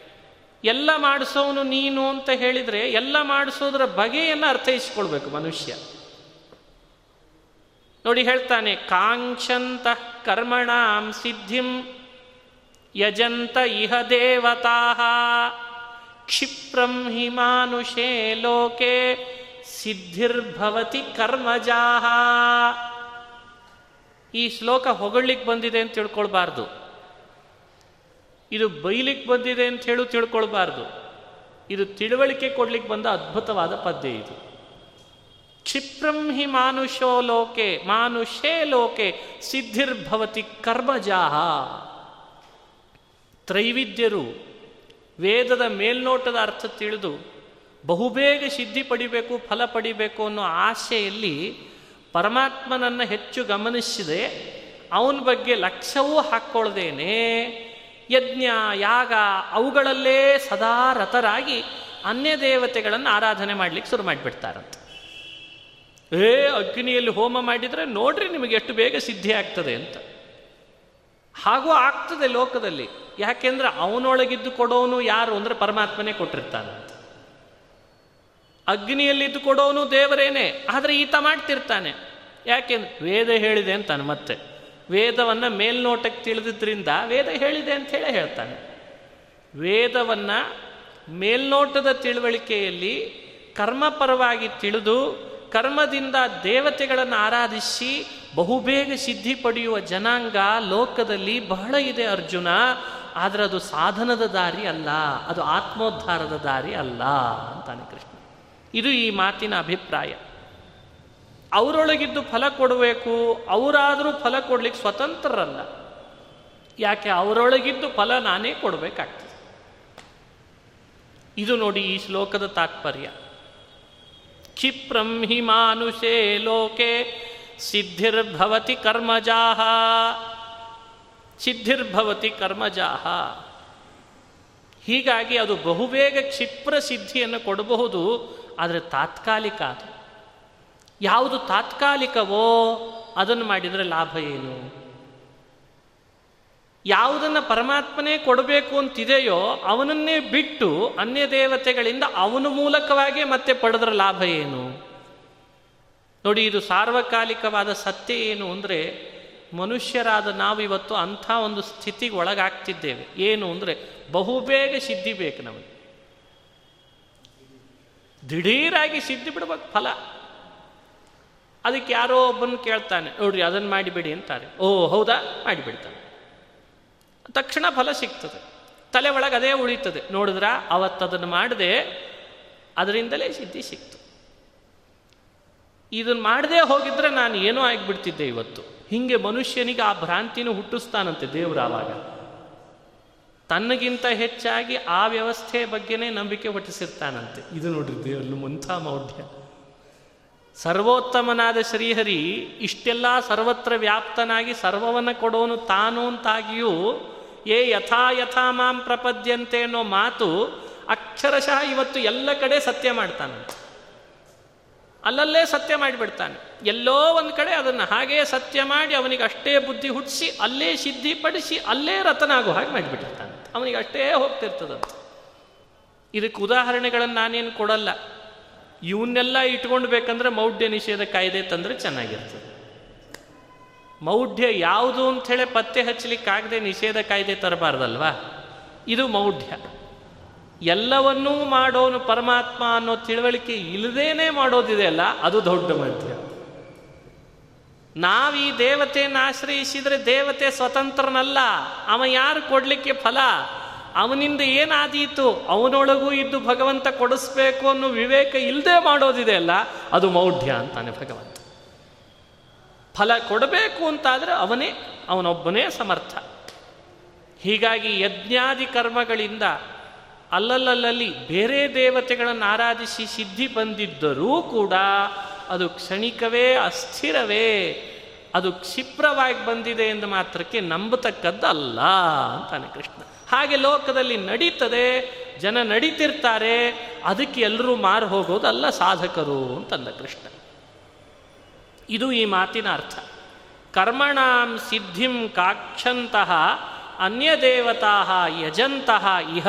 ಎಲ್ಲ ಮಾಡಿಸೋನು ನೀನು ಅಂತ ಹೇಳಿದರೆ ಎಲ್ಲ ಮಾಡಿಸೋದ್ರ ಬಗೆಯನ್ನು ಅರ್ಥೈಸಿಕೊಳ್ಬೇಕು ಮನುಷ್ಯ. ನೋಡಿ ಹೇಳ್ತಾನೆ, ಕಾಂಕ್ಷಂತ ಕರ್ಮಣಾಂ ಸಿದ್ಧಿಂ ಯಜಂತ ಇಹ ದೇವತಾ. ಕ್ಷಿಪ್ರಂ ಹಿ ಮಾನುಷೇ ಲೋಕೆ ಸಿದ್ಧಿರ್ಭವತಿ ಕರ್ಮಜಾಹ ಈ ಶ್ಲೋಕ ಹೊಗಳಿಕ್ ಬಂದಿದೆ ಅಂತ ತಿಳ್ಕೊಳ್ಬಾರ್ದು. ಇದು ಬೈಲಿಕ್ಕೆ ಬಂದಿದೆ ಅಂತ ಹೇಳು ತಿಳ್ಕೊಳ್ಬಾರ್ದು. ಇದು ತಿಳುವಳಿಕೆ ಕೊಡ್ಲಿಕ್ಕೆ ಬಂದ ಅದ್ಭುತವಾದ ಪದ್ಯ ಇದು. ಕ್ಷಿಪ್ರಂ ಹಿ ಮಾನುಷೋ ಲೋಕೆ, ಮಾನುಷೇ ಲೋಕೆ ಸಿದ್ಧಿರ್ಭವತಿ ಕರ್ಮಜಾಹ. ತ್ರೈವಿದ್ಯರು ವೇದದ ಮೇಲ್ನೋಟದ ಅರ್ಥ ತಿಳಿದು ಬಹುಬೇಗ ಸಿದ್ಧಿ ಪಡಿಬೇಕು, ಫಲ ಪಡಿಬೇಕು ಅನ್ನೋ ಆಸೆಯಲ್ಲಿ ಪರಮಾತ್ಮನನ್ನು ಹೆಚ್ಚು ಗಮನಿಸಿದೆ. ಅವನ ಬಗ್ಗೆ ಲಕ್ಷ್ಯವೂ ಹಾಕ್ಕೊಳ್ದೇನೆ. ಯಜ್ಞ, ಯಾಗ ಅವುಗಳಲ್ಲೇ ಸದಾ ರತರಾಗಿ ಅನ್ಯ ದೇವತೆಗಳನ್ನು ಆರಾಧನೆ ಮಾಡ್ಲಿಕ್ಕೆ ಶುರು ಮಾಡಿಬಿಡ್ತಾರಂತೆ. ಏ, ಅಗ್ನಿಯಲ್ಲಿ ಹೋಮ ಮಾಡಿದರೆ ನೋಡ್ರಿ ನಿಮಗೆ ಎಷ್ಟು ಬೇಗ ಸಿದ್ಧಿ ಆಗ್ತದೆ ಅಂತ. ಹಾಗೂ ಆಗ್ತದೆ ಲೋಕದಲ್ಲಿ. ಯಾಕೆಂದ್ರೆ ಅವನೊಳಗಿದ್ದು ಕೊಡೋನು ಯಾರು ಅಂದ್ರೆ ಪರಮಾತ್ಮನೇ ಕೊಟ್ಟಿರ್ತಾನಂತ. ಅಗ್ನಿಯಲ್ಲಿದ್ದು ಕೊಡೋನು ದೇವರೇನೆ, ಆದರೆ ಈತ ಮಾಡ್ತಿರ್ತಾನೆ. ಯಾಕೆಂದ್ರೆ ವೇದ ಹೇಳಿದೆ ಅಂತಾನೆ ಮತ್ತೆ. ವೇದವನ್ನು ಮೇಲ್ನೋಟಕ್ಕೆ ತಿಳಿದಿದ್ದರಿಂದ ವೇದ ಹೇಳಿದೆ ಅಂತ ಹೇಳೇ ಹೇಳ್ತಾನೆ. ವೇದವನ್ನು ಮೇಲ್ನೋಟದ ತಿಳುವಳಿಕೆಯಲ್ಲಿ ಕರ್ಮಪರವಾಗಿ ತಿಳಿದು ಕರ್ಮದಿಂದ ದೇವತೆಗಳನ್ನು ಆರಾಧಿಸಿ ಬಹುಬೇಗ ಸಿದ್ಧಿ ಪಡೆಯುವ ಜನಾಂಗ ಲೋಕದಲ್ಲಿ ಬಹಳ ಇದೆ ಅರ್ಜುನ, ಆದರೆ ಅದು ಸಾಧನದ ದಾರಿ ಅಲ್ಲ, ಅದು ಆತ್ಮೋದ್ಧಾರದ ದಾರಿ ಅಲ್ಲ ಅಂತಾನೆ ಕೃಷ್ಣ. ಇದು ಈ ಮಾತಿನ ಅಭಿಪ್ರಾಯ. ಅವರೊಳಗಿದ್ದು ಫಲ ಕೊಡಬೇಕು, ಅವರಾದರೂ ಫಲ ಕೊಡ್ಲಿಕ್ಕೆ ಸ್ವತಂತ್ರರಲ್ಲ. ಯಾಕೆ ಅವರೊಳಗಿದ್ದು ಫಲ ನಾನೇ ಕೊಡಬೇಕಾಗ್ತದೆ. ಇದು ನೋಡಿ ಈ ಶ್ಲೋಕದ ತಾತ್ಪರ್ಯ. ಕ್ಷಿಪ್ರಂ ಹಿ ಮಾನುಷೇ ಲೋಕೆ ಸಿದ್ಧಿರ್ಭವತಿ ಕರ್ಮಜಾಹ. ಸಿದ್ಧಿರ್ಭವತಿ ಕರ್ಮಜಾಹ. ಹೀಗಾಗಿ ಅದು ಬಹುಬೇಗ ಕ್ಷಿಪ್ರ ಸಿದ್ಧಿಯನ್ನು ಕೊಡಬಹುದು, ಆದರೆ ತಾತ್ಕಾಲಿಕ ಅದು. ಯಾವುದು ತಾತ್ಕಾಲಿಕವೋ ಅದನ್ನು ಮಾಡಿದರೆ ಲಾಭ ಏನು? ಯಾವುದನ್ನು ಪರಮಾತ್ಮನೇ ಕೊಡಬೇಕು ಅಂತಿದೆಯೋ ಅವನನ್ನೇ ಬಿಟ್ಟು ಅನ್ಯ ದೇವತೆಗಳಿಂದ ಅವನ ಮೂಲಕವಾಗಿ ಮತ್ತೆ ಪಡೆದ್ರ ಲಾಭ ಏನು? ನೋಡಿ, ಇದು ಸಾರ್ವಕಾಲಿಕವಾದ ಸತ್ಯ ಏನು ಅಂದರೆ, ಮನುಷ್ಯರಾದ ನಾವು ಇವತ್ತು ಅಂಥ ಒಂದು ಸ್ಥಿತಿಗೆ ಒಳಗಾಗ್ತಿದ್ದೇವೆ. ಏನು ಅಂದರೆ, ಬಹುಬೇಗ ಸಿದ್ಧಿ ಬೇಕು ನಮಗೆ. ದಿಢೀರಾಗಿ ಸಿದ್ಧಿ ಬಿಡ್ಬೇಕು, ಫಲ. ಅದಕ್ಕೆ ಯಾರೋ ಒಬ್ಬನು ಕೇಳ್ತಾನೆ, ನೋಡ್ರಿ ಅದನ್ನು ಮಾಡಿಬಿಡಿ ಅಂತಾರೆ. ಓ, ಹೌದಾ? ಮಾಡಿಬಿಡ್ತಾನೆ. ತಕ್ಷಣ ಫಲ ಸಿಗ್ತದೆ. ತಲೆ ಒಳಗೆ ಅದೇ ಉಳಿತದೆ. ನೋಡಿದ್ರ? ಅವತ್ತದನ್ನು ಮಾಡದೆ ಅದರಿಂದಲೇ ಸಿದ್ಧಿ ಸಿಕ್ತು. ಇದನ್ನು ಮಾಡದೆ ಹೋಗಿದ್ರೆ ನಾನು ಏನೋ ಆಗಿಬಿಡ್ತಿದ್ದೆ ಇವತ್ತು. ಹಿಂಗೆ ಮನುಷ್ಯನಿಗೆ ಆ ಭ್ರಾಂತಿನೂ ಹುಟ್ಟಿಸ್ತಾನಂತೆ ದೇವರು ಆವಾಗ. ತನ್ನಗಿಂತ ಹೆಚ್ಚಾಗಿ ಆ ವ್ಯವಸ್ಥೆ ಬಗ್ಗೆನೇ ನಂಬಿಕೆ ಹುಟ್ಟಿಸಿರ್ತಾನಂತೆ. ಇದು ನೋಡ್ರಿ ದೇವರು ಮುಂಥ ಮೌಢ್ಯ. ಸರ್ವೋತ್ತಮನಾದ ಶ್ರೀಹರಿ ಇಷ್ಟೆಲ್ಲ ಸರ್ವತ್ರ ವ್ಯಾಪ್ತನಾಗಿ ಸರ್ವವನ್ನು ಕೊಡೋನು ತಾನು ಅಂತಾಗಿಯೂ, ಏ ಯಥಾ ಯಥಾ ಮಾಂ ಪ್ರಪದ್ಯಂತೆ ಅನ್ನೋ ಮಾತು ಅಕ್ಷರಶಃ ಇವತ್ತು ಎಲ್ಲ ಕಡೆ ಸತ್ಯ ಮಾಡ್ತಾನೆ. ಅಲ್ಲಲ್ಲೇ ಸತ್ಯ ಮಾಡಿಬಿಡ್ತಾನೆ. ಎಲ್ಲೋ ಒಂದು ಕಡೆ ಅದನ್ನು ಹಾಗೇ ಸತ್ಯ ಮಾಡಿ ಅವನಿಗೆ ಅಷ್ಟೇ ಬುದ್ಧಿ ಹುಟ್ಟಿಸಿ ಅಲ್ಲೇ ಸಿದ್ಧಿಪಡಿಸಿ, ಅಲ್ಲೇ ರತನಾಗೋ ಹಾಗೆ ಮಾಡಿಬಿಟ್ಟಿರ್ತಾನೆ. ಅವನಿಗೆ ಅಷ್ಟೇ ಹೋಗ್ತಿರ್ತದಂತೆ. ಇದಕ್ಕೆ ಉದಾಹರಣೆಗಳನ್ನು ನಾನೇನು ಕೊಡಲ್ಲ. ಇವನ್ನೆಲ್ಲ ಇಟ್ಕೊಂಡು ಬೇಕಂದ್ರೆ ಮೌಢ್ಯ ನಿಷೇಧ ಕಾಯ್ದೆ ತಂದರೆ ಚೆನ್ನಾಗಿರ್ತದೆ. ಮೌಢ್ಯ ಯಾವುದು ಅಂಥೇಳಿ ಪತ್ತೆ ಹಚ್ಚಲಿಕ್ಕಾಗದೆ ನಿಷೇಧ ಕಾಯ್ದೆ ತರಬಾರ್ದಲ್ವಾ? ಇದು ಮೌಢ್ಯ. ಎಲ್ಲವನ್ನೂ ಮಾಡೋನು ಪರಮಾತ್ಮ ಅನ್ನೋ ತಿಳುವಳಿಕೆ ಇಲ್ಲದೇನೆ ಮಾಡೋದಿದೆಯಲ್ಲ ಅದು ದೊಡ್ಡ ಮಧ್ಯ ನಾವು ಈ ದೇವತೆಯನ್ನು ಆಶ್ರಯಿಸಿದರೆ ದೇವತೆ ಸ್ವತಂತ್ರನಲ್ಲ, ಅವ ಯಾರು ಕೊಡಲಿಕ್ಕೆ ಫಲ? ಅವನಿಂದ ಏನಾದೀತು? ಅವನೊಳಗೂ ಇದ್ದು ಭಗವಂತ ಕೊಡಿಸ್ಬೇಕು ಅನ್ನೋ ವಿವೇಕ ಇಲ್ಲದೆ ಮಾಡೋದಿದೆಯಲ್ಲ ಅದು ಮೌಢ್ಯ ಅಂತಾನೆ ಭಗವಂತ. ಫಲ ಕೊಡಬೇಕು ಅಂತಾದರೆ ಅವನೇ, ಅವನೊಬ್ಬನೇ ಸಮರ್ಥ. ಹೀಗಾಗಿ ಯಜ್ಞಾದಿ ಕರ್ಮಗಳಿಂದ ಅಲ್ಲಲ್ಲಲ್ಲಿ ಬೇರೆ ದೇವತೆಗಳನ್ನು ಆರಾಧಿಸಿ ಸಿದ್ಧಿ ಬಂದಿದ್ದರೂ ಕೂಡ ಅದು ಕ್ಷಣಿಕವೇ, ಅಸ್ಥಿರವೇ, ಅದು ಕ್ಷಿಪ್ರವಾಗಿ ಬಂದಿದೆ ಎಂದು ಮಾತ್ರಕ್ಕೆ ನಂಬತಕ್ಕದ್ದಲ್ಲ ಅಂತಾನೆ ಕೃಷ್ಣ. ಹಾಗೆ ಲೋಕದಲ್ಲಿ ನಡೀತದೆ, ಜನ ನಡೀತಿರ್ತಾರೆ, ಅದಕ್ಕೆ ಎಲ್ಲರೂ ಮಾರು ಹೋಗೋದಲ್ಲ ಸಾಧಕರು ಅಂತಂದ ಕೃಷ್ಣ. ಇದು ಈ ಮಾತಿನ ಅರ್ಥ. ಕರ್ಮಣಾಂ ಸಿದ್ಧಿಂ ಕಾಕ್ಷಂತಹ ಅನ್ಯದೇವತಾ ಯಜಂತಹ ಇಹ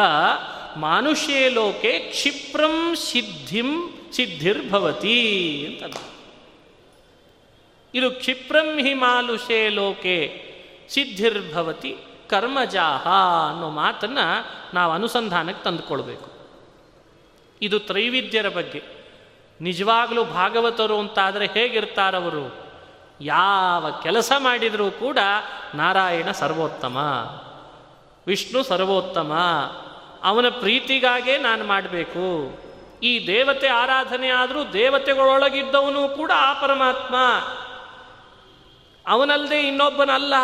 ಮಾನುಷ್ಯೇ ಲೋಕೆ ಕ್ಷಿಪ್ರಂ ಸಿದ್ಧಿಂ ಸಿದ್ಧಿರ್ಭವತಿ ಅಂತಂದ. ಇದು ಕ್ಷಿಪ್ರಂ ಹಿ ಮಾನುಷೇ ಲೋಕೆ ಸಿದ್ಧಿರ್ಭವತಿ ಕರ್ಮಜಾಹ ಅನ್ನೋ ಮಾತನ್ನು ನಾವು ಅನುಸಂಧಾನಕ್ಕೆ ತಂದುಕೊಳ್ಬೇಕು. ಇದು ತ್ರೈವಿದ್ಯರ ಬಗ್ಗೆ. ನಿಜವಾಗಲೂ ಭಾಗವತರು ಅಂತಾದರೆ ಹೇಗಿರ್ತಾರವರು? ಯಾವ ಕೆಲಸ ಮಾಡಿದರೂ ಕೂಡ ನಾರಾಯಣ ಸರ್ವೋತ್ತಮ. ವಿಷ್ಣು ಸರ್ವೋತ್ತಮ. ಅವನ ಪ್ರೀತಿಗಾಗೇ ನಾನು ಮಾಡಬೇಕು. ಈ ದೇವತೆ ಆರಾಧನೆ ಆದರೂ ದೇವತೆಗಳೊಳಗಿದ್ದವನು ಕೂಡ ಆ ಪರಮಾತ್ಮ. ಅವನಲ್ಲದೆ ಇನ್ನೊಬ್ಬನಲ್ಲ.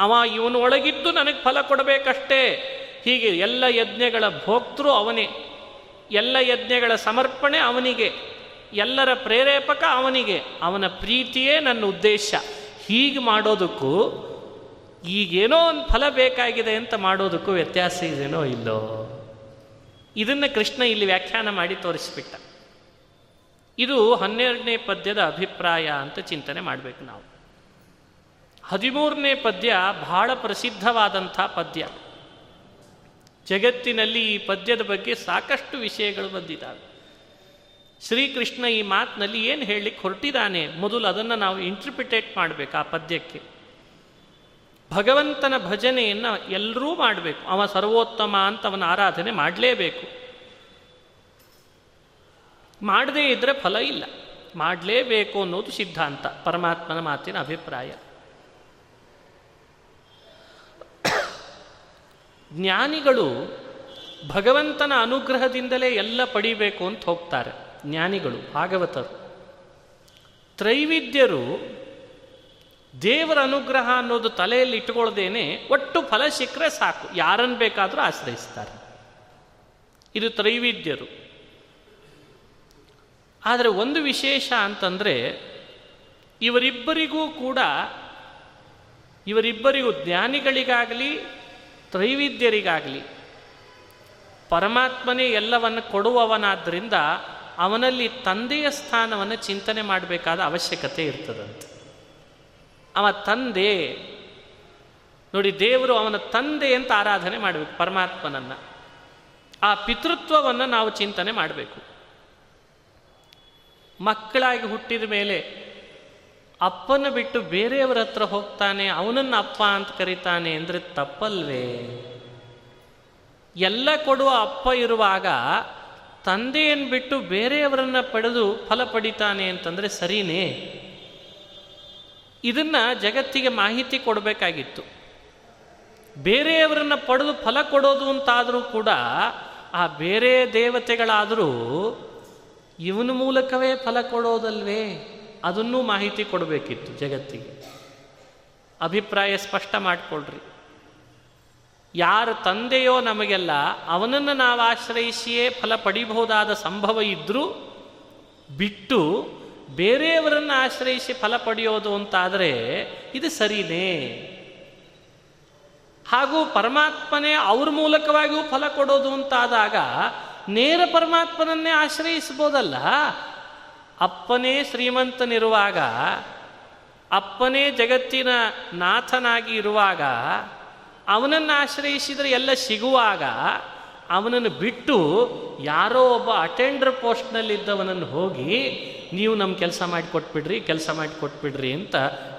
ಅವ ಇವನು ಒಳಗಿದ್ದು ನನಗೆ ಫಲ ಕೊಡಬೇಕಷ್ಟೇ. ಹೀಗೆ ಎಲ್ಲ ಯಜ್ಞಗಳ ಭೋಕ್ತೃ ಅವನೇ. ಎಲ್ಲ ಯಜ್ಞಗಳ ಸಮರ್ಪಣೆ ಅವನಿಗೆ. ಎಲ್ಲರ ಪ್ರೇರೇಪಕ ಅವನಿಗೆ. ಅವನ ಪ್ರೀತಿಯೇ ನನ್ನ ಉದ್ದೇಶ. ಹೀಗೆ ಮಾಡೋದಕ್ಕೂ ಈಗೇನೋ ಒಂದು ಫಲ ಬೇಕಾಗಿದೆ ಅಂತ ಮಾಡೋದಕ್ಕೂ ವ್ಯತ್ಯಾಸ ಇದೇನೋ ಇಲ್ಲೋ. ಇದನ್ನು ಕೃಷ್ಣ ಇಲ್ಲಿ ವ್ಯಾಖ್ಯಾನ ಮಾಡಿ ತೋರಿಸಿಬಿಟ್ಟ. ಇದು ಹನ್ನೆರಡನೇ ಪದ್ಯದ ಅಭಿಪ್ರಾಯ ಅಂತ ಚಿಂತನೆ ಮಾಡಬೇಕು ನಾವು. ಹದಿಮೂರನೇ ಪದ್ಯ ಬಹಳ ಪ್ರಸಿದ್ಧವಾದಂಥ ಪದ್ಯ. ಜಗತ್ತಿನಲ್ಲಿ ಈ ಪದ್ಯದ ಬಗ್ಗೆ ಸಾಕಷ್ಟು ವಿಷಯಗಳು ಬಂದಿದ್ದಾವೆ. ಶ್ರೀಕೃಷ್ಣ ಈ ಮಾತಿನಲ್ಲಿ ಏನು ಹೇಳಲಿಕ್ಕೆ ಹೊರಟಿದ್ದಾನೆ? ಮೊದಲು ಅದನ್ನು ನಾವು ಇಂಟರ್ಪ್ರಿಟೇಟ್ ಮಾಡಬೇಕು ಆ ಪದ್ಯಕ್ಕೆ. ಭಗವಂತನ ಭಜನೆಯನ್ನು ಎಲ್ಲರೂ ಮಾಡಬೇಕು. ಅವ ಸರ್ವೋತ್ತಮ ಅಂತ ಅವನ ಆರಾಧನೆ ಮಾಡಲೇಬೇಕು. ಮಾಡದೇ ಇದ್ದರೆ ಫಲ ಇಲ್ಲ. ಮಾಡಲೇಬೇಕು ಅನ್ನೋದು ಸಿದ್ಧಾಂತ, ಪರಮಾತ್ಮನ ಮಾತಿನ ಅಭಿಪ್ರಾಯ. ಜ್ಞಾನಿಗಳು ಭಗವಂತನ ಅನುಗ್ರಹದಿಂದಲೇ ಎಲ್ಲ ಪಡಿಬೇಕು ಅಂತ ಹೋಗ್ತಾರೆ, ಜ್ಞಾನಿಗಳು, ಭಾಗವತರು. ತ್ರೈವಿದ್ಯರು ದೇವರ ಅನುಗ್ರಹ ಅನ್ನೋದು ತಲೆಯಲ್ಲಿ ಇಟ್ಕೊಳ್ದೇನೆ ಒಟ್ಟು ಫಲ ಸಿಕ್ಕರೆ ಸಾಕು ಯಾರನ್ನು ಬೇಕಾದರೂ ಆಶ್ರಯಿಸ್ತಾರೆ. ಇದು ತ್ರೈವಿದ್ಯರು. ಆದರೆ ಒಂದು ವಿಶೇಷ ಅಂತಂದರೆ, ಇವರಿಬ್ಬರಿಗೂ ಕೂಡ, ಇವರಿಬ್ಬರಿಗೂ ಜ್ಞಾನಿಗಳಿಗಾಗಲಿ ತ್ರೈವಿದ್ಯರಿಗಾಗಲಿ, ಪರಮಾತ್ಮನೇ ಎಲ್ಲವನ್ನು ಕೊಡುವವನಾದ್ದರಿಂದ ಅವನಲ್ಲಿ ತಂದೆಯ ಸ್ಥಾನವನ್ನು ಚಿಂತನೆ ಮಾಡಬೇಕಾದ ಅವಶ್ಯಕತೆ ಇರ್ತದಂತೆ. ಅವ ತಂದೆ, ನೋಡಿ ದೇವರು ಅವನ ತಂದೆ ಅಂತ ಆರಾಧನೆ ಮಾಡಬೇಕು ಪರಮಾತ್ಮನನ್ನು. ಆ ಪಿತೃತ್ವವನ್ನು ನಾವು ಚಿಂತನೆ ಮಾಡಬೇಕು. ಮಕ್ಕಳಾಗಿ ಹುಟ್ಟಿದ ಮೇಲೆ ಅಪ್ಪನ ಬಿಟ್ಟು ಬೇರೆಯವರ ಹತ್ರ ಹೋಗ್ತಾನೆ, ಅವನನ್ನು ಅಪ್ಪ ಅಂತ ಕರೀತಾನೆ ಅಂದರೆ ತಪ್ಪಲ್ವೇ? ಎಲ್ಲ ಕೊಡುವ ಅಪ್ಪ ಇರುವಾಗ ತಂದೆಯನ್ನು ಬಿಟ್ಟು ಬೇರೆಯವರನ್ನ ಪಡೆದು ಫಲ ಪಡಿತಾನೆ ಅಂತಂದರೆ ಸರಿನೇ? ಇದನ್ನ ಜಗತ್ತಿಗೆ ಮಾಹಿತಿ ಕೊಡಬೇಕಾಗಿತ್ತು. ಬೇರೆಯವರನ್ನ ಪಡೆದು ಫಲ ಕೊಡೋದು ಅಂತಾದರೂ ಕೂಡ ಆ ಬೇರೆ ದೇವತೆಗಳಾದರೂ ಇವನ ಮೂಲಕವೇ ಫಲ ಕೊಡೋದಲ್ವೇ? ಅದನ್ನೂ ಮಾಹಿತಿ ಕೊಡಬೇಕಿತ್ತು ಜಗತ್ತಿಗೆ. ಅಭಿಪ್ರಾಯ ಸ್ಪಷ್ಟ ಮಾಡಿಕೊಳ್ರಿ. ಯಾರ ತಂದೆಯೋ ನಮಗೆಲ್ಲ ಅವನನ್ನು ನಾವು ಆಶ್ರಯಿಸಿಯೇ ಫಲ ಪಡಿಬಹುದಾದ ಸಂಭವ ಇದ್ದರೂ ಬಿಟ್ಟು ಬೇರೆಯವರನ್ನು ಆಶ್ರಯಿಸಿ ಫಲ ಪಡೆಯೋದು ಅಂತಾದರೆ ಇದು ಸರಿನೇ. ಹಾಗೂ ಪರಮಾತ್ಮನೇ ಅವ್ರ ಮೂಲಕವಾಗಿಯೂ ಫಲ ಕೊಡೋದು ಅಂತಾದಾಗ ನೇರ ಪರಮಾತ್ಮನನ್ನೇ ಆಶ್ರಯಿಸ್ಬೋದಲ್ಲ. ಅಪ್ಪನೇ ಶ್ರೀಮಂತನಿರುವಾಗ, ಅಪ್ಪನೇ ಜಗತ್ತಿನ ನಾಥನಾಗಿ ಇರುವಾಗ, ಅವನನ್ನು ಆಶ್ರಯಿಸಿದರೆ ಎಲ್ಲ ಸಿಗುವಾಗ, ಅವನನ್ನು ಬಿಟ್ಟು ಯಾರೋ ಒಬ್ಬ ಅಟೆಂಡರ್ ಪೋಸ್ಟ್ನಲ್ಲಿದ್ದವನನ್ನು ಹೋಗಿ, ನೀವು ನಮ್ಮ ಕೆಲಸ ಮಾಡಿಕೊಟ್ಬಿಡ್ರಿ ಕೆಲಸ ಮಾಡಿಕೊಟ್ಬಿಡ್ರಿ ಅಂತ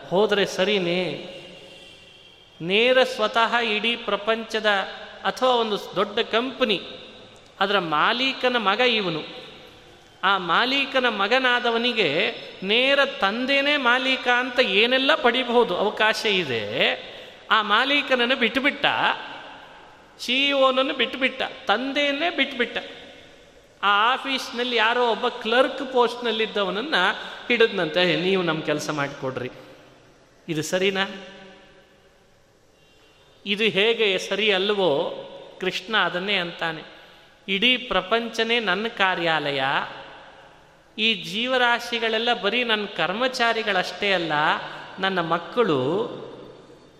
ಹೋದರೆ ಸರಿನೇ? ನೇರ ಸ್ವತಃ ಇಡೀ ಪ್ರಪಂಚದ ಅಥವಾ ಒಂದು ದೊಡ್ಡ ಕಂಪನಿ ಅದರ ಮಾಲೀಕನ ಮಗ ಇವನು. ಆ ಮಾಲೀಕನ ಮಗನಾದವನಿಗೆ ನೇರ ತಂದೆನೇ ಮಾಲೀಕ ಅಂತ ಏನೆಲ್ಲ ಪಡಿಬಹುದು ಅವಕಾಶ ಇದೆ, ಆ ಮಾಲೀಕನನ್ನು ಬಿಟ್ಟುಬಿಟ್ಟ, ಸಿ ಒನನ್ನು ಬಿಟ್ಟುಬಿಟ್ಟ, ತಂದೆಯನ್ನೇ ಬಿಟ್ಟುಬಿಟ್ಟ. ಆ ಆಫೀಸ್ನಲ್ಲಿ ಯಾರೋ ಒಬ್ಬ ಕ್ಲರ್ಕ್ ಪೋಸ್ಟ್ನಲ್ಲಿದ್ದವನನ್ನು ಹಿಡಿದ್ನಂತೆ, ನೀವು ನಮ್ಮ ಕೆಲಸ ಮಾಡಿಕೊಡ್ರಿ. ಇದು ಸರಿನಾ? ಇದು ಹೇಗೆ ಸರಿ ಅಲ್ವೋ? ಕೃಷ್ಣ ಅದನ್ನೇ ಅಂತಾನೆ. ಇಡೀ ಪ್ರಪಂಚನೇ ನನ್ನ ಕಾರ್ಯಾಲಯ ಈ ಜೀವರಾಶಿಗಳೆಲ್ಲ ಬರೀ ನನ್ನ ಕರ್ಮಚಾರಿಗಳಷ್ಟೇ ಅಲ್ಲ, ನನ್ನ ಮಕ್ಕಳು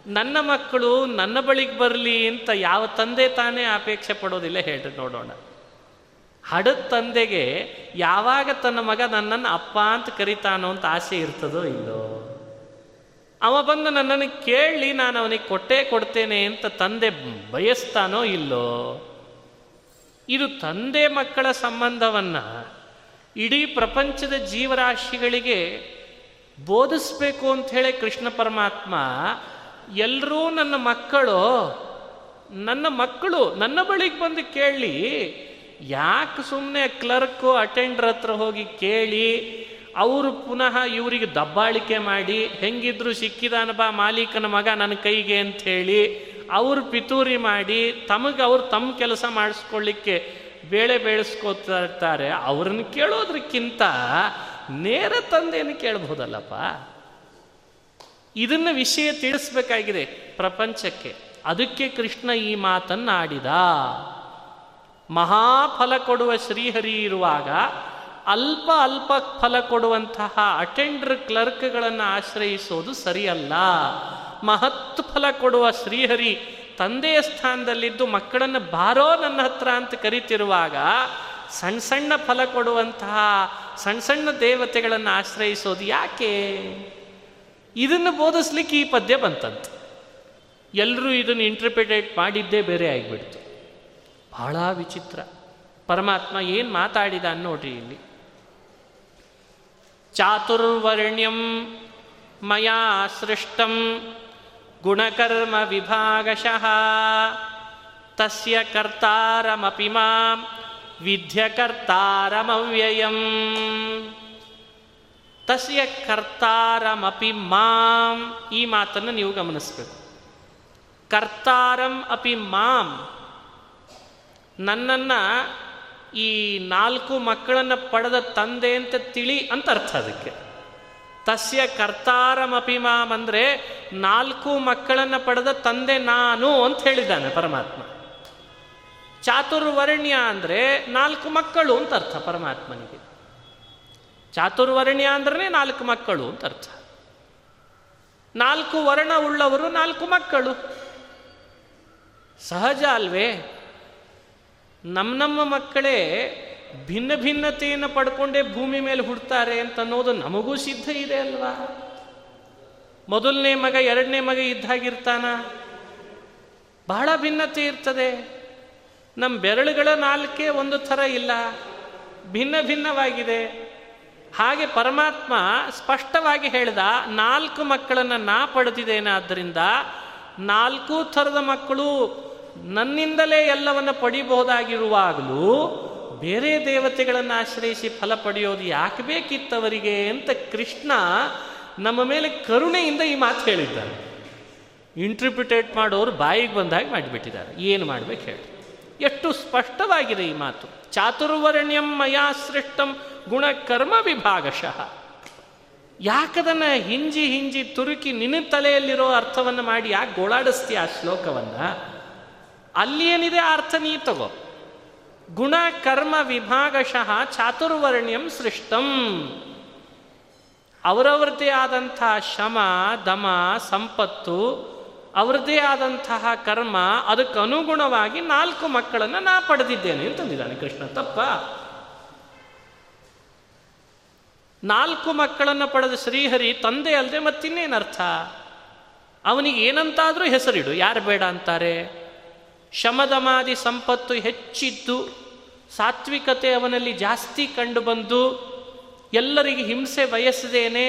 ನನ್ನ ಮಕ್ಕಳು ನನ್ನ ಬಳಿಗೆ ಬರಲಿ ಅಂತ ಯಾವ ತಂದೆ ತಾನೇ ಅಪೇಕ್ಷೆ ಪಡೋದಿಲ್ಲ ಹೇಳ್ರಿ ನೋಡೋಣ. ಹಡದ ತಂದೆಗೆ ಯಾವಾಗ ತನ್ನ ಮಗ ನನ್ನನ್ನು ಅಪ್ಪ ಅಂತ ಕರಿತಾನೋ ಅಂತ ಆಸೆ ಇರ್ತದೋ ಇಲ್ಲೋ? ಅವ ಬಂದು ನನ್ನನ್ನು ಕೇಳಿ ನಾನು ಅವನಿಗೆ ಕೊಟ್ಟೇ ಕೊಡ್ತೇನೆ ಅಂತ ತಂದೆ ಬಯಸ್ತಾನೋ ಇಲ್ಲೋ? ಇದು ತಂದೆ ಮಕ್ಕಳ ಸಂಬಂಧವನ್ನು ಇಡೀ ಪ್ರಪಂಚದ ಜೀವರಾಶಿಗಳಿಗೆ ಬೋಧಿಸ್ಬೇಕು ಅಂತ ಹೇಳಿ ಕೃಷ್ಣ ಪರಮಾತ್ಮ, ಎಲ್ಲರೂ ನನ್ನ ಮಕ್ಕಳು ನನ್ನ ಮಕ್ಕಳು, ನನ್ನ ಬಳಿಗೆ ಬಂದು ಕೇಳಿ, ಯಾಕೆ ಸುಮ್ಮನೆ ಕ್ಲರ್ಕು, ಅಟೆಂಡರ್ ಹತ್ರ ಹೋಗಿ ಕೇಳಿ, ಅವರು ಪುನಃ ಇವರಿಗೆ ದಬ್ಬಾಳಿಕೆ ಮಾಡಿ, ಹೆಂಗಿದ್ರು ಸಿಕ್ಕಿದಾನ ಬಾ ಮಾಲೀಕನ ಮಗ ನನ್ನ ಕೈಗೆ ಅಂಥೇಳಿ ಅವ್ರು ಪಿತೂರಿ ಮಾಡಿ, ತಮಗೆ ಅವ್ರು ತಮ್ಮ ಕೆಲಸ ಮಾಡಿಸ್ಕೊಳ್ಳಿಕ್ಕೆ ಬೇಳೆ ಬೇಳಿಸ್ಕೋತಾ ಇರ್ತಾರೆ ಅವ್ರನ್ನ ಕೇಳೋದ್ರಕ್ಕಿಂತ ನೇರ ತಂದೆಯನ್ನು ಕೇಳಬಹುದಲ್ಲಪ್ಪ? ಇದನ್ನ ವಿಷಯ ತಿಳಿಸ್ಬೇಕಾಗಿದೆ ಪ್ರಪಂಚಕ್ಕೆ. ಅದಕ್ಕೆ ಕೃಷ್ಣ ಈ ಮಾತನ್ನು ಆಡಿದ ಮಹಾಫಲ ಕೊಡುವ ಶ್ರೀಹರಿ ಇರುವಾಗ ಅಲ್ಪ ಅಲ್ಪ ಫಲ ಕೊಡುವಂತಹ ಅಟೆಂಡರ್ ಕ್ಲರ್ಕ್ಗಳನ್ನು ಆಶ್ರಯಿಸೋದು ಸರಿಯಲ್ಲ. ಮಹತ್ ಫಲ ಕೊಡುವ ಶ್ರೀಹರಿ ತಂದೆಯ ಸ್ಥಾನದಲ್ಲಿದ್ದು ಮಕ್ಕಳನ್ನು ಬಾರೋ ನನ್ನ ಹತ್ರ ಅಂತ ಕರಿತಿರುವಾಗ ಸಣ್ಣ ಸಣ್ಣ ಫಲ ಕೊಡುವಂತಹ ಸಣ್ಣ ಸಣ್ಣ ದೇವತೆಗಳನ್ನು ಆಶ್ರಯಿಸೋದು ಯಾಕೆ? ಇದನ್ನು ಬೋಧಿಸ್ಲಿಕ್ಕೆ ಈ ಪದ್ಯ ಬಂತಂತೆ. ಎಲ್ಲರೂ ಇದನ್ನು ಇಂಟರ್ಪ್ರಿಟೇಟ್ ಮಾಡಿದ್ದೇ ಬೇರೆ ಆಗಿಬಿಡ್ತು. ಬಹಳ ವಿಚಿತ್ರ. ಪರಮಾತ್ಮ ಏನು ಮಾತಾಡಿದ ನೋಡ್ರಿ ಇಲ್ಲಿ. ಚಾತುರ್ವರ್ಣ್ಯಂ ಮಯಾ ಸೃಷ್ಟಂ ಗುಣಕರ್ಮ ವಿಭಾಗಶಃ ತಸ್ಯ ಕರ್ತಾರಮಪಿ ಮಾಂ ವಿದ್ಯಕರ್ತಾರಮವ್ಯಯಂ ತಸ್ಯ ಕರ್ತಾರಮಪಿ ಮಾಂ ಈ ಮಾತನ್ನು ನೀವು ಗಮನಿಸಬೇಕು. ಕರ್ತಾರಂ ಅಪಿ ಮಾಂ ನನ್ನನ್ನು ಈ ನಾಲ್ಕು ಮಕ್ಕಳನ್ನು ಪಡೆದ ತಂದೆ ಅಂತ ತಿಳಿ ಅಂತ ಅರ್ಥ ಅದಕ್ಕೆ. ತಸ್ಯ ಕರ್ತಾರಮಪಿ ಮಾಮ್ ಅಂದರೆ ನಾಲ್ಕು ಮಕ್ಕಳನ್ನು ಪಡೆದ ತಂದೆ ನಾನು ಅಂತ ಹೇಳಿದ್ದಾನೆ ಪರಮಾತ್ಮ. ಚಾತುರ್ವರ್ಣ್ಯ ಅಂದರೆ ನಾಲ್ಕು ಮಕ್ಕಳು ಅಂತ ಅರ್ಥ ಪರಮಾತ್ಮನಿಗೆ. ಚಾತುರ್ವರ್ಣ್ಯ ಅಂದ್ರೆ ನಾಲ್ಕು ಮಕ್ಕಳು ಅಂತ ಅರ್ಥ. ನಾಲ್ಕು ವರ್ಣ ಉಳ್ಳವರು ನಾಲ್ಕು ಮಕ್ಕಳು. ಸಹಜ ಅಲ್ವೇ? ನಮ್ಮ ನಮ್ಮ ಮಕ್ಕಳೇ ಭಿನ್ನ ಭಿನ್ನತೆಯನ್ನು ಪಡ್ಕೊಂಡೇ ಭೂಮಿ ಮೇಲೆ ಹುಡ್ತಾರೆ ಅಂತ ಅನ್ನೋದು ನಮಗೂ ಸಿದ್ಧ ಇದೆ ಅಲ್ವಾ? ಮೊದಲನೇ ಮಗ, ಎರಡನೇ ಮಗ ಇದ್ದಾಗಿರ್ತಾನ ಬಹಳ ಭಿನ್ನತೆ ಇರ್ತದೆ. ನಮ್ಮ ಬೆರಳುಗಳ ನಾಲ್ಕೇ ಒಂದು ಥರ ಇಲ್ಲ. ಭಿನ್ನ ಭಿನ್ನವಾಗಿದೆ. ಹಾಗೆ ಪರಮಾತ್ಮ ಸ್ಪಷ್ಟವಾಗಿ ಹೇಳ್ದ, ನಾಲ್ಕು ಮಕ್ಕಳನ್ನು ನಾ ಪಡೆದಿದ್ದೇನೆ ಆದ್ದರಿಂದ ನಾಲ್ಕು ಥರದ ಮಕ್ಕಳು ನನ್ನಿಂದಲೇ ಎಲ್ಲವನ್ನು ಪಡಿಬಹುದಾಗಿರುವಾಗಲೂ ಬೇರೆ ದೇವತೆಗಳನ್ನು ಆಶ್ರಯಿಸಿ ಫಲ ಪಡೆಯೋದು ಯಾಕೆ ಬೇಕಿತ್ತವರಿಗೆ ಅಂತ ಕೃಷ್ಣ ನಮ್ಮ ಮೇಲೆ ಕರುಣೆಯಿಂದ ಈ ಮಾತು ಹೇಳಿದ್ದಾರೆ ಇಂಟ್ರಿಪ್ರಿಟೇಟ್ ಮಾಡೋರು ಬಾಯಿಗೆ ಬಂದಾಗ ಮಾಡಿಬಿಟ್ಟಿದ್ದಾರೆ. ಏನು ಮಾಡ್ಬೇಕು ಹೇಳಿ. ಎಷ್ಟು ಸ್ಪಷ್ಟವಾಗಿದೆ ಈ ಮಾತು. ಚಾತುರ್ವರ್ಣ್ಯಂ ಮಯಾ ಸೃಷ್ಟಂ ಗುಣಕರ್ಮ ವಿಭಾಗಶಃ. ಯಾಕದನ್ನು ಹಿಂಜಿ ಹಿಂಜಿ ತುರುಕಿ ನಿನ್ನ ತಲೆಯಲ್ಲಿರೋ ಅರ್ಥವನ್ನು ಮಾಡಿ ಯಾಕೆ ಗೋಳಾಡಿಸ್ತೀಯ ಆ ಶ್ಲೋಕವನ್ನು? ಅಲ್ಲಿ ಏನಿದೆ ಅರ್ಥ ನೀ ತಗೋ. ಗುಣ ಕರ್ಮ ವಿಭಾಗಶಃ ಚಾತುರ್ವರ್ಣ್ಯಂ ಸೃಷ್ಟಂ. ಅವರವ್ರದ್ದೇ ಆದಂತಹ ಶಮ, ದಮ, ಸಂಪತ್ತು ಅವರದೇ ಆದಂತಹ ಕರ್ಮ, ಅದಕ್ಕೆ ಅನುಗುಣವಾಗಿ ನಾಲ್ಕು ಮಕ್ಕಳನ್ನು ನಾ ಪಡೆದಿದ್ದೇನೆ ಅಂತಂದಿದ್ದಾನೆ ಕೃಷ್ಣ. ತಪ್ಪ. ನಾಲ್ಕು ಮಕ್ಕಳನ್ನು ಪಡೆದ ಶ್ರೀಹರಿ ತಂದೆ ಅಲ್ಲದೆ ಮತ್ತಿನ್ನೇನರ್ಥ? ಅವನಿಗೆ ಏನಂತಾದರೂ ಹೆಸರಿಡು. ಯಾರು ಬೇಡ ಅಂತಾರೆ? ಶಮದಮಾದಿ ಸಂಪತ್ತು ಹೆಚ್ಚಿದ್ದು ಸಾತ್ವಿಕತೆ ಅವನಲ್ಲಿ ಜಾಸ್ತಿ ಕಂಡುಬಂದು ಎಲ್ಲರಿಗೆ ಹಿಂಸೆ ಬಯಸದೇನೆ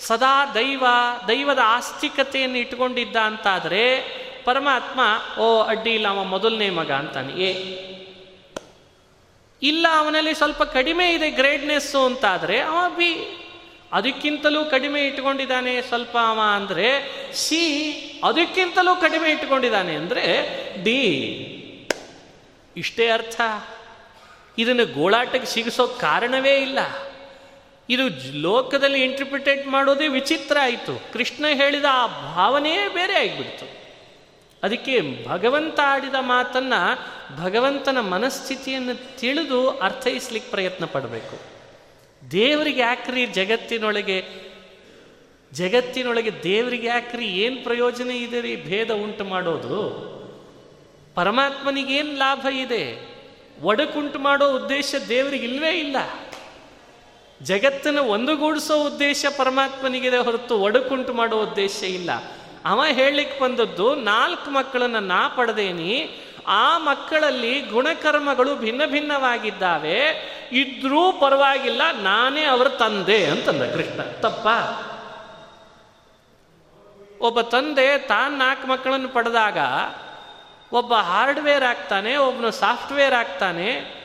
ಸದಾ ದೈವ, ದೈವದ ಆಸ್ತಿಕತೆಯನ್ನು ಇಟ್ಕೊಂಡಿದ್ದ ಅಂತಾದರೆ ಪರಮಾತ್ಮ, ಓ ಅಡ್ಡಿ ಇಲ್ಲ, ಅವ ಮೊದಲನೇ ಮಗ ಅಂತಾನೆ. ಏ, ಇಲ್ಲ, ಅವನಲ್ಲಿ ಸ್ವಲ್ಪ ಕಡಿಮೆ ಇದೆ ಗ್ರೇಡ್ನೆಸ್ಸು ಅಂತಾದರೆ ಅವ ಬಿ ಅದಕ್ಕಿಂತಲೂ ಕಡಿಮೆ ಇಟ್ಕೊಂಡಿದ್ದಾನೆ ಸ್ವಲ್ಪ ಅವ ಅಂದರೆ ಸಿ ಅದಕ್ಕಿಂತಲೂ ಕಡಿಮೆ ಇಟ್ಕೊಂಡಿದ್ದಾನೆ ಅಂದರೆ ಡಿ. ಇಷ್ಟೇ ಅರ್ಥ. ಇದನ್ನು ಗೋಳಾಟಕ್ಕೆ ಸಿಗಿಸೋ ಕಾರಣವೇ ಇಲ್ಲ. ಇದು ಲೋಕದಲ್ಲಿ ಇಂಟರ್ಪ್ರಿಟೇಟ್ ಮಾಡೋದೇ ವಿಚಿತ್ರ ಆಯಿತು. ಕೃಷ್ಣ ಹೇಳಿದ ಆ ಭಾವನೆಯೇ ಬೇರೆ ಆಗಿಬಿಡ್ತು. ಅದಕ್ಕೆ ಭಗವಂತ ಆಡಿದ ಮಾತನ್ನು ಭಗವಂತನ ಮನಸ್ಥಿತಿಯನ್ನು ತಿಳಿದು ಅರ್ಥೈಸ್ಲಿಕ್ಕೆ ಪ್ರಯತ್ನ ಪಡಬೇಕು. ದೇವರಿಗೆ ಯಾಕ್ರಿ ಜಗತ್ತಿನೊಳಗೆ ಜಗತ್ತಿನೊಳಗೆ ದೇವರಿಗೆ ಯಾಕ್ರಿ ಏನು ಪ್ರಯೋಜನ ಇದೆ ರೀ ಭೇದ ಉಂಟು ಮಾಡೋದು? ಪರಮಾತ್ಮನಿಗೇನು ಲಾಭ ಇದೆ? ಒಡಕುಂಟು ಮಾಡೋ ಉದ್ದೇಶ ದೇವರಿಗೆ ಇಲ್ವೇ ಇಲ್ಲ. ಜಗತ್ತನ್ನು ಒಂದುಗೂಡಿಸೋ ಉದ್ದೇಶ ಪರಮಾತ್ಮನಿಗಿದೆ ಹೊರತು ಒಡಕುಂಟು ಮಾಡೋ ಉದ್ದೇಶ ಇಲ್ಲ. ಅವ ಹೇಳಲಿಕ್ಕೆ ಬಂದದ್ದು, ನಾಲ್ಕು ಮಕ್ಕಳನ್ನು ನಾ ಪಡೆದೇನಿ, ಆ ಮಕ್ಕಳಲ್ಲಿ ಗುಣಕರ್ಮಗಳು ಭಿನ್ನ ಭಿನ್ನವಾಗಿದ್ದಾವೆ, ಇದ್ರೂ ಪರವಾಗಿಲ್ಲ, ನಾನೇ ಅವರ ತಂದೆ ಅಂತಂದ ಕೃಷ್ಣ. ತಪ್ಪ. ಒಬ್ಬ ತಂದೆ ತಾನು ನಾಲ್ಕು ಮಕ್ಕಳನ್ನು ಪಡೆದಾಗ ಒಬ್ಬ ಹಾರ್ಡ್ವೇರ್ ಆಗ್ತಾನೆ ಒಬ್ಬನು ಸಾಫ್ಟ್ವೇರ್ ಆಗ್ತಾನೆ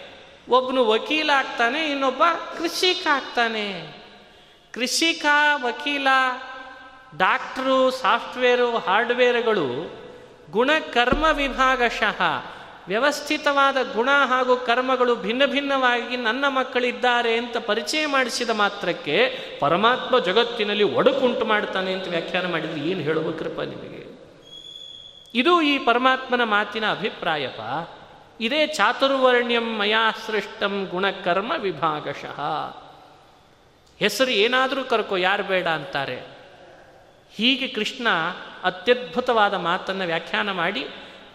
ಒಬ್ಬನು ವಕೀಲ ಆಗ್ತಾನೆ, ಇನ್ನೊಬ್ಬ ಕೃಷಿಕ ಆಗ್ತಾನೆ. ಕೃಷಿಕ, ವಕೀಲ, ಡಾಕ್ಟ್ರು, ಸಾಫ್ಟ್ವೇರು, ಹಾರ್ಡ್ವೇರ್ಗಳು ಗುಣಕರ್ಮ ವಿಭಾಗಶಃ, ವ್ಯವಸ್ಥಿತವಾದ ಗುಣ ಹಾಗೂ ಕರ್ಮಗಳು ಭಿನ್ನ ಭಿನ್ನವಾಗಿ ನನ್ನ ಮಕ್ಕಳಿದ್ದಾರೆ ಅಂತ ಪರಿಚಯ ಮಾಡಿಸಿದ ಮಾತ್ರಕ್ಕೆ ಪರಮಾತ್ಮ ಜಗತ್ತಿನಲ್ಲಿ ಒಡಕುಂಟು ಮಾಡ್ತಾನೆ ಅಂತ ವ್ಯಾಖ್ಯಾನ ಮಾಡಿದ್ರೆ ಏನು ಹೇಳಬೇಕ್ರಪ್ಪ ನಿಮಗೆ? ಇದು ಈ ಪರಮಾತ್ಮನ ಮಾತಿನ ಅಭಿಪ್ರಾಯಪ. ಇದೇ ಚಾತುರ್ವರ್ಣ್ಯಂ ಮಯಾ ಸೃಷ್ಟಂ ಗುಣಕರ್ಮ ವಿಭಾಗಶಃ. ಹೆಸರು ಏನಾದರೂ ಕರ್ಕೋ, ಯಾರು ಬೇಡ ಅಂತಾರೆ. ಹೀಗೆ ಕೃಷ್ಣ ಅತ್ಯದ್ಭುತವಾದ ಮಾತನ್ನು ವ್ಯಾಖ್ಯಾನ ಮಾಡಿ,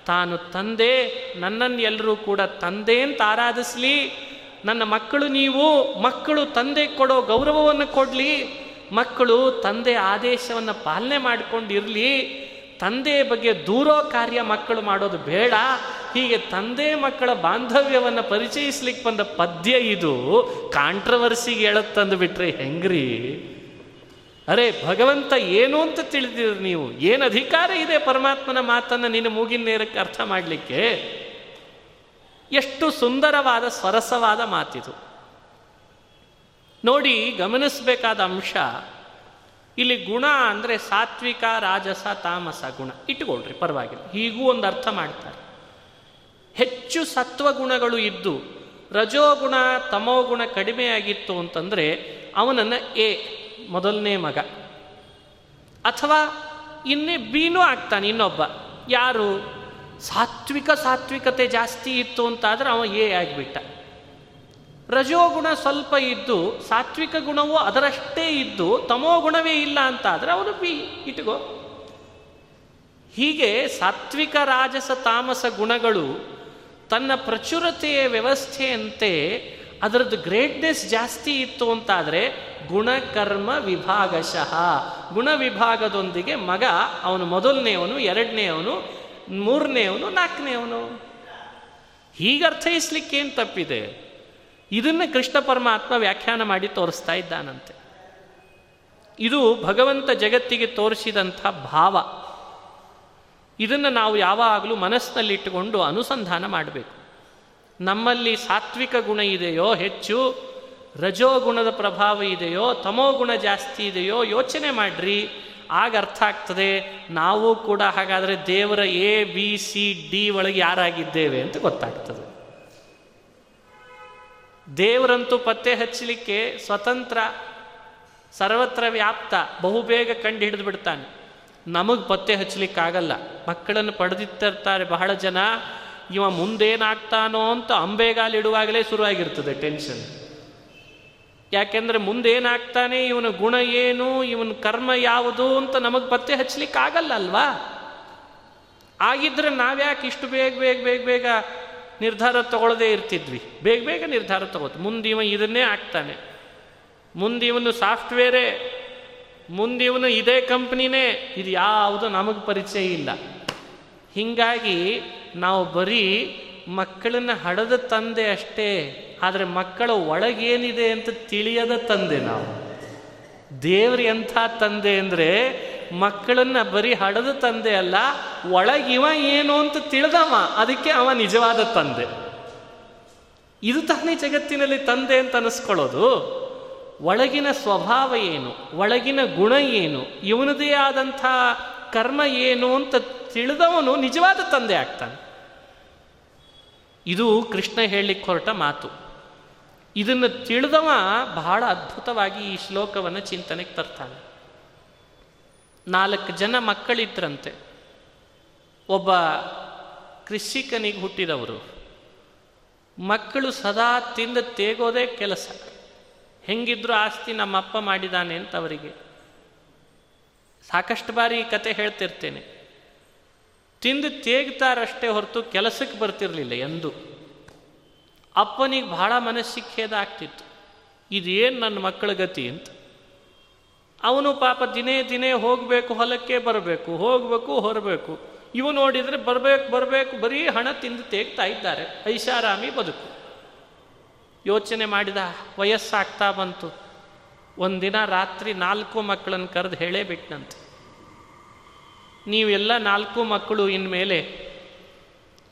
ತಾನು ತಂದೆ, ನನ್ನನ್ನು ಎಲ್ಲರೂ ಕೂಡ ತಂದೆ ಅಂತ ಆರಾಧಿಸಲಿ, ನನ್ನ ಮಕ್ಕಳು ನೀವು, ಮಕ್ಕಳು ತಂದೆ ಕೊಡೋ ಗೌರವವನ್ನು ಕೊಡಲಿ, ಮಕ್ಕಳು ತಂದೆ ಆದೇಶವನ್ನು ಪಾಲನೆ ಮಾಡಿಕೊಂಡಿರಲಿ ತಂದೆಯ ಬಗ್ಗೆ ದೂರೋ ಕಾರ್ಯ ಮಕ್ಕಳು ಮಾಡೋದು ಬೇಡ. ಹೀಗೆ ತಂದೆ ಮಕ್ಕಳ ಬಾಂಧವ್ಯವನ್ನು ಪರಿಚಯಿಸ್ಲಿಕ್ಕೆ ಬಂದ ಪದ್ಯ ಇದು. ಕಾಂಟ್ರವರ್ಸಿಗೆ ಹೇಳತ್ತಂದು ಬಿಟ್ರೆ ಹೆಂಗ್ರಿ? ಅರೆ, ಭಗವಂತ ಏನು ಅಂತ ತಿಳಿದಿರ ನೀವು? ಏನು ಅಧಿಕಾರ ಇದೆ ಪರಮಾತ್ಮನ ಮಾತನ್ನು ನಿನ್ನ ಮೂಗಿನ ನೇರಕ್ಕೆ ಅರ್ಥ ಮಾಡಲಿಕ್ಕೆ? ಎಷ್ಟು ಸುಂದರವಾದ, ಸ್ವರಸವಾದ ಮಾತಿದು. ನೋಡಿ, ಗಮನಿಸಬೇಕಾದ ಅಂಶ ಇಲ್ಲಿ ಗುಣ ಅಂದರೆ ಸಾತ್ವಿಕ, ರಾಜಸ, ತಾಮಸ ಗುಣ. ಇಟ್ಕೊಳ್ರಿ, ಪರವಾಗಿಲ್ಲ. ಹೀಗೂ ಒಂದು ಅರ್ಥ ಮಾಡ್ತಾರೆ. ಹೆಚ್ಚು ಸತ್ವಗುಣಗಳು ಇದ್ದು, ರಜೋಗುಣ, ತಮೋಗುಣ ಕಡಿಮೆಯಾಗಿತ್ತು ಅಂತಂದರೆ ಅವನನ್ನು ಎ, ಮೊದಲನೇ ಮಗ. ಅಥವಾ ಇನ್ನೇ ಬೀನೂ ಆಗ್ತಾನೆ ಇನ್ನೊಬ್ಬ. ಯಾರು? ಸಾತ್ವಿಕ ಸಾತ್ವಿಕತೆ ಜಾಸ್ತಿ ಇತ್ತು ಅಂತಾದರೆ ಅವ ಎ ಆಗಿಬಿಟ್ಟ. ರಜೋಗುಣ ಸ್ವಲ್ಪ ಇದ್ದು, ಸಾತ್ವಿಕ ಗುಣವು ಅದರಷ್ಟೇ ಇದ್ದು, ತಮೋ ಗುಣವೇ ಇಲ್ಲ ಅಂತಾದರೆ ಅವನು ಬಿ, ಇಟ್ಕೋ. ಹೀಗೆ ಸಾತ್ವಿಕ ರಾಜಸ ತಾಮಸ ಗುಣಗಳು ತನ್ನ ಪ್ರಚುರತೆಯ ವ್ಯವಸ್ಥೆಯಂತೆ ಅದರದ್ದು ಗ್ರೇಟ್ನೆಸ್ ಜಾಸ್ತಿ ಇತ್ತು ಅಂತಾದರೆ ಗುಣಕರ್ಮ ವಿಭಾಗಶಃ. ಗುಣ ವಿಭಾಗದೊಂದಿಗೆ ಮಗ, ಅವನು ಮೊದಲನೆಯವನು, ಎರಡನೆಯವನು ಮೂರನೇವನು ನಾಲ್ಕನೇವನು ಹೀಗೆ ಅರ್ಥೈಸ್ಲಿಕ್ಕೇನು ತಪ್ಪಿದೆ? ಇದನ್ನು ಕೃಷ್ಣ ಪರಮಾತ್ಮ ವ್ಯಾಖ್ಯಾನ ಮಾಡಿ ತೋರಿಸ್ತಾ ಇದ್ದಾನಂತೆ. ಇದು ಭಗವಂತ ಜಗತ್ತಿಗೆ ತೋರಿಸಿದಂಥ ಭಾವ. ಇದನ್ನು ನಾವು ಯಾವಾಗಲೂ ಮನಸ್ಸಿನಲ್ಲಿಟ್ಟುಕೊಂಡು ಅನುಸಂಧಾನ ಮಾಡಬೇಕು. ನಮ್ಮಲ್ಲಿ ಸಾತ್ವಿಕ ಗುಣ ಇದೆಯೋ ಹೆಚ್ಚು ರಜೋಗುಣದ ಪ್ರಭಾವ ಇದೆಯೋ, ತಮೋ ಗುಣ ಜಾಸ್ತಿ ಇದೆಯೋ ಯೋಚನೆ ಮಾಡ್ರಿ, ಆಗ ಅರ್ಥ ಆಗ್ತದೆ ನಾವು ಕೂಡ ಹಾಗಾದರೆ ದೇವರ ಎ ಬಿ ಸಿ ಡಿ ಒಳಗೆ ಯಾರಾಗಿದ್ದೇವೆ ಅಂತ ಗೊತ್ತಾಗ್ತದೆ. ದೇವರಂತೂ ಪತ್ತೆ ಹಚ್ಚಲಿಕ್ಕೆ ಸ್ವತಂತ್ರ, ಸರ್ವತ್ರ ವ್ಯಾಪ್ತ, ಬಹುಬೇಗ ಕಂಡು ಹಿಡಿದು ಬಿಡ್ತಾನೆ. ನಮಗೆ ಪತ್ತೆ ಹಚ್ಚಲಿಕ್ಕಾಗಲ್ಲ. ಮಕ್ಕಳನ್ನು ಪಡೆದಿತ್ತಿರ್ತಾರೆ ಬಹಳ ಜನ. ಇವ ಮುಂದೇನಾಗ್ತಾನೋ ಅಂತ ಅಂಬೆಗಾಲಿಡುವಾಗಲೇ ಶುರುವಾಗಿರ್ತದೆ ಟೆನ್ಷನ್. ಯಾಕೆಂದ್ರೆ ಮುಂದೇನಾಗ್ತಾನೆ, ಇವನ ಗುಣ ಏನು, ಇವನ ಕರ್ಮ ಯಾವುದು ಅಂತ ನಮಗೆ ಪತ್ತೆ ಹಚ್ಚಲಿಕ್ಕೆ ಆಗಲ್ಲ ಅಲ್ವಾ? ಆಗಿದ್ರೆ ನಾವ್ಯಾಕೆ ಇಷ್ಟು ಬೇಗ ಬೇಗ ಬೇಗ ಬೇಗ ನಿರ್ಧಾರ ತಗೊಳ್ಳದೇ ಇರ್ತಿದ್ವಿ. ಬೇಗ ಬೇಗ ನಿರ್ಧಾರ ತಗೋತು. ಮುಂದಿವ ಇದನ್ನೇ ಆಗ್ತಾನೆ ಮುಂದಿವನು ಸಾಫ್ಟ್ವೇರೇ, ಮುಂದಿವನು ಇದೇ ಕಂಪ್ನಿನೇ, ಇದು ಯಾವುದು ನಮಗೆ ಪರಿಚಯ ಇಲ್ಲ. ಹೀಗಾಗಿ ನಾವು ಬರೀ ಮಕ್ಕಳನ್ನು ಹಡದ ತಂದೆ ಅಷ್ಟೇ, ಆದರೆ ಮಕ್ಕಳ ಒಳಗೇನಿದೆ ಅಂತ ತಿಳಿಯದ ತಂದೆ ನಾವು. ದೇವ್ರ ಎಂಥ ತಂದೆ ಅಂದರೆ ಮಕ್ಕಳನ್ನ ಬರೀ ಹಡದ ತಂದೆ ಅಲ್ಲ ಒಳಗಿವ ಏನು ಅಂತ ತಿಳಿದವ. ಅದಕ್ಕೆ ಅವ ನಿಜವಾದ ತಂದೆ. ಇದು ತಾನೇ ಜಗತ್ತಿನಲ್ಲಿ ತಂದೆ ಅಂತ ಅನಿಸ್ಕೊಳ್ಳೋದು. ಒಳಗಿನ ಸ್ವಭಾವ ಏನು, ಒಳಗಿನ ಗುಣ ಏನು, ಇವನದೇ ಆದಂಥ ಕರ್ಮ ಏನು ಅಂತ ತಿಳಿದವನು ನಿಜವಾದ ತಂದೆ ಆಗ್ತಾನೆ. ಇದು ಕೃಷ್ಣ ಹೇಳಲಿಕ್ಕೆ ಹೊರಟ ಮಾತು. ಇದನ್ನು ತಿಳಿದವ ಬಹಳ ಅದ್ಭುತವಾಗಿ ಈ ಶ್ಲೋಕವನ್ನು ಚಿಂತನೆಗೆ ತರ್ತಾನೆ. ನಾಲ್ಕು ಜನ ಮಕ್ಕಳಿದ್ರಂತೆ. ಒಬ್ಬ ಕೃಷಿಕನಿಗೆ ಹುಟ್ಟಿದವರು. ಮಕ್ಕಳು ಸದಾ ತಿಂದು ತೇಗೋದೇ ಕೆಲಸ. ಹೆಂಗಿದ್ರು ಆಸ್ತಿ ನಮ್ಮಪ್ಪ ಮಾಡಿದಾನೆ ಅಂತ ಅವರಿಗೆ. ಸಾಕಷ್ಟು ಬಾರಿ ಈ ಕತೆ ಹೇಳ್ತಿರ್ತೇನೆ. ತಿಂದು ತೇಗ್ತಾರಷ್ಟೇ ಹೊರತು ಕೆಲಸಕ್ಕೆ ಬರ್ತಿರಲಿಲ್ಲ ಎಂದು. ಅಪ್ಪನಿಗೆ ಬಹಳ ಮನಸ್ಸಿಗೆ ಖೇದ ಆಗ್ತಿತ್ತು. ಇದೇನು ನನ್ನ ಮಕ್ಕಳ ಗತಿ ಅಂತ. ಅವನು ಪಾಪ ದಿನೇ ದಿನೇ ಹೋಗಬೇಕು, ಹೊಲಕ್ಕೆ ಬರಬೇಕು, ಹೋಗಬೇಕು, ಹೊರಬೇಕು. ಇವು ನೋಡಿದರೆ ಬರಬೇಕು ಬರಬೇಕು, ಬರೀ ಹಣ ತಿಂದು ತೇಗ್ತಾ ಇದ್ದಾರೆ. ಐಷಾರಾಮಿ ಬದುಕು. ಯೋಚನೆ ಮಾಡಿದ, ವಯಸ್ಸಾಗ್ತಾ ಬಂತು. ಒಂದಿನ ರಾತ್ರಿ ನಾಲ್ಕು ಮಕ್ಕಳನ್ನು ಕರೆದು ಹೇಳೇ ಬಿಟ್ನಂತೆ ನೀವೆಲ್ಲ ನಾಲ್ಕು ಮಕ್ಕಳು ಇನ್ಮೇಲೆ,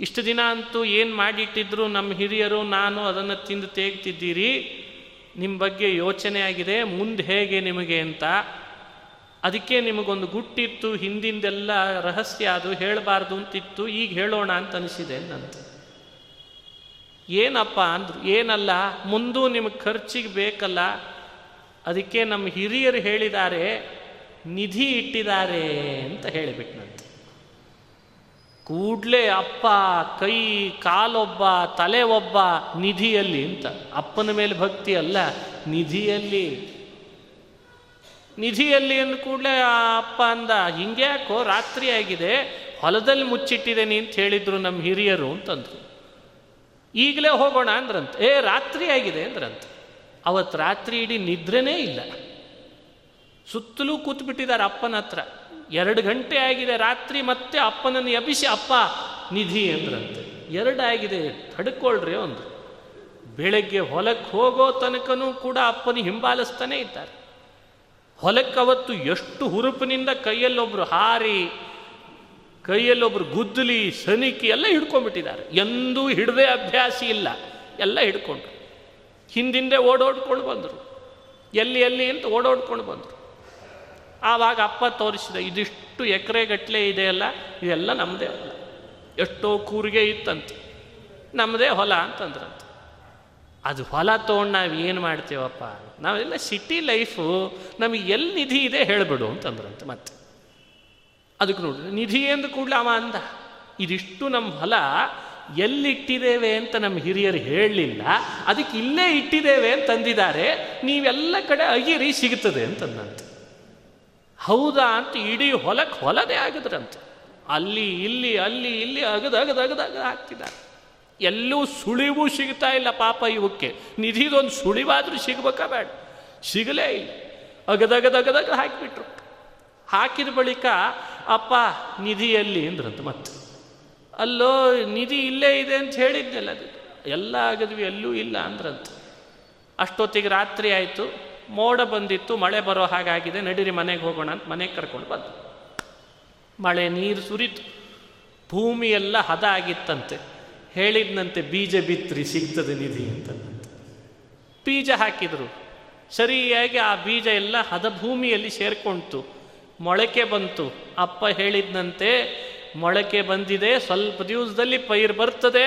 ಇಷ್ಟು ದಿನ ಅಂತೂ ಏನು ಮಾಡಿಟ್ಟಿದ್ರು ನಮ್ಮ ಹಿರಿಯರು, ನಾನು ಅದನ್ನು ತಿಂದು ತೇಗ್ತಿದ್ದೀರಿ? ನಿಮ್ಮ ಬಗ್ಗೆ ಯೋಚನೆ ಆಗಿದೆ, ಮುಂದೆ ಹೇಗೆ ನಿಮಗೆ ಅಂತ. ಅದಕ್ಕೆ ನಿಮಗೊಂದು ಗುಟ್ಟಿತ್ತು, ಹಿಂದಿಂದೆಲ್ಲ ರಹಸ್ಯ ಅದು ಹೇಳಬಾರ್ದು ಅಂತಿತ್ತು, ಈಗ ಹೇಳೋಣ ಅಂತ ಅನಿಸಿದೆ ನಂತ ಏನಪ್ಪ ಅಂದರು, ಏನಲ್ಲ, ಮುಂದೂ ನಿಮಗೆ ಖರ್ಚಿಗೆ ಬೇಕಲ್ಲ. ಅದಕ್ಕೆ ನಮ್ಮ ಹಿರಿಯರು ಹೇಳಿದ್ದಾರೆ, ನಿಧಿ ಇಟ್ಟಿದ್ದಾರೆ ಅಂತ ಹೇಳಿಬಿಟ್ನಂತೆ ಕೂಡಲೇ ಅಪ್ಪ, ಕೈ, ಕಾಲೊಬ್ಬ ತಲೆ ಒಬ್ಬ ನಿಧಿಯಲ್ಲಿ ಅಂತ. ಅಪ್ಪನ ಮೇಲೆ ಭಕ್ತಿ ಅಲ್ಲ, ನಿಧಿಯಲ್ಲಿ. ನಿಧಿಯಲ್ಲಿ ಅಂದ ಕೂಡಲೇ ಆ ಅಪ್ಪ ಅಂದ, ಹಿಂಗ್ಯಾಕೋ, ರಾತ್ರಿ ಆಗಿದೆ, ಹೊಲದಲ್ಲಿ ಮುಚ್ಚಿಟ್ಟಿದ್ದೇನೆ ಅಂತ ಹೇಳಿದ್ರು ನಮ್ಮ ಹಿರಿಯರು ಅಂತಂದ್ರು. ಈಗಲೇ ಹೋಗೋಣ ಅಂದ್ರಂತೆ. ಏ, ರಾತ್ರಿ ಆಗಿದೆ ಅಂದ್ರಂತೆ. ಅವತ್ತು ರಾತ್ರಿ ಇಡೀ ನಿದ್ರೆನೇ ಇಲ್ಲ. ಸುತ್ತಲೂ ಕೂತ್ಬಿಟ್ಟಿದ್ದಾರೆ ಅಪ್ಪನ ಹತ್ರ. ಎರಡು ಗಂಟೆ ಆಗಿದೆ, ರಾತ್ರಿ ಮತ್ತೆ ಅಪ್ಪನನ್ನು ಎಬ್ಬಿಸಿ, ಅಪ್ಪ, ನಿಧಿ ಅಂದ್ರಂತೆ. ಎರಡಾಗಿದೆ ತಡ್ಕೊಳ್ರಿ ಒಂದು ಬೆಳಗ್ಗೆ ಹೊಲಕ್ಕೆ ಹೋಗೋ ತನಕನೂ ಕೂಡ ಅಪ್ಪನ ಹಿಂಬಾಲಿಸ್ತಾನೆ ಇದ್ದಾರೆ. ಹೊಲಕ್ಕೆ ಅವತ್ತು ಎಷ್ಟು ಹುರುಪಿನಿಂದ ಕೈಯಲ್ಲೊಬ್ರು ಹಾರಿ, ಕೈಯಲ್ಲೊಬ್ರು ಗುದ್ದಲಿ ಸನಿಕಿ ಎಲ್ಲ ಹಿಡ್ಕೊಂಡ್ಬಿಟ್ಟಿದ್ದಾರೆ. ಎಂದೂ ಹಿಡದೆ ಅಭ್ಯಾಸ ಇಲ್ಲ. ಎಲ್ಲ ಹಿಡ್ಕೊಂಡ್ರು. ಹಿಂದಿಂದೆ ಓಡೋಡ್ಕೊಂಡು ಬಂದರು. ಎಲ್ಲಿ ಎಲ್ಲಿ ಅಂತ ಓಡೋಡ್ಕೊಂಡು ಬಂದರು. ಆವಾಗ ಅಪ್ಪ ತೋರಿಸಿದ, ಇದಿಷ್ಟು ಎಕರೆ ಗಟ್ಟಲೆ ಇದೆಯಲ್ಲ ಇದೆಲ್ಲ ನಮ್ಮದೇ ಹೊಲ. ಎಷ್ಟೋ ಕೂರಿಗೆ ಇತ್ತಂತೆ. ನಮ್ಮದೇ ಹೊಲ ಅಂತಂದ್ರಂತೆ. ಅದು ಹೊಲ ತೊಗೊಂಡು ನಾವು ಏನು ಮಾಡ್ತೀವಪ್ಪ? ನಾವೆಲ್ಲ ಸಿಟಿ ಲೈಫು ನಮಗೆ ಎಲ್ಲಿ ನಿಧಿ ಇದೆ ಹೇಳಿಬಿಡು ಅಂತಂದ್ರಂತೆ ಮತ್ತೆ. ಅದಕ್ಕೆ ನೋಡಿದ್ರೆ, ನಿಧಿ ಎಂದು ಕೂಡಲೇ ಅವ ಅಂದ? ಇದಿಷ್ಟು ನಮ್ಮ ಹೊಲ ಎಲ್ಲಿಟ್ಟಿದ್ದೇವೆ ಅಂತ ನಮ್ಮ ಹಿರಿಯರು ಹೇಳಲಿಲ್ಲ, ಅದಕ್ಕೆ ಇಲ್ಲೇ ಇಟ್ಟಿದ್ದೇವೆ ಅಂತಂದಿದ್ದಾರೆ ನೀವೆಲ್ಲ ಕಡೆ ಅಗಿರಿ ಸಿಗುತ್ತದೆ ಅಂತಂದಂತೆ ಹೌದಾ ಅಂತ ಇಡೀ ಹೊಲಕ್ಕೆ ಹೊಲದೇ ಆಗಿದ್ರಂತೆ. ಅಲ್ಲಿ, ಇಲ್ಲಿ ಅಲ್ಲಿ, ಇಲ್ಲಿ ಅಗದು ಅಗದು ಎಲ್ಲೂ ಸುಳಿವು ಸಿಗ್ತಾ ಇಲ್ಲ ಪಾಪ ಇವಕ್ಕೆ. ನಿಧಿದೊಂದು ಸುಳಿವಾದರೂ ಸಿಗ್ಬೇಕಾ ಬೇಡ. ಸಿಗಲೇ ಇಲ್ಲ. ಅಗದಗದಗದಾಗ ಹಾಕಿಬಿಟ್ರು. ಹಾಕಿದ ಬಳಿಕ, ಅಪ್ಪ ನಿಧಿಯಲ್ಲಿ ಅಂದ್ರಂತ ಮತ್ತೆ. ಅಲ್ಲೋ, ನಿಧಿ ಇಲ್ಲೇ ಇದೆ ಅಂತ ಹೇಳಿದ್ನಲ್ಲ ಅದು. ಎಲ್ಲ ಆಗದ್ವಿ, ಎಲ್ಲೂ ಇಲ್ಲ ಅಂದ್ರಂತ. ಅಷ್ಟೊತ್ತಿಗೆ ರಾತ್ರಿ ಆಯಿತು. ಮೋಡ ಬಂದಿತ್ತು, ಮಳೆ ಬರೋ ಹಾಗಾಗಿದೆ ನಡೀರಿ ಮನೆಗೆ ಹೋಗೋಣ ಅಂತ ಮನೆಗೆ ಕರ್ಕೊಂಡು ಬಂದು. ಮಳೆ ನೀರು ಸುರಿತು. ಭೂಮಿಯೆಲ್ಲ ಹದ ಆಗಿತ್ತಂತೆ. ಹೇಳಿದ್ನಂತೆ, ಬೀಜ ಬಿತ್ತರಿ ಸಿಗ್ತದೆ ನಿಧಿ ಅಂತ ಬೀಜ ಹಾಕಿದರು. ಸರಿಯಾಗಿ ಆ ಬೀಜ ಎಲ್ಲ ಹದ ಭೂಮಿಯಲ್ಲಿ ಸೇರ್ಕೊಂತು ಮೊಳಕೆ ಬಂತು. ಅಪ್ಪ ಹೇಳಿದ್ನಂತೆ, ಮೊಳಕೆ ಬಂದಿದೆ, ಸ್ವಲ್ಪ ದಿವಸದಲ್ಲಿ ಪೈರು ಬರ್ತದೆ.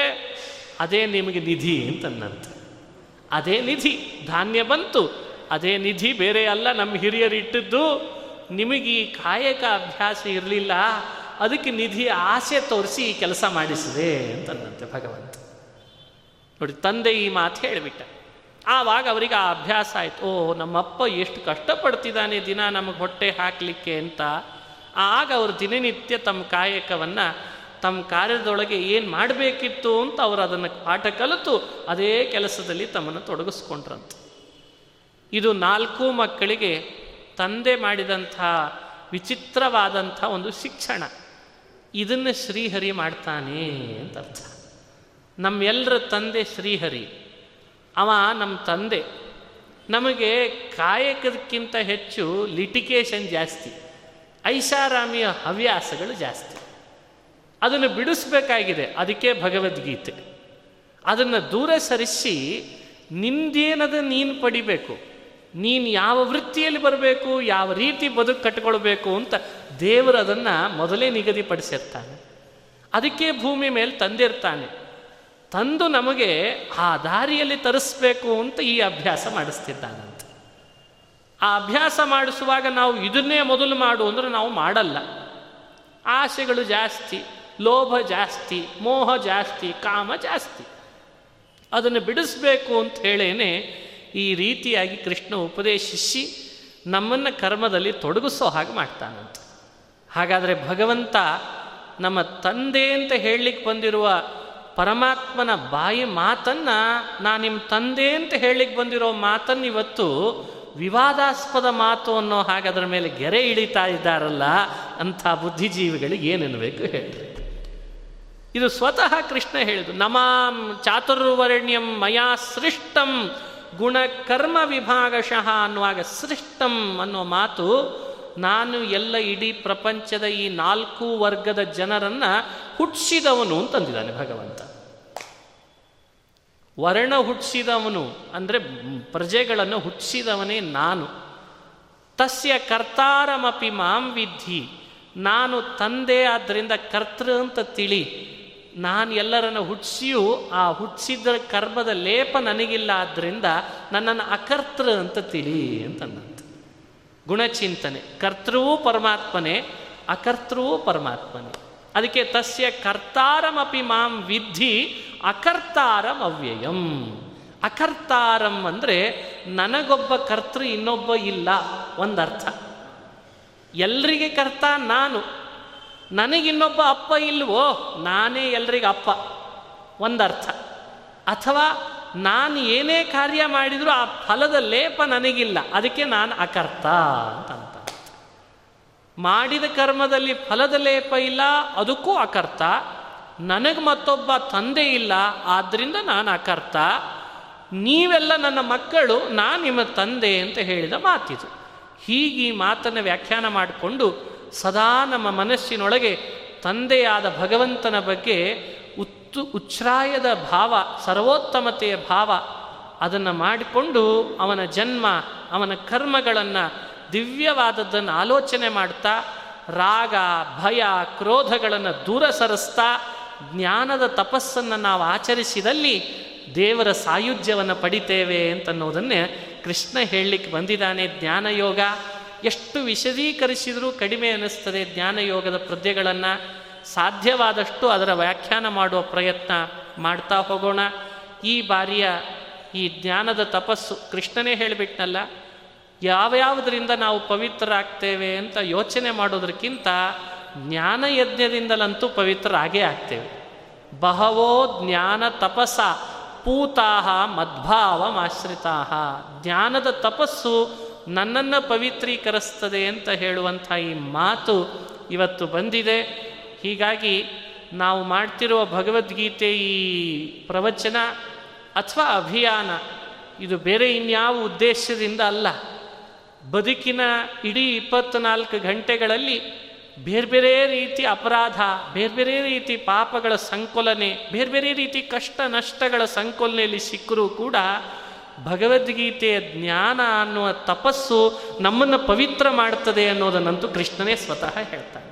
ಅದೇ ನಿಮಗೆ ನಿಧಿ ಅಂತನ್ನಂತೆ ಅದೇ ನಿಧಿ, ಧಾನ್ಯ ಬಂತು. ಅದೇ ನಿಧಿ ಬೇರೆ ಅಲ್ಲ, ನಮ್ಮ ಹಿರಿಯರು ಇಟ್ಟಿದ್ದು. ನಿಮಗೆ ಈ ಕಾಯಕ ಅಭ್ಯಾಸ ಇರಲಿಲ್ಲ, ಅದಕ್ಕೆ ನಿಧಿ ಆಸೆ ತೋರಿಸಿ ಈ ಕೆಲಸ ಮಾಡಿಸಿದೆ ಅಂತಂದಂತೆ ಭಗವಂತ. ನೋಡಿ, ತಂದೆ ಈ ಮಾತು ಹೇಳಿಬಿಟ್ಟ. ಆವಾಗ ಅವರಿಗೆ ಆ ಅಭ್ಯಾಸ ಆಯಿತು ಓ ನಮ್ಮಪ್ಪ ಎಷ್ಟು ಕಷ್ಟಪಡ್ತಿದ್ದಾನೆ ದಿನ ನಮಗೆ ಹೊಟ್ಟೆ ಹಾಕಲಿಕ್ಕೆ ಅಂತ. ಆಗ ಅವರು ದಿನನಿತ್ಯ ತಮ್ಮ ಕಾಯಕವನ್ನು, ತಮ್ಮ ಕಾರ್ಯದೊಳಗೆ ಏನು ಮಾಡಬೇಕಿತ್ತು ಅಂತ ಅವರು ಅದನ್ನು ಪಾಠ ಕಲಿತು, ಅದೇ ಕೆಲಸದಲ್ಲಿ ತಮ್ಮನ್ನು ತೊಡಗಿಸ್ಕೊಂಡ್ರಂತೆ. ಇದು ನಾಲ್ಕು ಮಕ್ಕಳಿಗೆ ತಂದೆ ಮಾಡಿದಂಥ ವಿಚಿತ್ರವಾದಂಥ ಒಂದು ಶಿಕ್ಷಣ. ಇದನ್ನು ಶ್ರೀಹರಿ ಮಾಡ್ತಾನೆ ಅಂತ ಅರ್ಥ. ನಮ್ಮೆಲ್ಲರ ತಂದೆ ಶ್ರೀಹರಿ. ಅವ ನಮ್ಮ ತಂದೆ. ನಮಗೆ ಕಾಯಕದಕ್ಕಿಂತ ಹೆಚ್ಚು ಲಿಟಿಕೇಶನ್ ಜಾಸ್ತಿ. ಐಷಾರಾಮಿಯ ಹವ್ಯಾಸಗಳು ಜಾಸ್ತಿ. ಅದನ್ನು ಬಿಡಿಸ್ಬೇಕಾಗಿದೆ. ಅದಕ್ಕೆ ಭಗವದ್ಗೀತೆ. ಅದನ್ನು ದೂರ ಸರಿಸಿ ನಿಂದೇನದ ನೀನು ಪಡಿಬೇಕು? ನೀನು ಯಾವ ವೃತ್ತಿಯಲ್ಲಿ ಬರಬೇಕು, ಯಾವ ರೀತಿ ಬದುಕು ಕಟ್ಕೊಳ್ಬೇಕು ಅಂತ ದೇವರು ಅದನ್ನು ಮೊದಲೇ ನಿಗದಿಪಡಿಸಿರ್ತಾನೆ. ಅದಕ್ಕೆ ಭೂಮಿ ಮೇಲೆ ತಂದಿರ್ತಾನೆ. ತಂದು ನಮಗೆ ಆ ದಾರಿಯಲ್ಲಿ ತರಿಸ್ಬೇಕು ಅಂತ ಈ ಅಭ್ಯಾಸ ಮಾಡಿಸ್ತಿದ್ದಾನಂತೆ. ಆ ಅಭ್ಯಾಸ ಮಾಡಿಸುವಾಗ ನಾವು ಇದನ್ನೇ ಮೊದಲು ಮಾಡು ಅಂದರೆ ನಾವು ಮಾಡಲ್ಲ. ಆಸೆಗಳು ಜಾಸ್ತಿ, ಲೋಭ ಜಾಸ್ತಿ, ಮೋಹ ಜಾಸ್ತಿ, ಕಾಮ ಜಾಸ್ತಿ. ಅದನ್ನು ಬಿಡಿಸ್ಬೇಕು ಅಂತ ಹೇಳೇನೆ ಈ ರೀತಿಯಾಗಿ ಕೃಷ್ಣ ಉಪದೇಶಿಸಿ ನಮ್ಮನ್ನು ಕರ್ಮದಲ್ಲಿ ತೊಡಗಿಸೋ ಹಾಗೆ ಮಾಡ್ತಾನಂತ. ಹಾಗಾದರೆ ಭಗವಂತ ನಮ್ಮ ತಂದೆ ಅಂತ ಹೇಳಲಿಕ್ಕೆ ಬಂದಿರುವ ಪರಮಾತ್ಮನ ಬಾಯಿ ಮಾತನ್ನು ನಾನು ನಿಮ್ಮ ತಂದೆ ಅಂತ ಹೇಳಲಿಕ್ಕೆ ಬಂದಿರೋ ಮಾತನ್ನು ಇವತ್ತು ವಿವಾದಾಸ್ಪದ ಮಾತು ಅನ್ನೋ ಹಾಗೆ ಅದರ ಮೇಲೆ ಗೆರೆ ಇಳಿತಾ ಇದ್ದಾರಲ್ಲ ಅಂಥ ಬುದ್ಧಿಜೀವಿಗಳಿಗೆ ಏನೆನ್ನಬೇಕು ಹೇಳ್ರಿ. ಇದು ಸ್ವತಃ ಕೃಷ್ಣ ಹೇಳಿದು ನಮಾಂ ಚಾತುರ್ವರ್ಣ್ಯಂ ಮಯಾ ಸೃಷ್ಟಂ ಗುಣಕರ್ಮ ವಿಭಾಗಶಃ ಅನ್ನುವಾಗ ಸೃಷ್ಟಂ ಅನ್ನೋ ಮಾತು ನಾನು ಎಲ್ಲ ಇಡೀ ಪ್ರಪಂಚದ ಈ ನಾಲ್ಕು ವರ್ಗದ ಜನರನ್ನು ಹುಟ್ಟಿಸಿದವನು ಅಂತಂದಿದ್ದಾನೆ ಭಗವಂತ. ವರ್ಣ ಹುಟ್ಟಿಸಿದವನು ಅಂದರೆ ಪ್ರಜೆಗಳನ್ನು ಹುಟ್ಟಿಸಿದವನೇ ನಾನು. ತಸ್ಯ ಕರ್ತಾರಮಪಿ ಮಾಂ ವಿದ್ಧಿ. ನಾನು ತಂದೆ ಆದ್ದರಿಂದ ಕರ್ತೃ ಅಂತ ತಿಳಿ ನಾನು ಎಲ್ಲರನ್ನು ಹುಟ್ಟಿಸಿಯೂ ಆ ಹುಟ್ಟಿಸಿದ ಕರ್ಮದ ಲೇಪ ನನಗಿಲ್ಲ ಆದ್ದರಿಂದ ನನ್ನನ್ನು ಅಕರ್ತೃ ಅಂತ ತಿಳಿ ಅಂತಂದಂತೆ. ಗುಣಚಿಂತನೆ. ಕರ್ತೃವೂ ಪರಮಾತ್ಮನೇ, ಅಕರ್ತೃವೂ ಪರಮಾತ್ಮನೇ. ಅದಕ್ಕೆ ತಸ್ಯ ಕರ್ತಾರಮಪಿ ಮಾಂ ವಿದ್ಧಿ ಅಕರ್ತಾರಂ ಅವ್ಯಯಂ. ಅಕರ್ತಾರಂ ಅಂದರೆ ನನಗೊಬ್ಬ ಕರ್ತೃ ಇನ್ನೊಬ್ಬ ಇಲ್ಲ ಒಂದರ್ಥ. ಎಲ್ರಿಗೆ ಕರ್ತ ನಾನು ನನಗಿನ್ನೊಬ್ಬ ಅಪ್ಪ ಇಲ್ವೋ? ನಾನೇ ಎಲ್ರಿಗೆ ಅಪ್ಪ. ಒಂದರ್ಥ. ಅಥವಾ ನಾನು ಏನೇ ಕಾರ್ಯ ಮಾಡಿದರೂ ಆ ಫಲದ ಲೇಪ ನನಗಿಲ್ಲ. ಅದಕ್ಕೆ ನಾನು ಅಕರ್ತ ಅಂತ ಮಾಡಿದ ಕರ್ಮದಲ್ಲಿ ಫಲದ ಲೇಪ ಇಲ್ಲ, ಅದಕ್ಕೂ ಅಕರ್ತ. ನನಗೆ ಮತ್ತೊಬ್ಬ ತಂದೆ ಇಲ್ಲ ಆದ್ದರಿಂದ ನಾನು ಅಕರ್ತ. ನೀವೆಲ್ಲ ನನ್ನ ಮಕ್ಕಳು, ನಾನು ನಿಮ್ಮ ತಂದೆ ಅಂತ ಹೇಳಿದ ಮಾತಿದು. ಹೀಗೆ ಈ ಮಾತನ್ನು ವ್ಯಾಖ್ಯಾನ ಮಾಡಿಕೊಂಡು ಸದಾ ನಮ್ಮ ಮನಸ್ಸಿನೊಳಗೆ ತಂದೆಯಾದ ಭಗವಂತನ ಬಗ್ಗೆ ಉತ್ತು ಉಚ್ಛ್ರಾಯದ ಭಾವ, ಸರ್ವೋತ್ತಮತೆಯ ಭಾವ ಅದನ್ನು ಮಾಡಿಕೊಂಡು ಅವನ ಜನ್ಮ, ಅವನ ಕರ್ಮಗಳನ್ನು ದಿವ್ಯವಾದದ್ದನ್ನು ಆಲೋಚನೆ ಮಾಡ್ತಾ, ರಾಗ, ಭಯ, ಕ್ರೋಧಗಳನ್ನು ದೂರ ಸರಿಸ್ತಾ, ಜ್ಞಾನದ ತಪಸ್ಸನ್ನು ನಾವು ಆಚರಿಸಿದಲ್ಲಿ ದೇವರ ಸಾಯುಜ್ಯವನ್ನು ಪಡಿತೇವೆ ಅಂತನ್ನೋದನ್ನೇ ಕೃಷ್ಣ ಹೇಳಲಿಕ್ಕೆ ಬಂದಿದ್ದಾನೆ ಜ್ಞಾನಯೋಗ. ಎಷ್ಟು ವಿಶದೀಕರಿಸಿದರೂ ಕಡಿಮೆ ಅನ್ನಿಸ್ತದೆ ಜ್ಞಾನಯೋಗದ ಪದ್ಯಗಳನ್ನು ಸಾಧ್ಯವಾದಷ್ಟು ಅದರ ವ್ಯಾಖ್ಯಾನ ಮಾಡುವ ಪ್ರಯತ್ನ ಮಾಡ್ತಾ ಹೋಗೋಣ. ಈ ಬಾರಿಯ ಈ ಜ್ಞಾನದ ತಪಸ್ಸು ಕೃಷ್ಣನೇ ಹೇಳಿಬಿಟ್ನಲ್ಲ, ಯಾವ್ಯಾವುದರಿಂದ ನಾವು ಪವಿತ್ರರಾಗ್ತೇವೆ ಅಂತ ಯೋಚನೆ ಮಾಡೋದಕ್ಕಿಂತ ಜ್ಞಾನ ಯಜ್ಞದಿಂದಲಂತೂ ಪವಿತ್ರರಾಗೇ ಆಗ್ತೇವೆ. ಬಹವೋ ಜ್ಞಾನ ತಪಸ ಪೂತಾಹ ಮದ್ಭಾವಮಾಶ್ರಿತಾಹ. ಜ್ಞಾನದ ತಪಸ್ಸು ನನ್ನನ್ನು ಪವಿತ್ರೀಕರಿಸ್ತದೆ ಅಂತ ಹೇಳುವಂಥ ಈ ಮಾತು ಇವತ್ತು ಬಂದಿದೆ. ಹೀಗಾಗಿ ನಾವು ಮಾಡ್ತಿರುವ ಭಗವದ್ಗೀತೆ ಈ ಪ್ರವಚನ ಅಥವಾ ಅಭಿಯಾನ ಇದು ಬೇರೆ ಇನ್ಯಾವ ಉದ್ದೇಶದಿಂದ ಅಲ್ಲ. ಬದುಕಿನ ಇಡೀ ಇಪ್ಪತ್ತ್ನಾಲ್ಕು ಗಂಟೆಗಳಲ್ಲಿ ಬೇರೆ ಬೇರೆ ರೀತಿ ಅಪರಾಧ, ಬೇರೆ ಬೇರೆ ರೀತಿ ಪಾಪಗಳ ಸಂಕಲನೆ, ಬೇರೆ ಬೇರೆ ರೀತಿ ಕಷ್ಟ ನಷ್ಟಗಳ ಸಂಕುಲನೆಯಲ್ಲಿ ಸಿಕ್ಕರೂ ಕೂಡ ಭಗವದ್ಗೀತೆಯ ಜ್ಞಾನ ಅನ್ನುವ ತಪಸ್ಸು ನಮ್ಮನ್ನು ಪವಿತ್ರ ಮಾಡ್ತದೆ ಅನ್ನೋದನ್ನಂತೂ ಕೃಷ್ಣನೇ ಸ್ವತಃ ಹೇಳ್ತಾನೆ.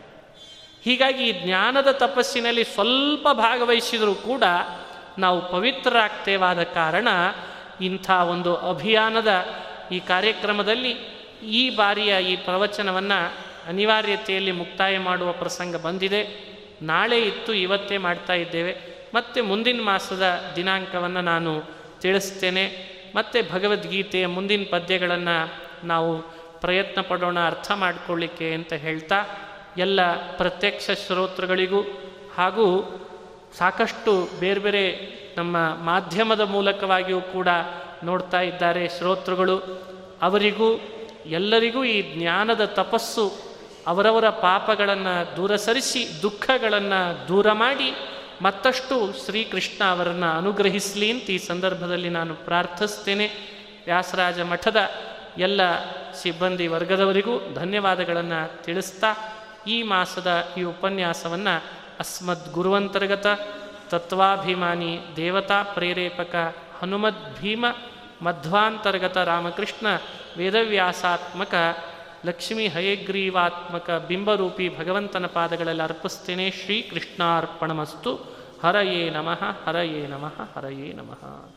ಹೀಗಾಗಿ ಈ ಜ್ಞಾನದ ತಪಸ್ಸಿನಲ್ಲಿ ಸ್ವಲ್ಪ ಭಾಗವಹಿಸಿದರೂ ಕೂಡ ನಾವು ಪವಿತ್ರರಾಗ್ತೇವಾದ ಕಾರಣ ಇಂಥ ಒಂದು ಅಭಿಯಾನದ ಈ ಕಾರ್ಯಕ್ರಮದಲ್ಲಿ ಈ ಬಾರಿಯ ಈ ಪ್ರವಚನವನ್ನು ಅನಿವಾರ್ಯತೆಯಲ್ಲಿ ಮುಕ್ತಾಯ ಮಾಡುವ ಪ್ರಸಂಗ ಬಂದಿದೆ. ನಾಳೆ ಇತ್ತು, ಇವತ್ತೇ ಮಾಡ್ತಾ ಇದ್ದೇವೆ. ಮತ್ತು ಮುಂದಿನ ಮಾಸದ ದಿನಾಂಕವನ್ನು ನಾನು ತಿಳಿಸ್ತೇನೆ. ಮತ್ತು ಭಗವದ್ಗೀತೆಯ ಮುಂದಿನ ಪದ್ಯಗಳನ್ನು ನಾವು ಪ್ರಯತ್ನ ಪಡೋಣ, ಅರ್ಥ ಮಾಡಿಕೊಳ್ಳಿಕ್ಕೆ ಅಂತ ಹೇಳ್ತಾ ಎಲ್ಲ ಪ್ರತ್ಯಕ್ಷ ಶ್ರೋತೃಗಳಿಗೂ ಹಾಗೂ ಸಾಕಷ್ಟು ಬೇರೆ ಬೇರೆ ನಮ್ಮ ಮಾಧ್ಯಮದ ಮೂಲಕವಾಗಿಯೂ ಕೂಡ ನೋಡ್ತಾ ಇದ್ದಾರೆ ಶ್ರೋತೃಗಳು. ಅವರಿಗೂ, ಎಲ್ಲರಿಗೂ ಈ ಜ್ಞಾನದ ತಪಸ್ಸು ಅವರವರ ಪಾಪಗಳನ್ನು ದೂರ ಸರಿಸಿ ದುಃಖಗಳನ್ನು ದೂರ ಮಾಡಿ ಮತ್ತಷ್ಟು ಶ್ರೀಕೃಷ್ಣ ಅವರನ್ನು ಅನುಗ್ರಹಿಸಲಿ ಅಂತ ಈ ಸಂದರ್ಭದಲ್ಲಿ ನಾನು ಪ್ರಾರ್ಥಿಸ್ತೇನೆ. ವ್ಯಾಸರಾಜ ಮಠದ ಎಲ್ಲ ಸಿಬ್ಬಂದಿ ವರ್ಗದವರಿಗೂ ಧನ್ಯವಾದಗಳನ್ನು ತಿಳಿಸ್ತಾ ಈ ಮಾಸದ ಈ ಉಪನ್ಯಾಸವನ್ನು ಅಸ್ಮದ್ ಗುರುವಂತರ್ಗತ ತತ್ವಾಭಿಮಾನಿ ದೇವತಾ ಪ್ರೇರೇಪಕ ಹನುಮದ್ ಭೀಮ ಮಧ್ವಾಂತರ್ಗತ ರಾಮಕೃಷ್ಣ ವೇದವ್ಯಾಸಾತ್ಮಕ ಲಕ್ಷ್ಮೀ ಹಯಗ್ರೀವಾತ್ಮಕ ಬಿಂಬರೂಪಿ ಭಗವಂತನ ಪಾದಗಳಲ್ಲಿ ಅರ್ಪಿಸ್ತೇನೆ. ಶ್ರೀಕೃಷ್ಣಾರ್ಪಣಮಸ್ತು. ಹರಯೇ ನಮಃ ಹರಯೇ ನಮಃ ಹರಯೇ ನಮಃ.